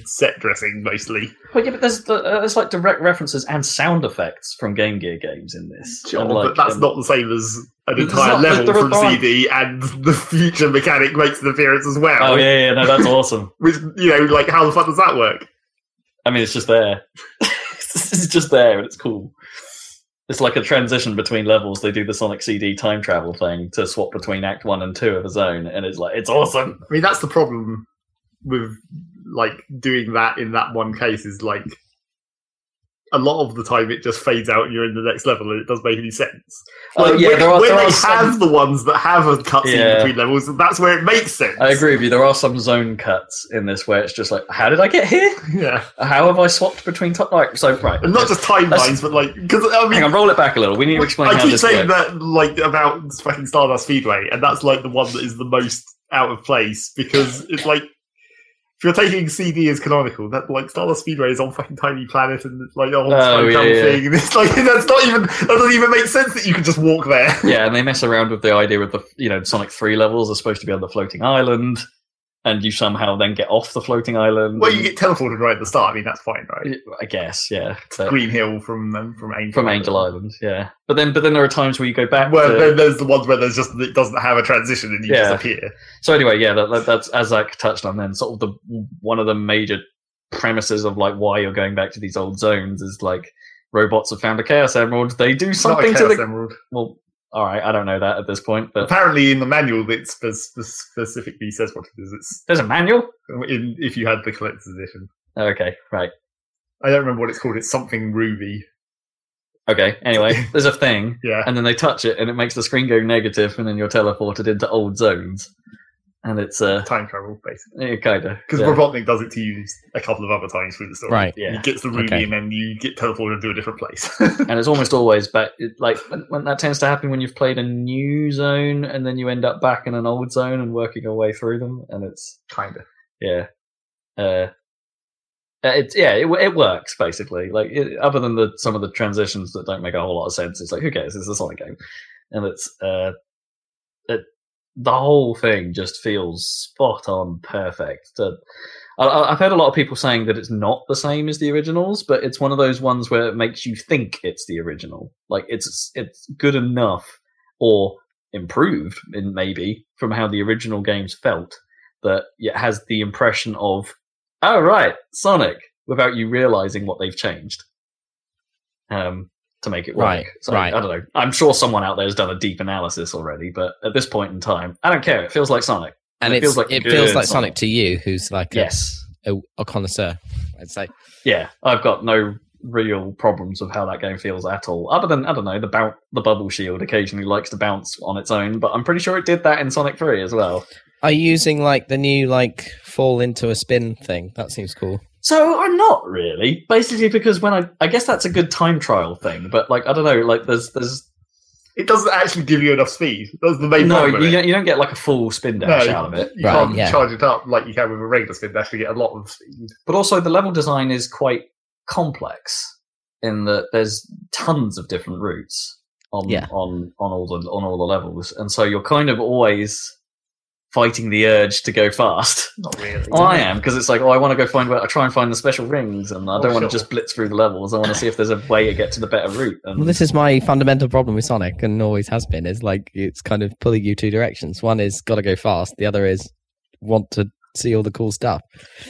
set dressing mostly. Well, yeah, but there's the, uh, there's like direct references and sound effects from Game Gear games in this. Sure, And, like, but that's um, not the same as an entire not- level from there CD, and *laughs* the future mechanic makes an appearance as well. Oh yeah, yeah, no, that's *laughs* awesome. Which you know, like how the fuck does that work? I mean, it's just there. *laughs* it's just there, and it's cool. It's like a transition between levels. They do the Sonic CD time travel thing to swap between Act One and Two of a zone, and it's like it's awesome. I mean, that's the problem with like doing that in that one case is like a lot of the time it just fades out and you're in the next level and it doesn't make any sense. Oh, Like, yeah, when, there are- when there they some- have the ones that have a cutscene Yeah. between levels, that's where it makes sense. I agree with you. There are some zone cuts in this where it's just like, how did I get here? Yeah, How have I swapped between top? Like, so right, and not just timelines, but like because I mean, hang on, roll it back a little. We need to explain I keep saying works. that like about fucking Stardust Speedway, and that's like the one that is the most out of place because it's like if you're taking CD as canonical, that like Stardust Speedway is on fucking Tiny Planet and like a whole Oh, time yeah, yeah. thing, *laughs* and it's like that's not even that doesn't even make sense that you can just walk there. Yeah, and they mess around with the idea of the you know Sonic Three levels are supposed to be on the floating island, and you somehow then get off the floating island. Well, you get teleported right at the start. I mean, that's fine, right? I guess, yeah. But- Green Hill from um, from Angel from Angel Island, yeah. But then, but then there are times where you go back. Well, to, there's the ones where there's just it doesn't have a transition and you Yeah. just appear. so anyway, yeah, that, that, that's as I touched on. Then, sort of the one of the major premises of like why you're going back to these old zones is like robots have found a Chaos Emerald. They do It's not a something to the Emerald. well. All right, I don't know that at this point, but Apparently, in the manual, it spe- spe- specifically says what it is. It's there's a manual. in, if you had the collector's edition. Okay, right. I don't remember what it's called. It's something Ruby. Okay. Anyway, *laughs* there's a thing, Yeah. and then they touch it, and it makes the screen go negative, and then you're teleported into old zones. And it's uh, Time travel, basically. yeah, kind of Because Robotnik does it to you a couple of other times through the story. Right. Yeah. He gets the ruby Okay. and then you get teleported to a different place. *laughs* and it's almost always back. it- Like when, when that tends to happen when you've played a new zone and then you end up back in an old zone and working your way through them, and it's kind of. yeah, uh, uh, it's yeah, it, it works basically. Like it, other than the some of the transitions that don't make a whole lot of sense, it's like who cares? It's a Sonic game, and it's uh, it, the whole thing just feels spot on perfect. I, I've heard a lot of people saying that it's not the same as the originals, but it's one of those ones where it makes you think it's the original. Like it's it's good enough or improved in maybe from how the original games felt that it has the impression of oh right Sonic without you realizing what they've changed um to make it work. Right, So right. I don't know. I'm sure someone out there has done a deep analysis already, but at this point in time, I don't care. It feels like Sonic. and it feels like it feels like Sonic. Sonic to you, who's like a, Yes. a, a connoisseur. I'd say. yeah, I've got no real problems with how that game feels at all. Other than I don't know, the bounce, the bubble shield occasionally likes to bounce on its own, but I'm pretty sure it did that in Sonic Three as well. Are you using like the new like fall into a spin thing? That seems cool. So I'm not really, basically because when I I guess that's a good time trial thing, but like I don't know, like there's there's It doesn't actually give you enough speed. That's the main no problem. you it. don't, you don't get like a full spin dash out of it. You Right, can't yeah. charge it up like you can with a regular spin dash to get a lot of speed. But also the level design is quite complex in that there's tons of different routes on Yeah. on on all the on all the levels, and so you're kind of always fighting the urge to go fast. Not really. Oh, *laughs* I am because it's like, oh, I want to go find where I try and find the special rings, and I Oh, don't want to sure. just blitz through the levels. I want to see if there's a way to get to the better route. And Well, this is my fundamental problem with Sonic, and always has been. Is like it's kind of pulling you two directions. One is got to go fast. The other is want to see all the cool stuff.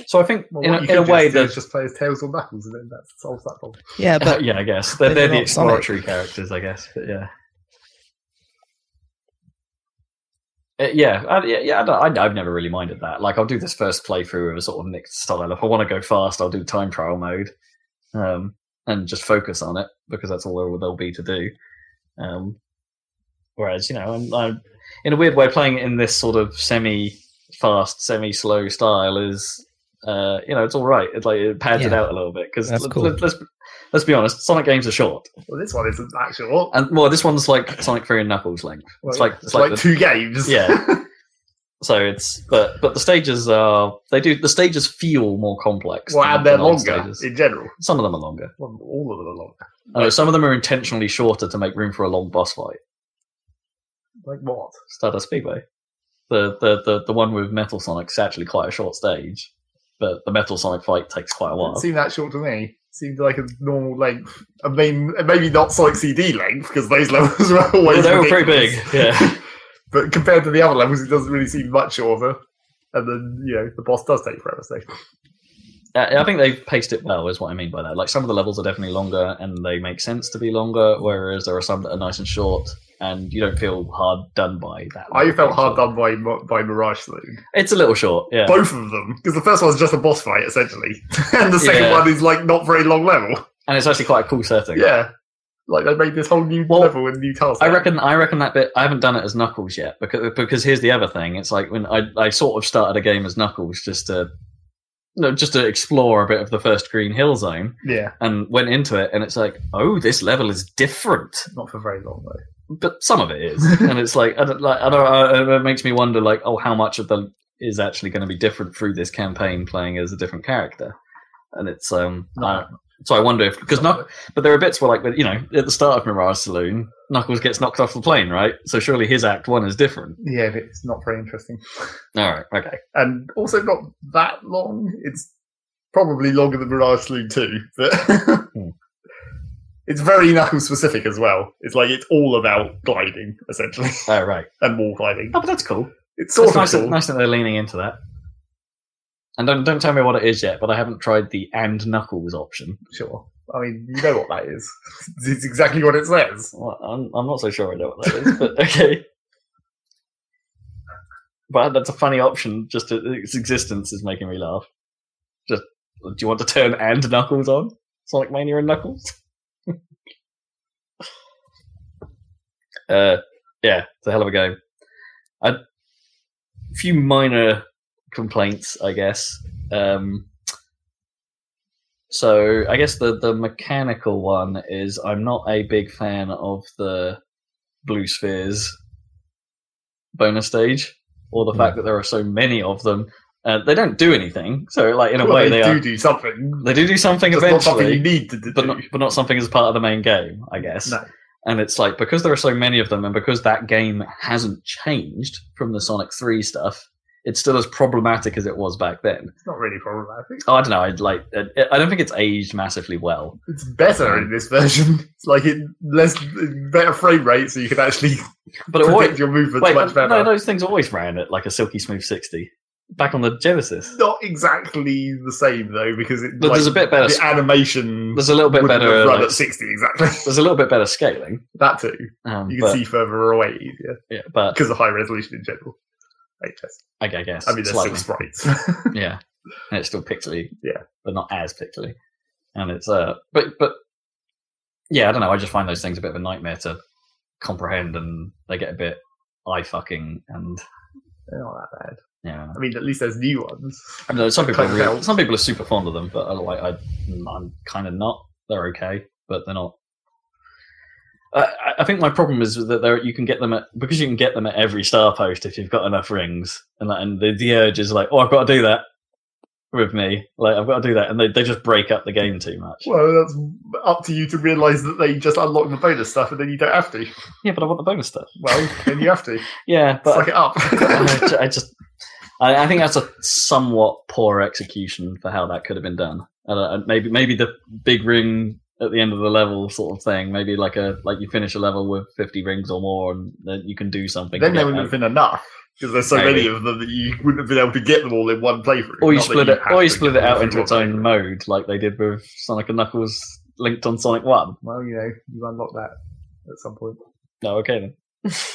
so I think Well, in a, in a way just do that is just play as Tails or Knuckles, and then that solves that problem. Yeah, but *laughs* yeah, I guess they're, They're they're the not Sonic. exploratory characters, I guess. But yeah, Uh, yeah, I, yeah, yeah. I I've never really minded that. Like, I'll do this first playthrough of a sort of mixed style. If I want to go fast, I'll do time trial mode, um, and just focus on it because that's all there, there'll be to do. Um, whereas, you know, I'm, I'm in a weird way playing it in this sort of semi-fast, semi-slow style is, uh, you know, it's all right. It's like it pads it out a little bit because let, cool. let, let's let's be honest, Sonic games are short. Well, this one isn't that short. And well, this one's like Sonic Three and Knuckles length. Well, it's like it's like, the- two games. Yeah. *laughs* so it's but but the stages are they do the stages feel more complex. well, and they're longer stages. in general. Some of them are longer. Well, all of them are longer. Some of them are intentionally shorter to make room for a long boss fight. Like what? Stardust Speedway, the the the, the one with Metal Sonic's actually quite a short stage, but the Metal Sonic fight takes quite a while. It seemed that short to me. Seemed like a normal length. I mean, maybe not Sonic CD length because those *laughs* levels were always Well, they were pretty big, yeah. *laughs* but compared to the other levels, it doesn't really seem much shorter. And then you know the boss does take forever. So Uh, I think they've paced it well, is what I mean by that. Like some of the levels are definitely longer and they make sense to be longer, whereas there are some that are nice and short, and you don't feel hard done by that. I felt hard done by by Mirage Saloon. It's a little short, yeah. Both of them, because the first one's just a boss fight essentially, *laughs* and the second Yeah. one is like not very long level. and it's actually quite a cool setting. Yeah, like they made this whole new Well, level and new task. I reckon. I reckon that bit. I haven't done it as Knuckles yet because because here's the other thing. It's like when I I sort of started a game as Knuckles just to. No, just to explore a bit of the first Green Hill zone, Yeah, and went into it, and it's like, oh, this level is different. not for very long though. But some of it is, *laughs* and it's like I don't like I don't. It makes me wonder, like, oh, how much of the is actually going to be different through this campaign, playing as a different character, and it's um. I- so I wonder if because Knuck, but there are bits where, like, you know, at the start of Mirage Saloon, Knuckles gets knocked off the plane, right? So surely his Act One is different. Yeah, but it's not very interesting. All right, okay. and also not that long. It's probably longer than Mirage Saloon 2, but Hmm. *laughs* it's very knuckle specific as well. It's like it's all about gliding essentially Oh All right. *laughs* and wall gliding. Oh, but that's cool. It's sort It's nice, of that, cool. nice that they're leaning into that. And don't don't tell me what it is yet, but I haven't tried the and Knuckles option. Sure. I mean, you know what that is. *laughs* It's exactly what it says. Well, I'm, I'm not so sure I know what that is, but *laughs* okay. But that's a funny option. Just to, its existence is making me laugh. Just, do you want to turn and Knuckles on? Sonic Mania and Knuckles? Uh, yeah, it's a hell of a game. A few minor complaints, I guess. Um, so I guess the the mechanical one is I'm not a big fan of the blue spheres bonus stage, or the Hmm. fact that there are so many of them. Uh, they don't do anything, so like in a Well, way they, they, do are. do something. They do do something Just not something you need to do. but not, but not something as part of the main game, I guess. No. And it's like because there are so many of them, and because that game hasn't changed from the Sonic Three stuff, it's still as problematic as it was back then. It's not really problematic. Oh, I don't know. I'd like. I don't think it's aged massively well. It's better in this version. *laughs* It's like it less better frame rate, so you can actually But it *laughs* predict always, your movements wait, much better. no, those things always ran at like a silky smooth sixty back on the Genesis. Not exactly the same though, because it, But like, there's a bit better. the animation There's a little bit better. run like, at sixty exactly. *laughs* there's a little bit better scaling. that too. Um, You can but, see further away easier yeah, but because of high resolution in general. I I guess. I mean, there's slightly. still sprites. *laughs* *laughs* yeah, and it's still pixely. Yeah. but not as pixely. And it's uh, but but yeah, I don't know. I just find those things a bit of a nightmare to comprehend, and they get a bit eye fucking, and They're not that bad. Yeah. I mean, at least there's new ones. I know some people, are really, some people are super fond of them, but I like I, I'm kind of not. They're okay, but they're not. I, I- I think my problem is that there you can get them at because you can get them at every star post if you've got enough rings, and that, and the, the urge is like, oh, I've got to do that with me, like I've got to do that, and they, they just break up the game too much. Well, that's up to you to realise that they just unlock the bonus stuff, and then you don't have to. Yeah, but I want the bonus stuff. Well, then you have to. *laughs* Yeah, but Suck it up. I, I just I, I think that's a somewhat poor execution for how that could have been done. I don't know, maybe maybe the big ring at the end of the level sort of thing. Maybe like a like you finish a level with fifty rings or more, and then you can do something. then there wouldn't out. have been enough because there's so Maybe. many of them that you wouldn't have been able to get them all in one playthrough. or you Not split it, or you split it out into its own playthrough. mode, like they did with Sonic and Knuckles linked on Sonic One. Well, you know, you unlock that at some point. No, okay then.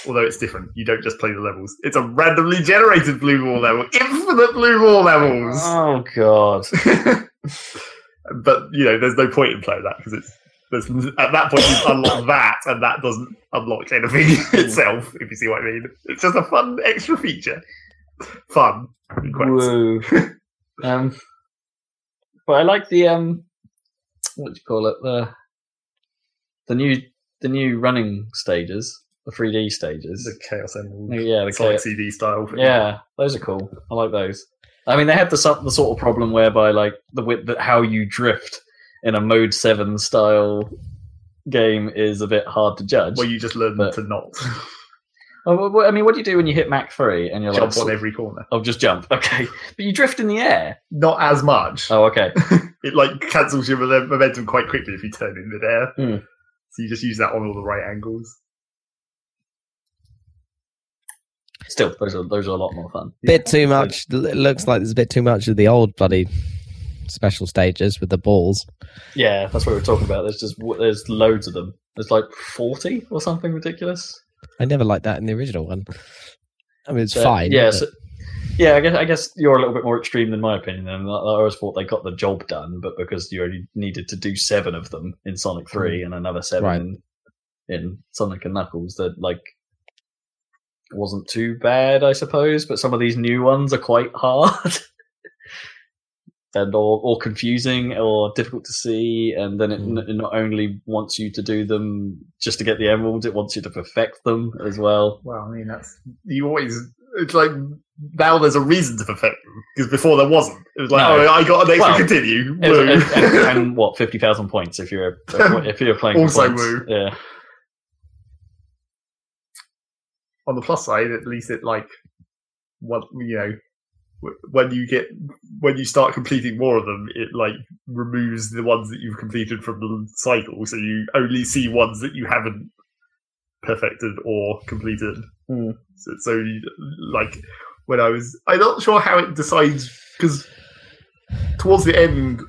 Although it's different. You don't just play the levels. It's a randomly generated blue wall level. Infinite blue wall levels. Oh god. *laughs* but, you know, there's no point in playing that because it's. There's, at that point, you unlock *coughs* that, and that doesn't unlock anything itself, if you see what I mean. It's just a fun extra feature. Fun. in quotes. Woo. um, but I like the um, what do you call it? The the new the new running stages, the 3D stages. The Chaos Emerald. yeah, the Sonic chaos- CD style. thing. yeah, those are cool. I like those. I mean, they had the the sort of problem whereby like the the, how you drift in a Mode Seven style game is a bit hard to judge. Well, you just learn But- to not *laughs* *laughs* Oh, I mean, what do you do when you hit Mach three and you're jump like, on every corner. "Oh, just jump"? *laughs* Okay, but you drift in the air. Not as much. Oh, okay. It like cancels your momentum quite quickly if you turn in midair. Hmm. So you just use that on all the right angles. Still, those are those are a lot more fun. Bit too much. It looks like there's a bit too much of the old bloody special stages with the balls. Yeah, that's what we were talking about. There's just there's loads of them. There's like forty or something ridiculous. I never liked that in the original one. I mean, it's So, fine. Yeah, but- so, yeah. I guess I guess you're a little bit more extreme than my opinion. And I I always thought they got the job done, but because you only needed to do seven of them in Sonic Three mm. and another seven Right. in, in Sonic and Knuckles, that like wasn't too bad, I suppose. But some of these new ones are quite *laughs* hard. And or, or confusing or difficult to see, and then it, Hmm. n- not only wants you to do them just to get the emeralds, it wants you to perfect them as well. Well, I mean, that's you always. It's like now there's a reason to perfect them because before there wasn't. It was like, No. oh, I got an extra Well, continue. And, Woo. and, and, and *laughs* what fifty thousand points if you're if you're *laughs* playing Also woo. Yeah, On the plus side, at least it like what you know when you get when you start completing more of them, it like removes the ones that you've completed from the cycle, so you only see ones that you haven't perfected or completed. Hmm. So, so like when I was, I'm not sure how it decides because towards the end,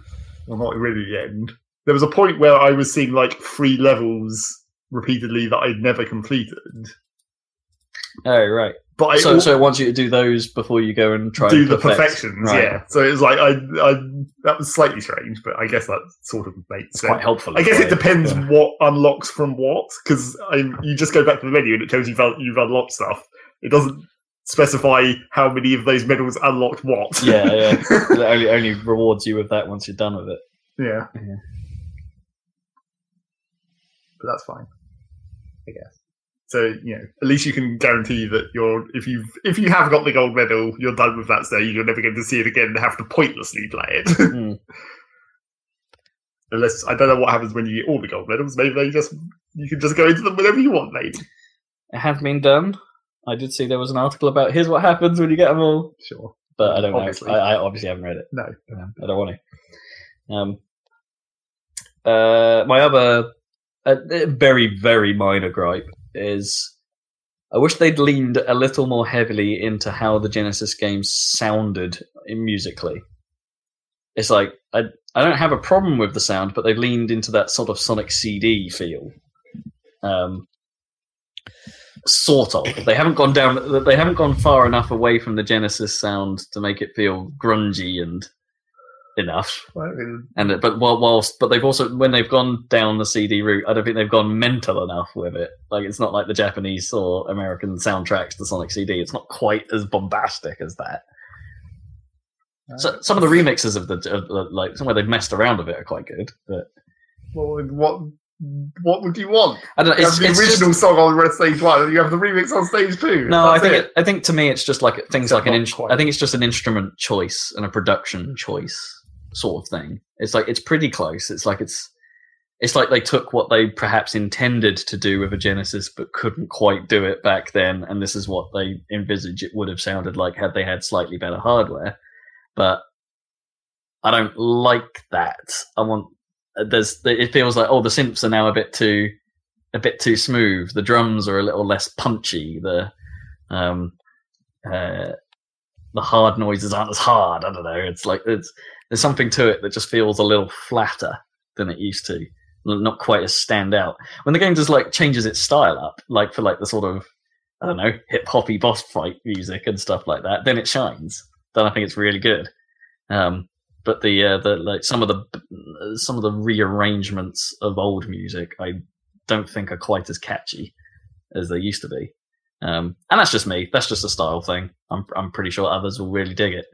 well, not really the end. There was a point where I was seeing like three levels repeatedly that I'd never completed, oh right. but I So al- so it wants you to do those before you go and try do and the perfections. Right. Yeah, so it was like I, I that was slightly strange, but I guess that sort of makes It's sense. quite helpful. I guess in it depends Yeah. what unlocks from what, because you just go back to the menu and it tells you you've, you've unlocked stuff. It doesn't specify how many of those medals unlocked what. Yeah, yeah. *laughs* it only only rewards you with that once you're done with it. yeah. Yeah. But that's fine, I guess. So you know, at least you can guarantee that you're if you if you have got the gold medal, you're done with that stage. You're never going to see it again and have to pointlessly play it. Hmm. *laughs* Unless I don't know what happens when you get all the gold medals. Maybe they just you can just go into them whenever you want. Maybe It has been done. I did see there was an article about here's what happens when you get them all, sure. but I don't Obviously. know. I, I obviously haven't read it. No. Um, I don't want to. Um, uh, my other uh, very very minor gripe is I wish they'd leaned a little more heavily into how the Genesis games sounded musically. It's like I I don't have a problem with the sound, but they've leaned into that sort of Sonic CD feel. Um, sort of. They haven't gone down. They haven't gone far enough away from the Genesis sound to make it feel grungy and enough. Well, And but while- whilst but they've also when they've gone down the CD route, I don't think they've gone mental enough with it. Like it's not like the Japanese or American soundtracks to Sonic CD. It's not quite as bombastic as that. So, some of the remixes of the, of the like somewhere they've messed around with it are quite good. But what would- what what would you want? I don't know. You It's, have the it's just- original song on Stage One, and you have the remix on Stage Two. No, I think it. it, I think to me it's just like things Except like an in. I think it's just an instrument choice and a production hmm. choice sort of thing. It's like it's pretty close. It's like it's it's like they took what they perhaps intended to do with a Genesis but couldn't quite do it back then and this is what they envisage it would have sounded like had they had slightly better hardware. But I don't like that. I want there's it feels like oh the synths are now a bit too a bit too smooth. The drums are a little less punchy. The um, uh, the hard noises aren't as hard. I don't know. It's like it's there's something to it that just feels a little flatter than it used to. Not quite as stand out. When the game just like changes its style up, like for like the sort of I don't know hip hoppy boss fight music and stuff like that, then it shines. Then I think it's really good. Um, but the uh, the like some of the some of the rearrangements of old music, I don't think are quite as catchy as they used to be. Um, and that's just me. That's just a style thing. I'm I'm pretty sure others will really dig it.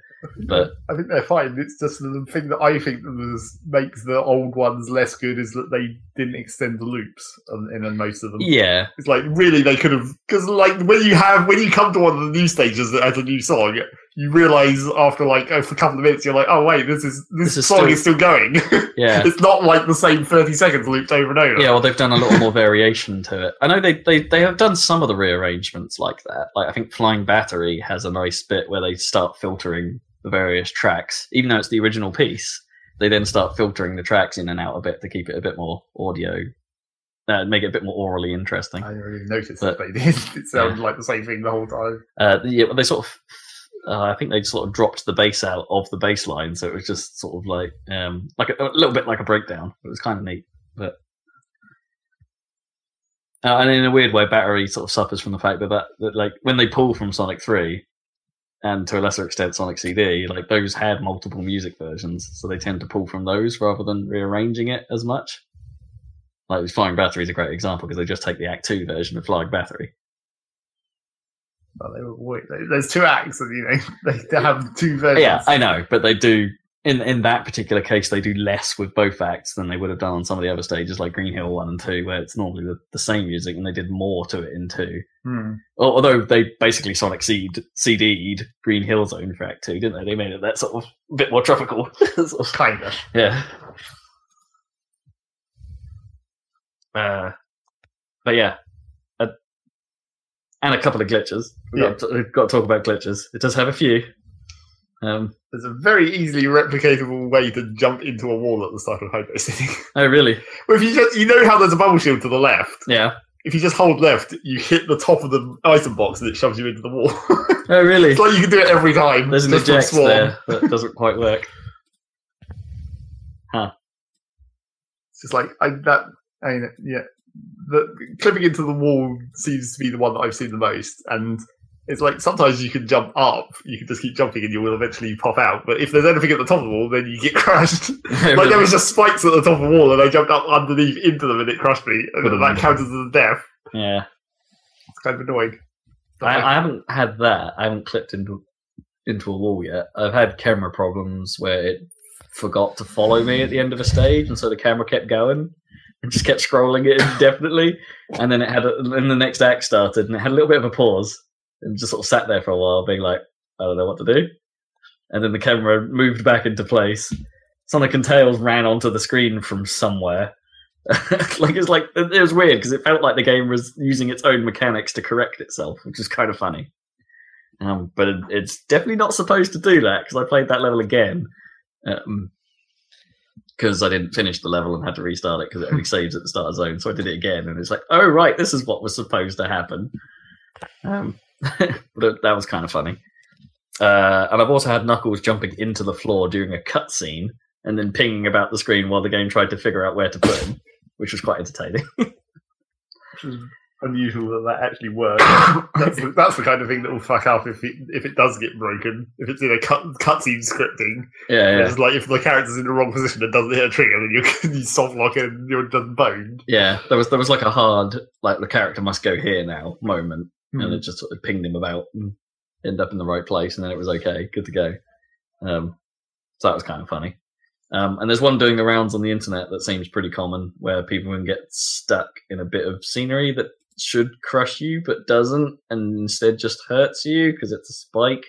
But *laughs* I think they're fine. It's just the thing that I think that was, makes the old ones less good is that they didn't extend the loops in, in most of them. yeah, It's like really they could have because like when you have when you come to one of the new stages that has a new song, you realize after like oh, a couple of minutes you're like oh wait this is this, This is song still- is still going. *laughs* yeah. it's not like the same thirty seconds looped over and over. Yeah, well, they've done a little more variation to it. I know they, they, they have done some of the rearrangements like that. Like I think Flying Battery has a nice bit where they start filtering the various tracks, even though it's the original piece. They then start filtering the tracks in and out a bit to keep it a bit more audio, uh, make it a bit more orally interesting. I didn't really notice But- it, but *laughs* it, is- it sounded like the same thing the whole time. Uh, yeah, they sort of, uh, I think they sort of dropped the bass out of the bass line, so it was just sort of like, um, like a, a little bit like a breakdown. It was kind of neat, but. Uh, and in a weird way, Battery sort of suffers from the fact that, that that like when they pull from Sonic Three, and to a lesser extent Sonic CD, like those had multiple music versions, so they tend to pull from those rather than rearranging it as much. Like Flying Battery is a great example because they just take the Act Two version of Flying Battery. But they were, there's two acts, and you know *laughs* they have two versions. Yeah, I know, but they do in in that particular case they do less with both acts than they would have done on some of the other stages like Green Hill one and two, where it's normally the, the same music and they did more to it in two. Hmm. Although they basically Sonic Seed CD'd Green Hill Zone for Act Two, didn't they? They made it that sort of bit more tropical. *laughs* Sort of- kind of. yeah. Uh, but yeah, uh, and a couple of glitches. We've, got to, we've got to talk about glitches. It does have a few. Um, There's a very easily replicatable way to jump into a wall at the start of Hydrocity. *laughs* oh, really? well, if you just you know how there's a bubble shield to the left. Yeah. If you just hold left, you hit the top of the item box and it shoves you into the wall. *laughs* Oh, really? it's like you can do it every time. There's an eject there that doesn't quite work. Huh. It's just like I that I mean, yeah. The clipping into the wall seems to be the one that I've seen the most, and it's like sometimes you can jump up, you can just keep jumping, and you will eventually pop out. But if there's anything at the top of the wall, then you get *laughs* crushed. *laughs* like there was just spikes at the top of the wall, and I jumped up underneath into them, and it crushed me, and then that Mm. counted as a death. yeah. It's kind of annoying. I, I haven't had that. I haven't clipped into into a wall yet. I've had camera problems where it forgot to follow me at the end of a stage, and so the camera kept going and just kept scrolling it indefinitely. And then it had, a, and the next act started, and it had a little bit of a pause, and just sort of sat there for a while, being like, I don't know what to do. And then the camera moved back into place. Sonic and Tails ran onto the screen from somewhere. *laughs* like it's like it was weird because it felt like the game was using its own mechanics to correct itself, which is kind of funny. Um, but it, it's definitely not supposed to do that because I played that level again because I didn't finish the level and had to restart it because it only *laughs* saves at the start zone. So I did it again, and it's like, oh right, this is what was supposed to happen. Um, *laughs* that was kind of funny. Uh, and I've also had Knuckles jumping into the floor during a cutscene and then pinging about the screen while the game tried to figure out where to put him, which was quite entertaining. *laughs* which is unusual that that actually works. *coughs* that's, the, that's the kind of thing that will fuck up if it if it does get broken. If it's in a cut cutscene scripting, yeah, yeah. it's like if the character's in the wrong position and doesn't hit a trigger, then you *laughs* you soft lock it and you're done boned. Yeah, there was there was like a hard like the character must go here now moment, and it just sort of pinged him about and end up in the right place, and then it was okay, good to go. Um, so that was kind of funny. Um, and there's one doing the rounds on the internet that seems pretty common, where people can get stuck in a bit of scenery that should crush you but doesn't, and instead just hurts you because it's a spike.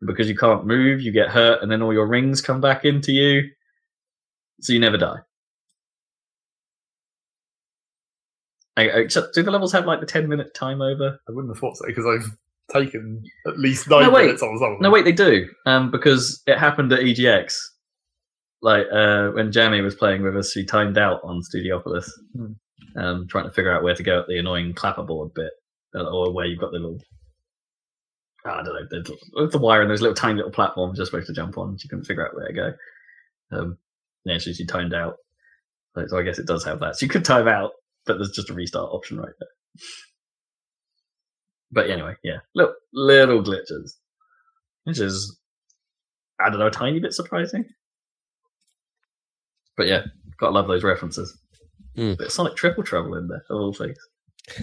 And because you can't move, you get hurt, and then all your rings come back into you, so you never die. Except, do the levels have like the ten minute time over? I wouldn't have thought so because I've taken at least nine No, wait. minutes on some. No, wait, they do. Um, because it happened at EGX. Like uh, when Jamie was playing with us, he timed out on Studiopolis, Hmm. um, trying to figure out where to go at the annoying clapperboard bit, uh, or where you've got the little. I don't know. There's, the wire and those little tiny little platforms you're supposed to jump on. She couldn't figure out where to go. Um, yeah, so she timed out. So, so I guess it does have that. So you could time out, but there's just a restart option right there. But anyway, yeah, little little glitches, which is I don't know, a tiny bit surprising. But yeah, gotta love those references. Hmm. Bit of Sonic Triple Trouble in there, of all things. *laughs*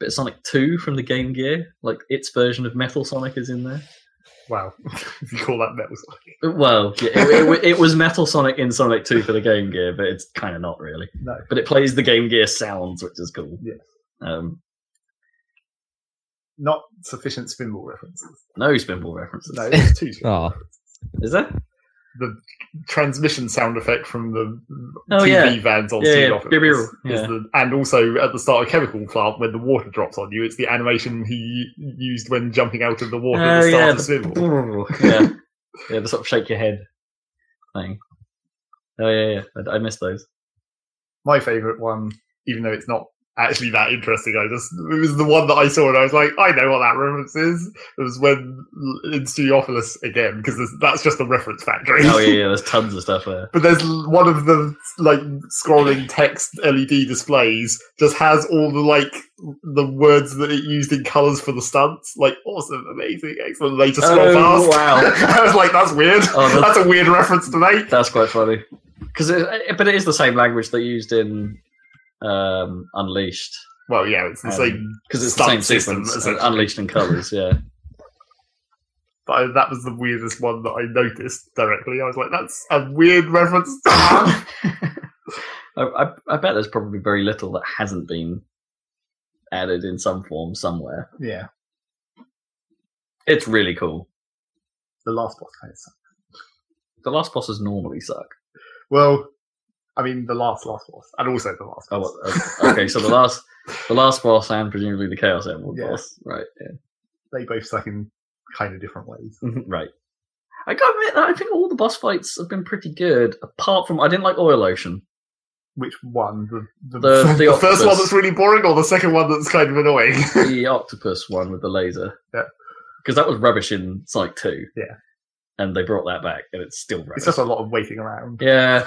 Bit of Sonic Two from the Game Gear, like its version of Metal Sonic is in there. Wow, *laughs* if you call that metal Sonic. Well, yeah, it, it, it was Metal Sonic in Sonic 2 for the Game Gear, but it's kind of not really. No. But it plays the Game Gear sounds, which is cool. Yes. Um, Not sufficient spinball references. no spinball references. No, there's two. spinball *laughs* Aw. references. Is there? The transmission sound effect from the Oh, TV yeah. vans on Yeah, yeah. Office is yeah. the, and also at the start of Chemical Plant when the water drops on you, it's the animation he used when jumping out of the water at Oh, the yeah. start of Spinball. yeah. Yeah, the sort of shake your head thing. Oh, yeah, yeah. I, I missed those. My favourite one, even though it's not actually that interesting, I just it was the one that I saw and I was like, I know what that reference is. It was when in Studiopolis again because that's just a reference factory. Oh, yeah, *laughs* yeah. There's tons of stuff there. But there's one of the like scrolling text LED displays just has all the like the words that it used in colours for the stunts, like awesome, amazing, excellent. They just scroll Oh, past. wow. *laughs* I was like, that's weird. Oh, that's- that's a weird reference to make. That's quite funny. Cause it, it- but it is the same language they used in um, Unleashed. Well, yeah, it's the Um, same Because it's the same system, sequence. Unleashed in colours, yeah. *laughs* But I, that was the weirdest one that I noticed directly. I was like, that's a weird reference. *laughs* I, I, I bet there's probably very little that hasn't been added in some form somewhere. yeah, It's really cool. the last boss kind of sucked. The last bosses normally suck. Well, I mean, the last last boss, and also the last Oh, boss. uh, okay. So the last, the last boss, and presumably the Chaos Emerald Yeah. boss, right? Yeah. They both suck in kind of different ways. right. I gotta admit that I think all the boss fights have been pretty good, apart from I didn't like Oil Ocean. Which one? The, the, The- *laughs* the the first one that's really boring, or the second one that's kind of annoying? the *laughs* octopus one with the laser. Yeah. Because that was rubbish in Sonic 2. Yeah. And they brought that back, and it's still rubbish. it's just a lot of waiting around. Yeah.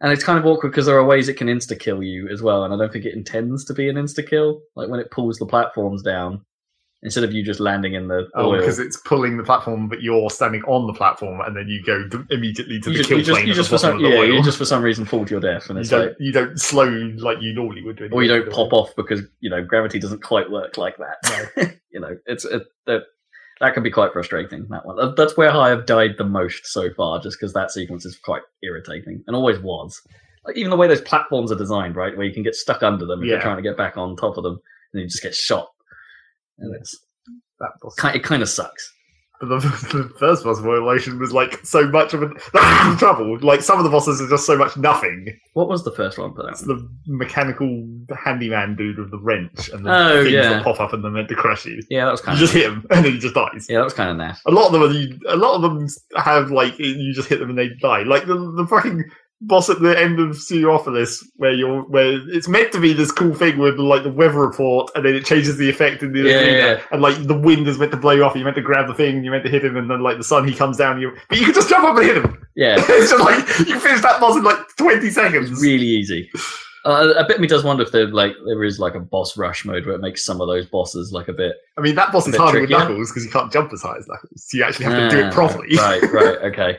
And it's kind of awkward because there are ways it can insta kill you as well, and I don't think it intends to be an insta kill. Like when it pulls the platforms down instead of you just landing in the Oh, oil. because it's pulling the platform, but you're standing on the platform, and then you go d- immediately to you the just, kill you just, plane you just for some yeah, you just for some reason fall to your death, and you don't like you don't slow like you normally would. do or you don't pop off because you know gravity doesn't quite work like that. *laughs* you know, it's it, that can be quite frustrating. That one. That's where I have died the most so far, just because that sequence is quite irritating and always was. Like even the way those platforms are designed, right, where you can get stuck under them if you're trying to get back on top of them, and you just get shot. And it's That it kind of sucks. *laughs* The, the first boss of Ocean was like so much of a that's *laughs* the trouble. Like some of the bosses are just so much nothing. What was the first one for that? It's the mechanical handyman dude with the wrench and the Oh, things yeah. that pop up and they're meant to crush you. Yeah, that was You kind just of hit him *laughs* and then he just dies. yeah, that was kind of naff. A lot of them, are you, a lot of them have like you just hit them and they die. Like the the fucking boss at the end of Studiopolis, where you're where it's meant to be this cool thing with like the weather report, and then it changes the effect in the Yeah, arena, yeah, and like the wind is meant to blow you off. and You meant to grab the thing, you meant to hit him, and then like the sun he comes down, you but you can just jump up and hit him. Yeah, *laughs* it's just like you finish that boss in like twenty seconds. It's really easy. Uh, a bit me does wonder if there like there is like a boss rush mode where it makes some of those bosses like a bit I mean, that boss is harder with. Knuckles because you can't jump as high as Knuckles. So you actually have to do Ah, it properly. right, right, okay.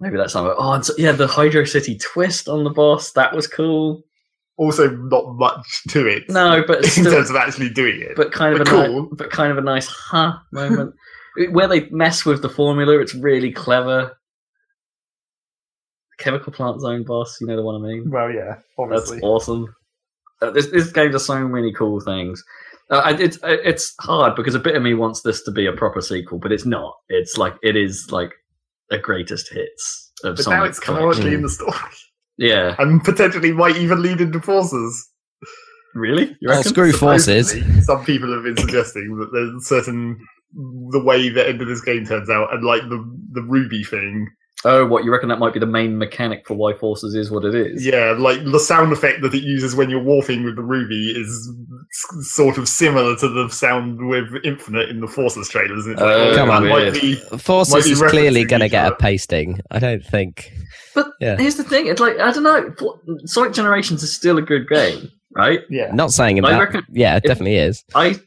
Maybe that's something. Oh, and so, yeah, the Hydrocity twist on the boss that was cool. Also, not much to it. No, but *laughs* in still, terms of actually doing it. but kind of but a cool. nice, but kind of a nice huh moment *laughs* where they mess with the formula. It's really clever. Chemical plant zone boss, you know the one I mean. well, yeah, That's awesome. Uh, this this game does so many cool things. Uh, it's uh, it's hard because a bit of me wants this to be a proper sequel, but it's not. It's like it is like a greatest hits of But Sonic now it's collection. canonically in the story, *laughs* Yeah, and potentially might even lead into forces. really? You Oh, reckon? screw forces. Some people have been suggesting that there's certain the way the end of this game turns out, and like the the ruby thing. Oh, what you reckon that might be the main mechanic for why Forces is what it is? Yeah, like the sound effect that it uses when you're warping with the ruby is sort of similar to the sound with Infinite in the Forces trailers. And it's like, Oh, Come on. might be Forces Might be is clearly going to get a pasting. I don't think. But Yeah. here's the thing: it's like I don't know. For- Sonic Generations is still a good game, right? yeah. Not saying I that. reckon yeah, it definitely is. I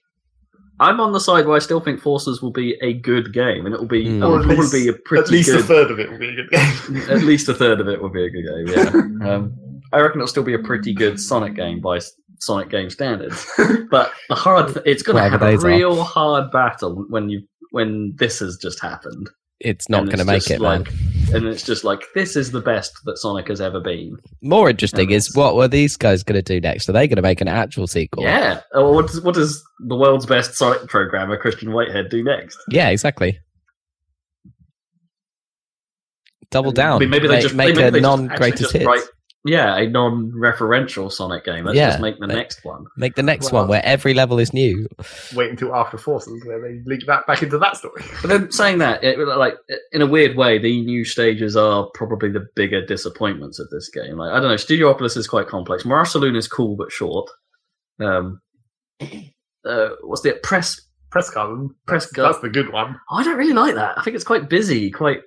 I'm on the side where I still think Forces will be a good game, and it will be Hmm. it Or at probably least- be a pretty At least good. a third of it will be a good game. *laughs* at least a third of it will be a good game. Yeah, um, I reckon it'll still be a pretty good Sonic game by Sonic game standards. But the hard, it's going to Whatever have a those are. real hard battle when you when this has just happened, It's not going to make it, man. like- and it's just like this is the best that Sonic has ever been. More interesting is what were these guys going to do next? Are they going to make an actual sequel? Yeah. Or what does, what does the world's best Sonic programmer Christian Whitehead do next? Yeah, exactly. Double I down. mean, maybe they make, just make maybe a they just non-greatest actually hits. just write- yeah, a non-referential Sonic game. Let's Yeah, just make the like- next one. Make the next Well- one where every level is new. Wait until after Forces, where they link that back into that story. But then saying that, it, like in a weird way, the new stages are probably the bigger disappointments of this game. Like I don't know, Studiopolis is quite complex. Mirage Saloon is cool but short. Um, *clears throat* uh, what's the press? Press Garden. Press That's the good one. Oh, I don't really like that. I think it's quite busy, quite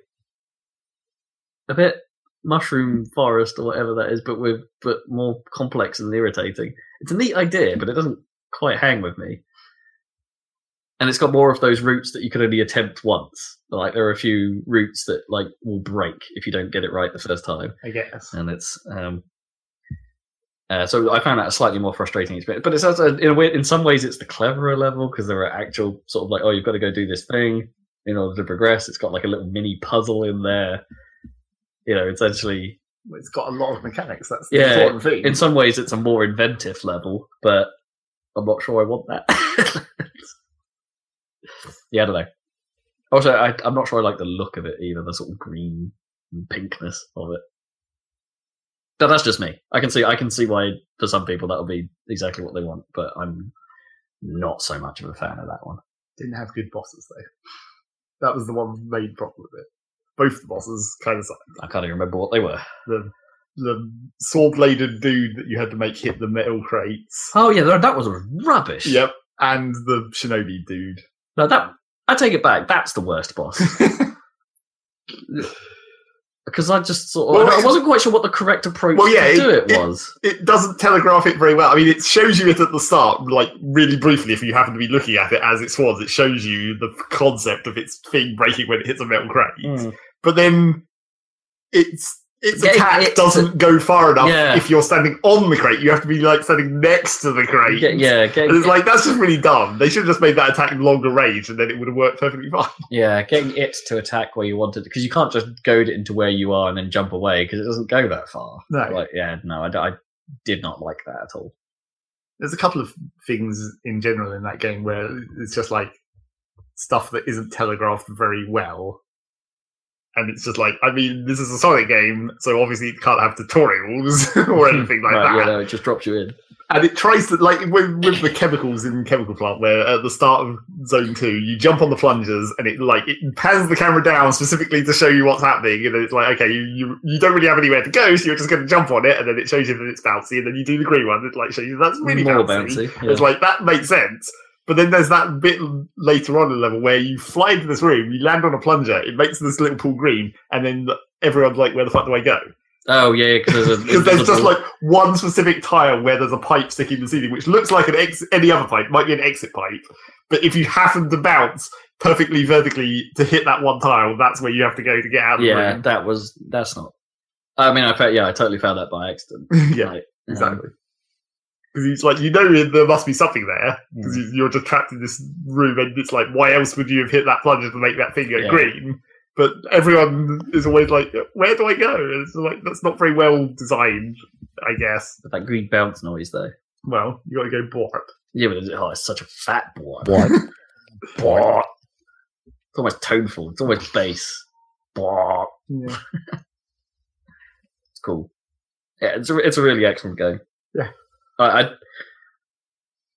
a bit mushroom forest or whatever that is, but with but more complex and irritating. It's a neat idea, but it doesn't quite hang with me. And it's got more of those routes that you can only attempt once. Like there are a few routes that like will break if you don't get it right the first time I guess. and it's um uh, so I found that a slightly more frustrating experience, but it's also in a way, in some ways, it's the cleverer level because there are actual sort of like, oh, you've got to go do this thing in order to progress. It's got like a little mini puzzle in there. You know, it's actually It's got a lot of mechanics. That's the Yeah, important thing. in some ways it's a more inventive level, but I'm not sure I want that. *laughs* yeah, I don't know. Also, I, I'm not sure I like the look of it either, the sort of green and pinkness of it. But that's just me. I can see I can see why for some people that'll be exactly what they want, but I'm not so much of a fan of that one. Didn't have good bosses though. That was the one main problem with it. Both the bosses kind of. I can't even remember what they were. The the saw bladed dude that you had to make hit the metal crates. Oh yeah, that was rubbish. Yep. And the shinobi dude. No, that I take it back. That's the worst boss. *laughs* because I just sort of Well, I wasn't quite sure what the correct approach Well, yeah, to do it- it, was. it doesn't telegraph it very well. I mean, it shows you it at the start, like really briefly. If you happen to be looking at it as it was, it shows you the concept of its thing breaking when it hits a metal crate. Mm. But then its its Yeah, attack it's- doesn't go far enough. Yeah. If you're standing on the crate, you have to be like standing next to the crate. Get, yeah, get, And it's like that's just really dumb. They should have just made that attack longer range, and then it would have worked perfectly fine. *laughs* yeah, getting it to attack where you wanted because you can't just goad it into where you are and then jump away because it doesn't go that far. No. Like, yeah, no, I did not like that at all. There's a couple of things in general in that game where it's just like stuff that isn't telegraphed very well. And it's just like, I mean, this is a Sonic game, so obviously it can't have tutorials *laughs* or hmm. anything like right, that. Yeah, no, it just drops you in. And it tries to, like, with, with the chemicals in Chemical Plant, where at the start of Zone 2, you jump on the plungers and it, like, it pans the camera down specifically to show you what's happening. And then it's like, okay, you, you, you don't really have anywhere to go, so you're just going to jump on it, and then it shows you that it's bouncy, and then you do the green one, it, like, shows you that's really More bouncy. bouncy. yeah. It's like that makes sense. But then there's that bit later on in the level where you fly into this room, you land on a plunger, it makes this little pool green, and then everyone's like, "Where the fuck do I go?" oh yeah, because there's a *laughs* Because there's just like one specific tile where there's a pipe sticking in the ceiling, which looks like an ex- any other pipe, might be an exit pipe. But if you happen to bounce perfectly vertically to hit that one tile, that's where you have to go to get out of the yeah, that was that's not. I mean, I felt yeah, I totally found that by accident. *laughs* yeah, Like, um, exactly. Because it's like you know there must be something there because Mm. you're just trapped in this room, and it's like, why else would you have hit that plunger to make that thing go Yeah. green? But everyone is always like, where do I go? And it's like that's not very well designed, I guess. But that green bounce noise though. Well, you got to go bork. Yeah, but it's, oh, it's such a fat boy. What? Bork. It's almost toneful. It's almost bass. Bork. Yeah. *laughs* It's cool. Yeah, it's a, it's a really excellent game. Yeah. I, I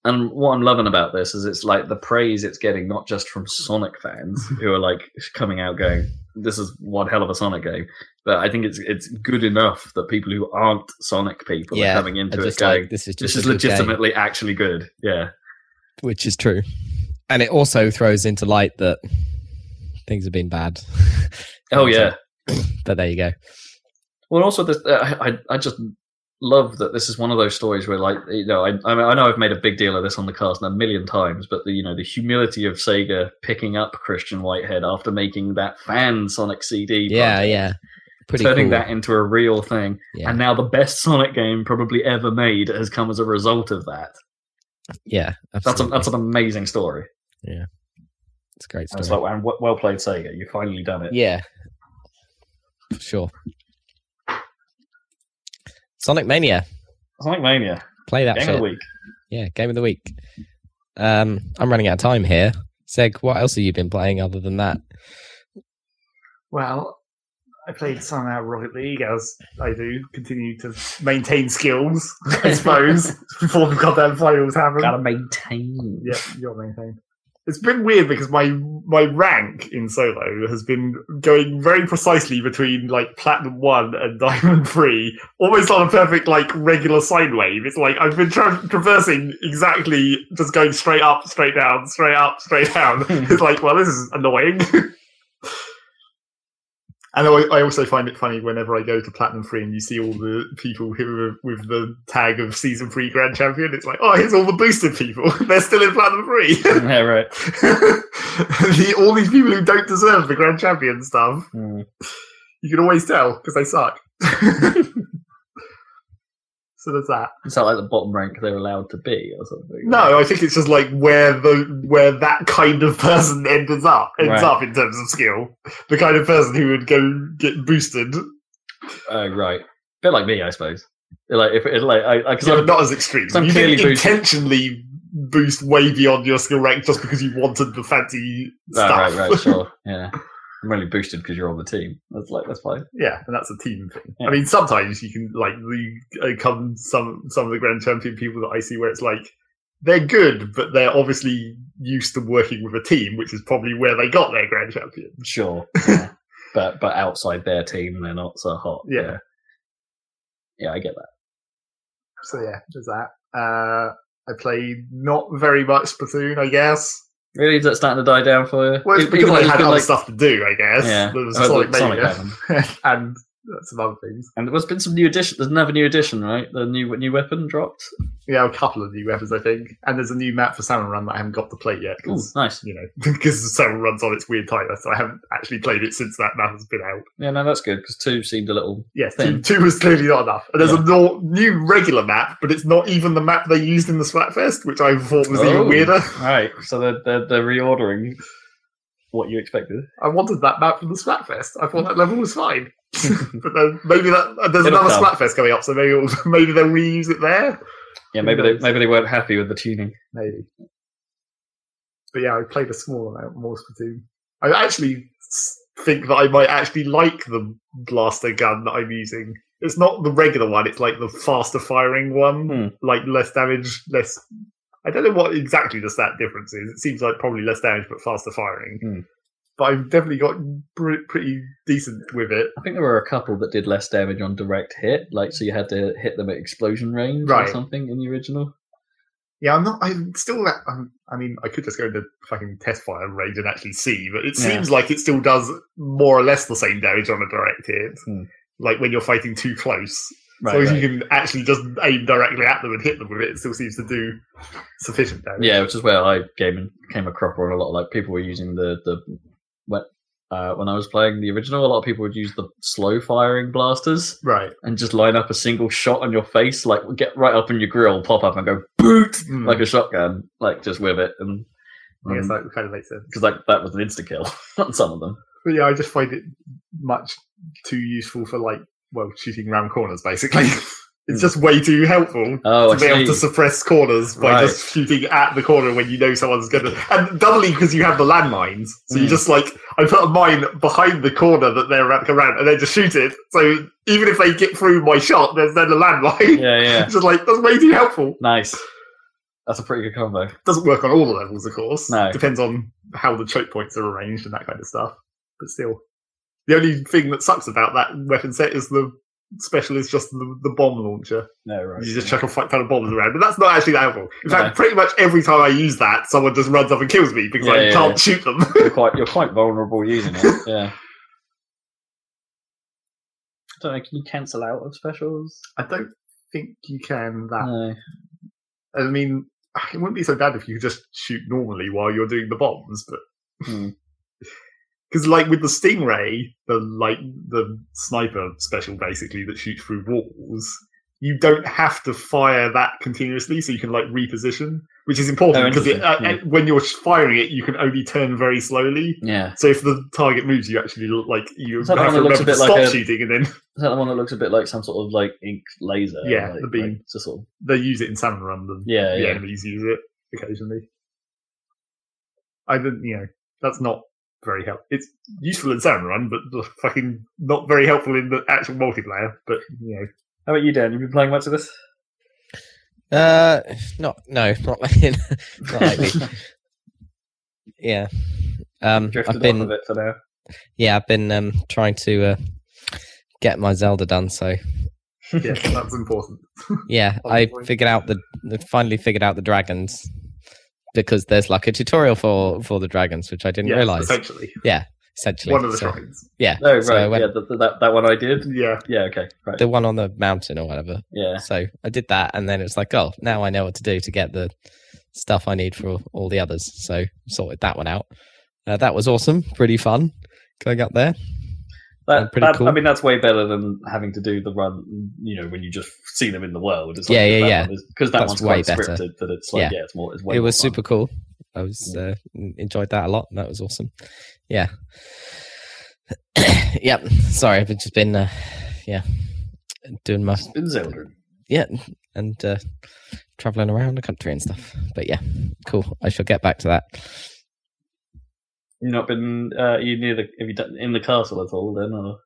and what I'm loving about this is it's like the praise it's getting not just from Sonic fans *laughs* who are like coming out going, "This is one hell of a Sonic game," but I think it's it's good enough that people who aren't Sonic people Yeah, are coming into it going, like this is "This is good game," legitimately actually good." Yeah, which is true, and it also throws into light that things have been bad. oh *laughs* yeah. *coughs* but there you go. Well, also, this, uh, I I just love that this is one of those stories where, like, you know, I I, mean, I know I've made a big deal of this on the cast a million times, but the you know the humility of Sega picking up Christian Whitehead after making that fan Sonic CD, Yeah, project, yeah, pretty turning cool. that into a real thing, yeah, and now the best Sonic game probably ever made has come as a result of that. yeah, That's a, that's an amazing story. Yeah, it's a great And it's story. like, and well played, Sega. You've finally done it. Yeah, for sure. Sonic Mania, Sonic Mania, play that game shit. of the week. Yeah, game of the week. Um, I'm running out of time here. Zac, what else have you been playing other than that? Well, I played some out Rocket League as I do. Continue to maintain skills, I suppose, *laughs* before the goddamn finals happen. Gotta maintain. Yeah, you got to maintain. It's been weird because my my rank in solo has been going very precisely between like platinum one and *laughs* diamond three, almost on a perfect like regular sine wave. It's like I've been tra- traversing exactly, just going straight up, straight down, straight up, straight down. *laughs* it's like, well, this is annoying. *laughs* And I I also find it funny whenever I go to Platinum Free and you see all the people who are with the tag of Season 3 Grand Champion. It's like, oh, here's all the boosted people. *laughs* They're still in Platinum Free. *laughs* yeah, right. *laughs* the, all these people who don't deserve the Grand Champion stuff. Mm. You can always tell because they suck. So there's that. Is that like the bottom rank they're allowed to be or something? No, I think it's just like where the where that kind of person ends up ends Right. up in terms of skill. The kind of person who would go get boosted. Oh, right. bit like me, I suppose. Like if it, like I because Yeah, I'm not as extreme. I'm you clearly didn't boosted. intentionally boost way beyond your skill rank just because you wanted the fancy Oh, stuff. right, right, *laughs* sure, yeah. I'm only boosted because you're on the team. That's like that's fine. Yeah, and that's a team thing. Yeah. I mean, sometimes you can like you uh, come some some of the grand champion people that I see where it's like they're good, but they're obviously used to working with a team, which is probably where they got their grand champion. Sure, yeah. *laughs* but but outside their team, they're not so hot. Yeah. yeah, I get that. So yeah, there's that. Uh, I played not very much Splatoon, I guess. Really, is that starting to die down for you? Well, it's because I had other like- stuff to do, I guess. Yeah. Was Sonic the Sonic Mania *laughs* and some other things. And there's been some new addition. There's another new addition, right? The new new weapon dropped. Yeah, a couple of new weapons, I think. And there's a new map for Salmon Run that I haven't got to play yet. Nice. You know, *laughs* because Salmon Run's on its weird timer, so I haven't actually played it since that map has been out. Yeah, no, that's good because two seemed a little. Yes, two, two was clearly not enough. And there's Yeah. a no, new regular map, but it's not even the map they used in the Splatfest, which I thought was Oh. even weirder. Right, so they're, they're they're reordering what you expected. I wanted that map from the Splatfest. I thought that level was fine. *laughs* but then maybe that there's It'll another come. Splatfest coming up, so maybe *laughs* maybe they'll reuse it there. Yeah, maybe they maybe they weren't happy with the tuning. Maybe. But yeah, I played a small amount more Splatoon. I actually think that I might actually like the blaster gun that I'm using. It's not the regular one; it's like the faster firing one, Hmm. like less damage, less. I don't know what exactly the stat difference is. It seems like probably less damage but faster firing. Hmm. But I've definitely got pretty decent with it. I think there were a couple that did less damage on direct hit, like so you had to hit them at explosion range Right. or something in the original. Yeah, I'm not. I'm still. I'm, I mean, I could just go into fucking test fire range and actually see, but it Yeah. seems like it still does more or less the same damage on a direct hit. Hmm. Like when you're fighting too close, Right, as right. you can actually just aim directly at them and hit them with it, it still seems to do sufficient damage. Yeah, which is where I came came a cropper on a lot. Like people were using the the when uh, when I was playing the original, a lot of people would use the slow firing blasters Right. and just line up a single shot on your face, like get right up in your grill, pop up and go boot Hmm. like a shotgun, like just with it, and I guess that kind of makes sense. because like that was an insta kill *laughs* on some of them. But yeah, I just find it much too useful for like, well, shooting around corners. Basically, *laughs* it's just way too helpful. Hmm. Oh, to be able to suppress corners by Right. just shooting at the corner when you know someone's going to, and doubly because you have the landmines. So you Mm. just like I put a mine behind the corner that they're about to come around, and they just shoot it. So even if they get through my shot, there's then a landmine. Yeah, yeah, it's *laughs* just like that's way too helpful. nice. That's a pretty good combo. Doesn't work on all the levels, of course. No. depends on how the choke points are arranged and that kind of stuff. But still, the only thing that sucks about that weapon set is the special is just the, the bomb launcher. No, right. You just chuck a fuck ton of bombs around, but that's not actually that helpful. In No. fact, pretty much every time I use that, someone just runs up and kills me because Yeah, I yeah, can't yeah. shoot them. you're quite you're quite vulnerable using it. *laughs* Yeah. I don't know. Can you cancel out of specials? I don't think you can that. No. I mean, it wouldn't be so bad if you could just shoot normally while you're doing the bombs, but Hmm. Because like with the stingray, the like the sniper special basically that shoots through walls, you don't have to fire that continuously, so you can like reposition, which is important Oh, because it, uh, interesting. uh, when you're firing it, you can only turn very slowly. Yeah. So if the target moves, you actually look like you have to that looks a remember to bit stop like a- shooting, and then Is that the one that looks a bit like some sort of like ink laser? Yeah, like, the beam. like, just sort of. they use it in Salmon Run. The, Yeah, the yeah. enemies use it occasionally. I didn't, you know, that's not very helpful. It's useful in Salmon Run, but fucking not very helpful in the actual multiplayer. But you know, How about you, Dan? You been playing much of this? Uh, not no, not *laughs* like not lately. *laughs* yeah. Um, Drifted I've been off of it for now. yeah, I've been um trying to uh, get my Zelda done. So yeah, that's important. *laughs* yeah, I figured out the finally figured out the dragons because there's like a tutorial for for the dragons, which I didn't Yeah, realize. essentially yeah, Essentially, one of the so, shrines. yeah. Oh, right. so went- yeah, the, the- that, that one I did. Yeah, Yeah, okay. Right. the one on the mountain or whatever. Yeah. So I did that, and then it was like, oh, now I know what to do to get the stuff I need for all the others. So sorted that one out. Uh, that was awesome, pretty fun going up there. That, pretty that- cool. I mean, that's way better than having to do the run. You know, when you just see them in the world. It's Yeah, yeah, yeah. Because that That's one's way better. scripted. That it's like, Yeah. yeah, it's more. It's way it was super cool. I was uh, enjoyed that a lot. That was awesome. Yeah. *coughs* yep. Sorry, I've just been uh, yeah doing my It's been Zelda. yeah and uh, traveling around the country and stuff. But yeah, cool. I shall get back to that. You've not been. Uh, you near the? Have you done in the castle at all? Then, or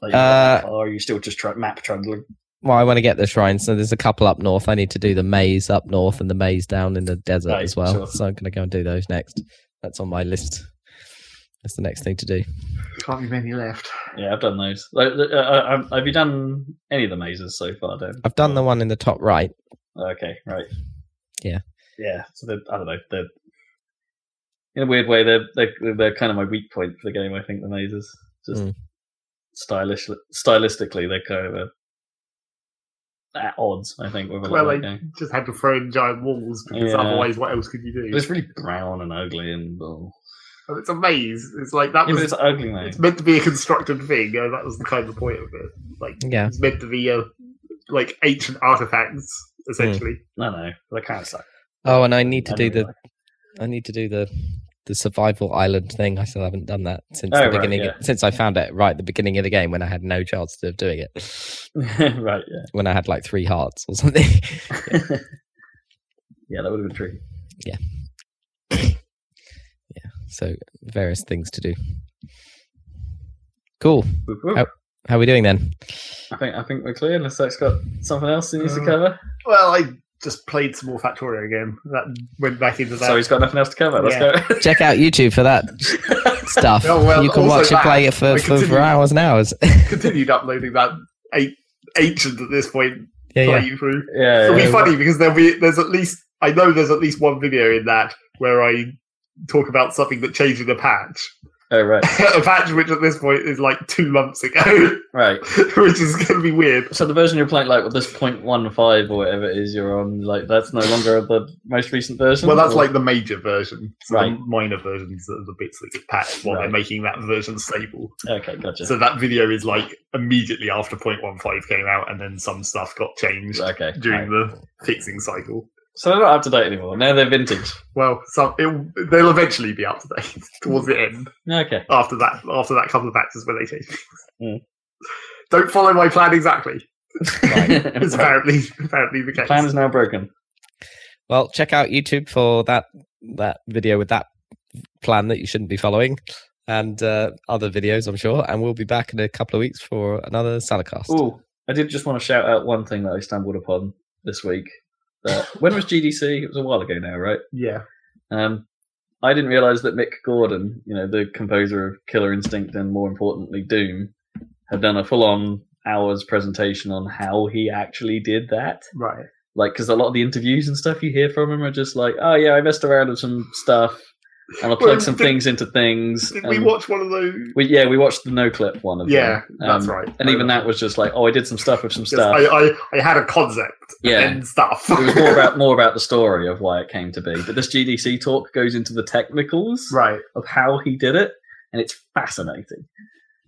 like, Uh, or are you still just try, map trundling? Well, I want to get the shrines. So there's a couple up north. I need to do the maze up north and the maze down in the desert Right, as well. sure. So I'm going to go and do those next. That's on my list. That's the next thing to do. can't be many left. Yeah, I've done those. Like, uh, uh, have you done any of the mazes so far? Dan? I've done the one in the top right. Okay, right. Yeah. Yeah. So I don't know. They're, in a weird way, they're they're, they're kind of my weak point for the game. I think the mazes just Mm. stylish stylistically, they're kind of a, at odds. I think with a Well, they game. just had to throw in giant walls because Yeah. otherwise, what else could you do? It's really brown and ugly, and oh. And it's a maze. It's like that yeah, was. it's ugly, mate. It's meant to be a constructed thing. And that was the kind of point of it. Like Yeah. it's meant to be a like ancient artifacts essentially. No, no, they kind of suck. Oh, and I need to I do don't the I need to do the the survival island thing. I still haven't done that since Oh, the right, beginning. yeah. Since I found it right at the beginning of the game when I had no chance of doing it. *laughs* right, Yeah. When I had like three hearts or something. yeah. *laughs* yeah, that would have been tricky. Yeah. *coughs* yeah. So various things to do. Cool. Whoop, whoop. Oh. How are we doing then? I think I think we're clear. Unless Zac's got something else he needs to Uh, cover. Well, I just played some more Factorio again. That went back into that. So he's got nothing else to cover. Let's go. Check out YouTube for that *laughs* stuff. Oh, well, you can also watch it play it for, I for, for hours and hours. *laughs* continued uploading that a- ancient at this point yeah, yeah. playthrough. yeah, It'll be yeah. funny because there'll be there's at least I know there's at least one video in that where I talk about something that changed in a patch. Oh right, *laughs* a patch which at this point is like two months ago, *laughs* right. which is going to be weird. So the version you're playing, like with this point one five or whatever it is you're on, like that's no longer the most recent version. Well, that's or- like the major version. So Right. The minor versions are the bits that get patched while they're making that version stable. okay, gotcha. So that video is like immediately after 0.15 came out, and then some stuff got changed okay, during right. the fixing cycle. So they're not up to date anymore. Now they're vintage. Well, some it, they'll eventually be up to date *laughs* towards the end. Okay, After that, after that couple of patches where they change things. Mm. Don't follow my plan exactly. *laughs* It's apparently apparently the case. plan is now broken. Well, check out YouTube for that that video with that plan that you shouldn't be following, and uh, other videos, I'm sure. And we'll be back in a couple of weeks for another Salacast. Oh, I did just want to shout out one thing that I stumbled upon this week. That when was GDC? It was a while ago now, right? yeah. Um, I didn't realize that Mick Gordon, you know, the composer of Killer Instinct and more importantly Doom, had done a full-on hours presentation on how he actually did that. Right. Like, because a lot of the interviews and stuff you hear from him are just like, "Oh yeah, I messed around with some stuff, and I plugged some did- things into things." Did we watch one of those? we- yeah, we watched the Noclip one of them. Yeah, them. that's Um, right. And even that was just like, "Oh, I did some stuff with some stuff." I, I, I had a concept Yeah. and stuff. it was more *laughs* about more about the story of why it came to be. But this GDC talk goes into the technicals right. of how he did it, and it's fascinating.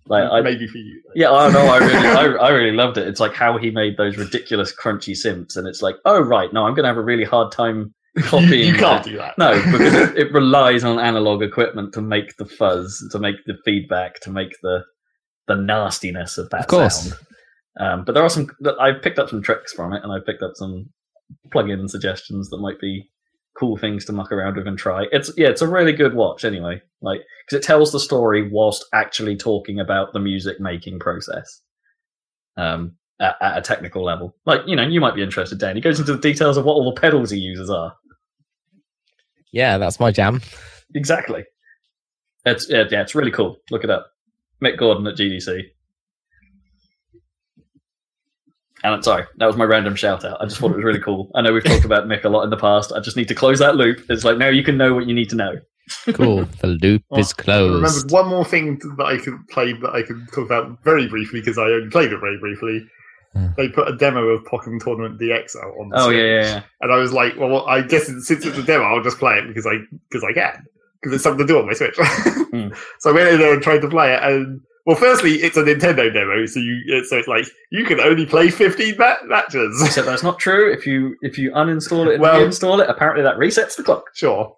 Like, I, Maybe for you. though. yeah, I don't know, I really, I, *laughs* I really loved it. It's like how he made those ridiculous crunchy synths, and it's like, oh right, no, I'm going to have a really hard time copying. *laughs* you can't that. do that. No, because it, it *laughs* relies on analog equipment to make the fuzz, to make the feedback, to make the the nastiness of that Of course. sound. Um, but there are some. I've picked up some tricks from it, and I've picked up some plug-in suggestions that might be cool things to muck around with and try. It's yeah, it's a really good watch anyway. Like because it tells the story whilst actually talking about the music making process. Um, at, at a technical level, like you know, you might be interested, Dan. He goes into the details of what all the pedals he uses are. Yeah, that's my jam. Exactly. It's yeah, yeah, it's really cool. Look it up. Mick Gordon at GDC. And I'm sorry, that was my random shout out. I just thought it was really cool. I know we've talked about Mick a lot in the past. I just need to close that loop. It's like now you can know what you need to know. Cool. the loop Well, is I closed. remembered one more thing that I could play that I could talk about very briefly because I only played it very briefly. They put a demo of Pokkén Tournament DX out on the Oh Switch. yeah, yeah, yeah. and I was like, well, I guess since it's a demo, I'll just play it because I because I can because it's something to do on my Switch. *laughs* Hmm. So I went in there and tried to play it, and well, firstly, it's a Nintendo demo, so you so it's like you can only play fifteen ma- matches. *laughs* Except that's not true. If you if you uninstall it and Well- reinstall it, apparently that resets the clock. sure,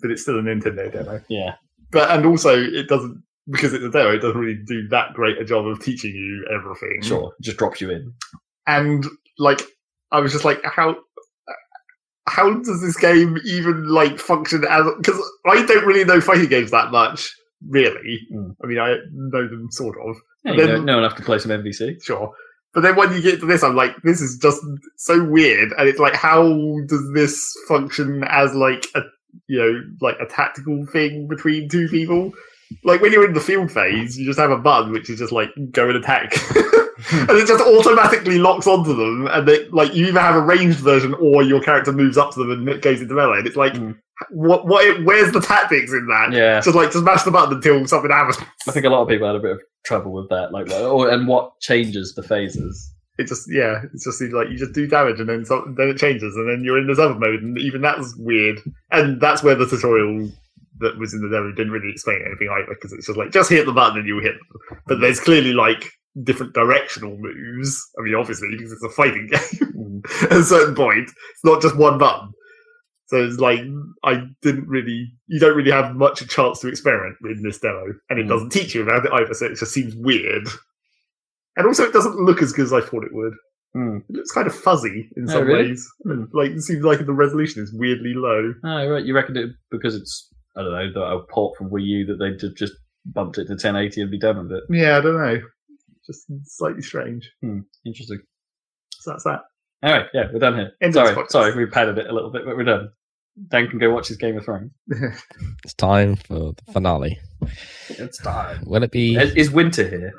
but it's still a Nintendo demo. Yeah. But and also, it doesn't because it's a demo. It doesn't really do that great a job of teaching you everything. Sure. Just drops you in. and like I was just like, how how does this game even like function as? Because I don't really know fighting games that much, really. Mm. I mean, I know them sort of, Yeah, you then- know, know enough to play some MVC. sure. But then when you get to this, I'm like, this is just so weird, and it's like, how does this function as like a you know like a tactical thing between two people? Like when you're in the field phase, you just have a button which is just like go and attack. *laughs* and it just automatically locks onto them, and they like you either have a ranged version or your character moves up to them and it goes into melee. And it's like, Mm. what what it, where's the tactics in that? Yeah, Just like just mash the button until something happens. I think a lot of people had a bit of trouble with that. Like, like or, and what changes the phases? It just yeah, it just seems like you just do damage and then some, then it changes and then you're in this other mode and even that's weird. And that's where the tutorial that was in the demo didn't really explain anything either because it's just like just hit the button and you hit. Them. But there's clearly like different directional moves. I mean, obviously because it's a fighting *laughs* game. At a certain point, it's not just one button. So it's like I didn't really, you don't really have much a chance to experiment in this demo, and it Mm. doesn't teach you about it either. So it just seems weird, and also it doesn't look as good as I thought it would. Hmm. It looks kind of fuzzy in Oh, some really? ways. Like it seems like the resolution is weirdly low. Oh, right. You reckon it because it's I don't know the, a port from Wii U that they would just bumped it to 1080 and be done with it. Yeah, I don't know. Just slightly strange. Interesting. So that's that. All right, yeah, we're done here. End sorry, sorry, we padded it a little bit, but we're done. Dan can go watch his Game of Thrones. *laughs* It's time for the finale. It's time. Will it be? Is, is winter here?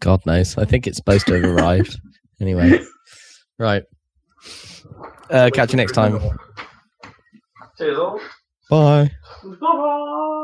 God knows. I think it's supposed to have arrived. Anyway, right. Uh, catch you next time. Cheers all. Bye. Bye.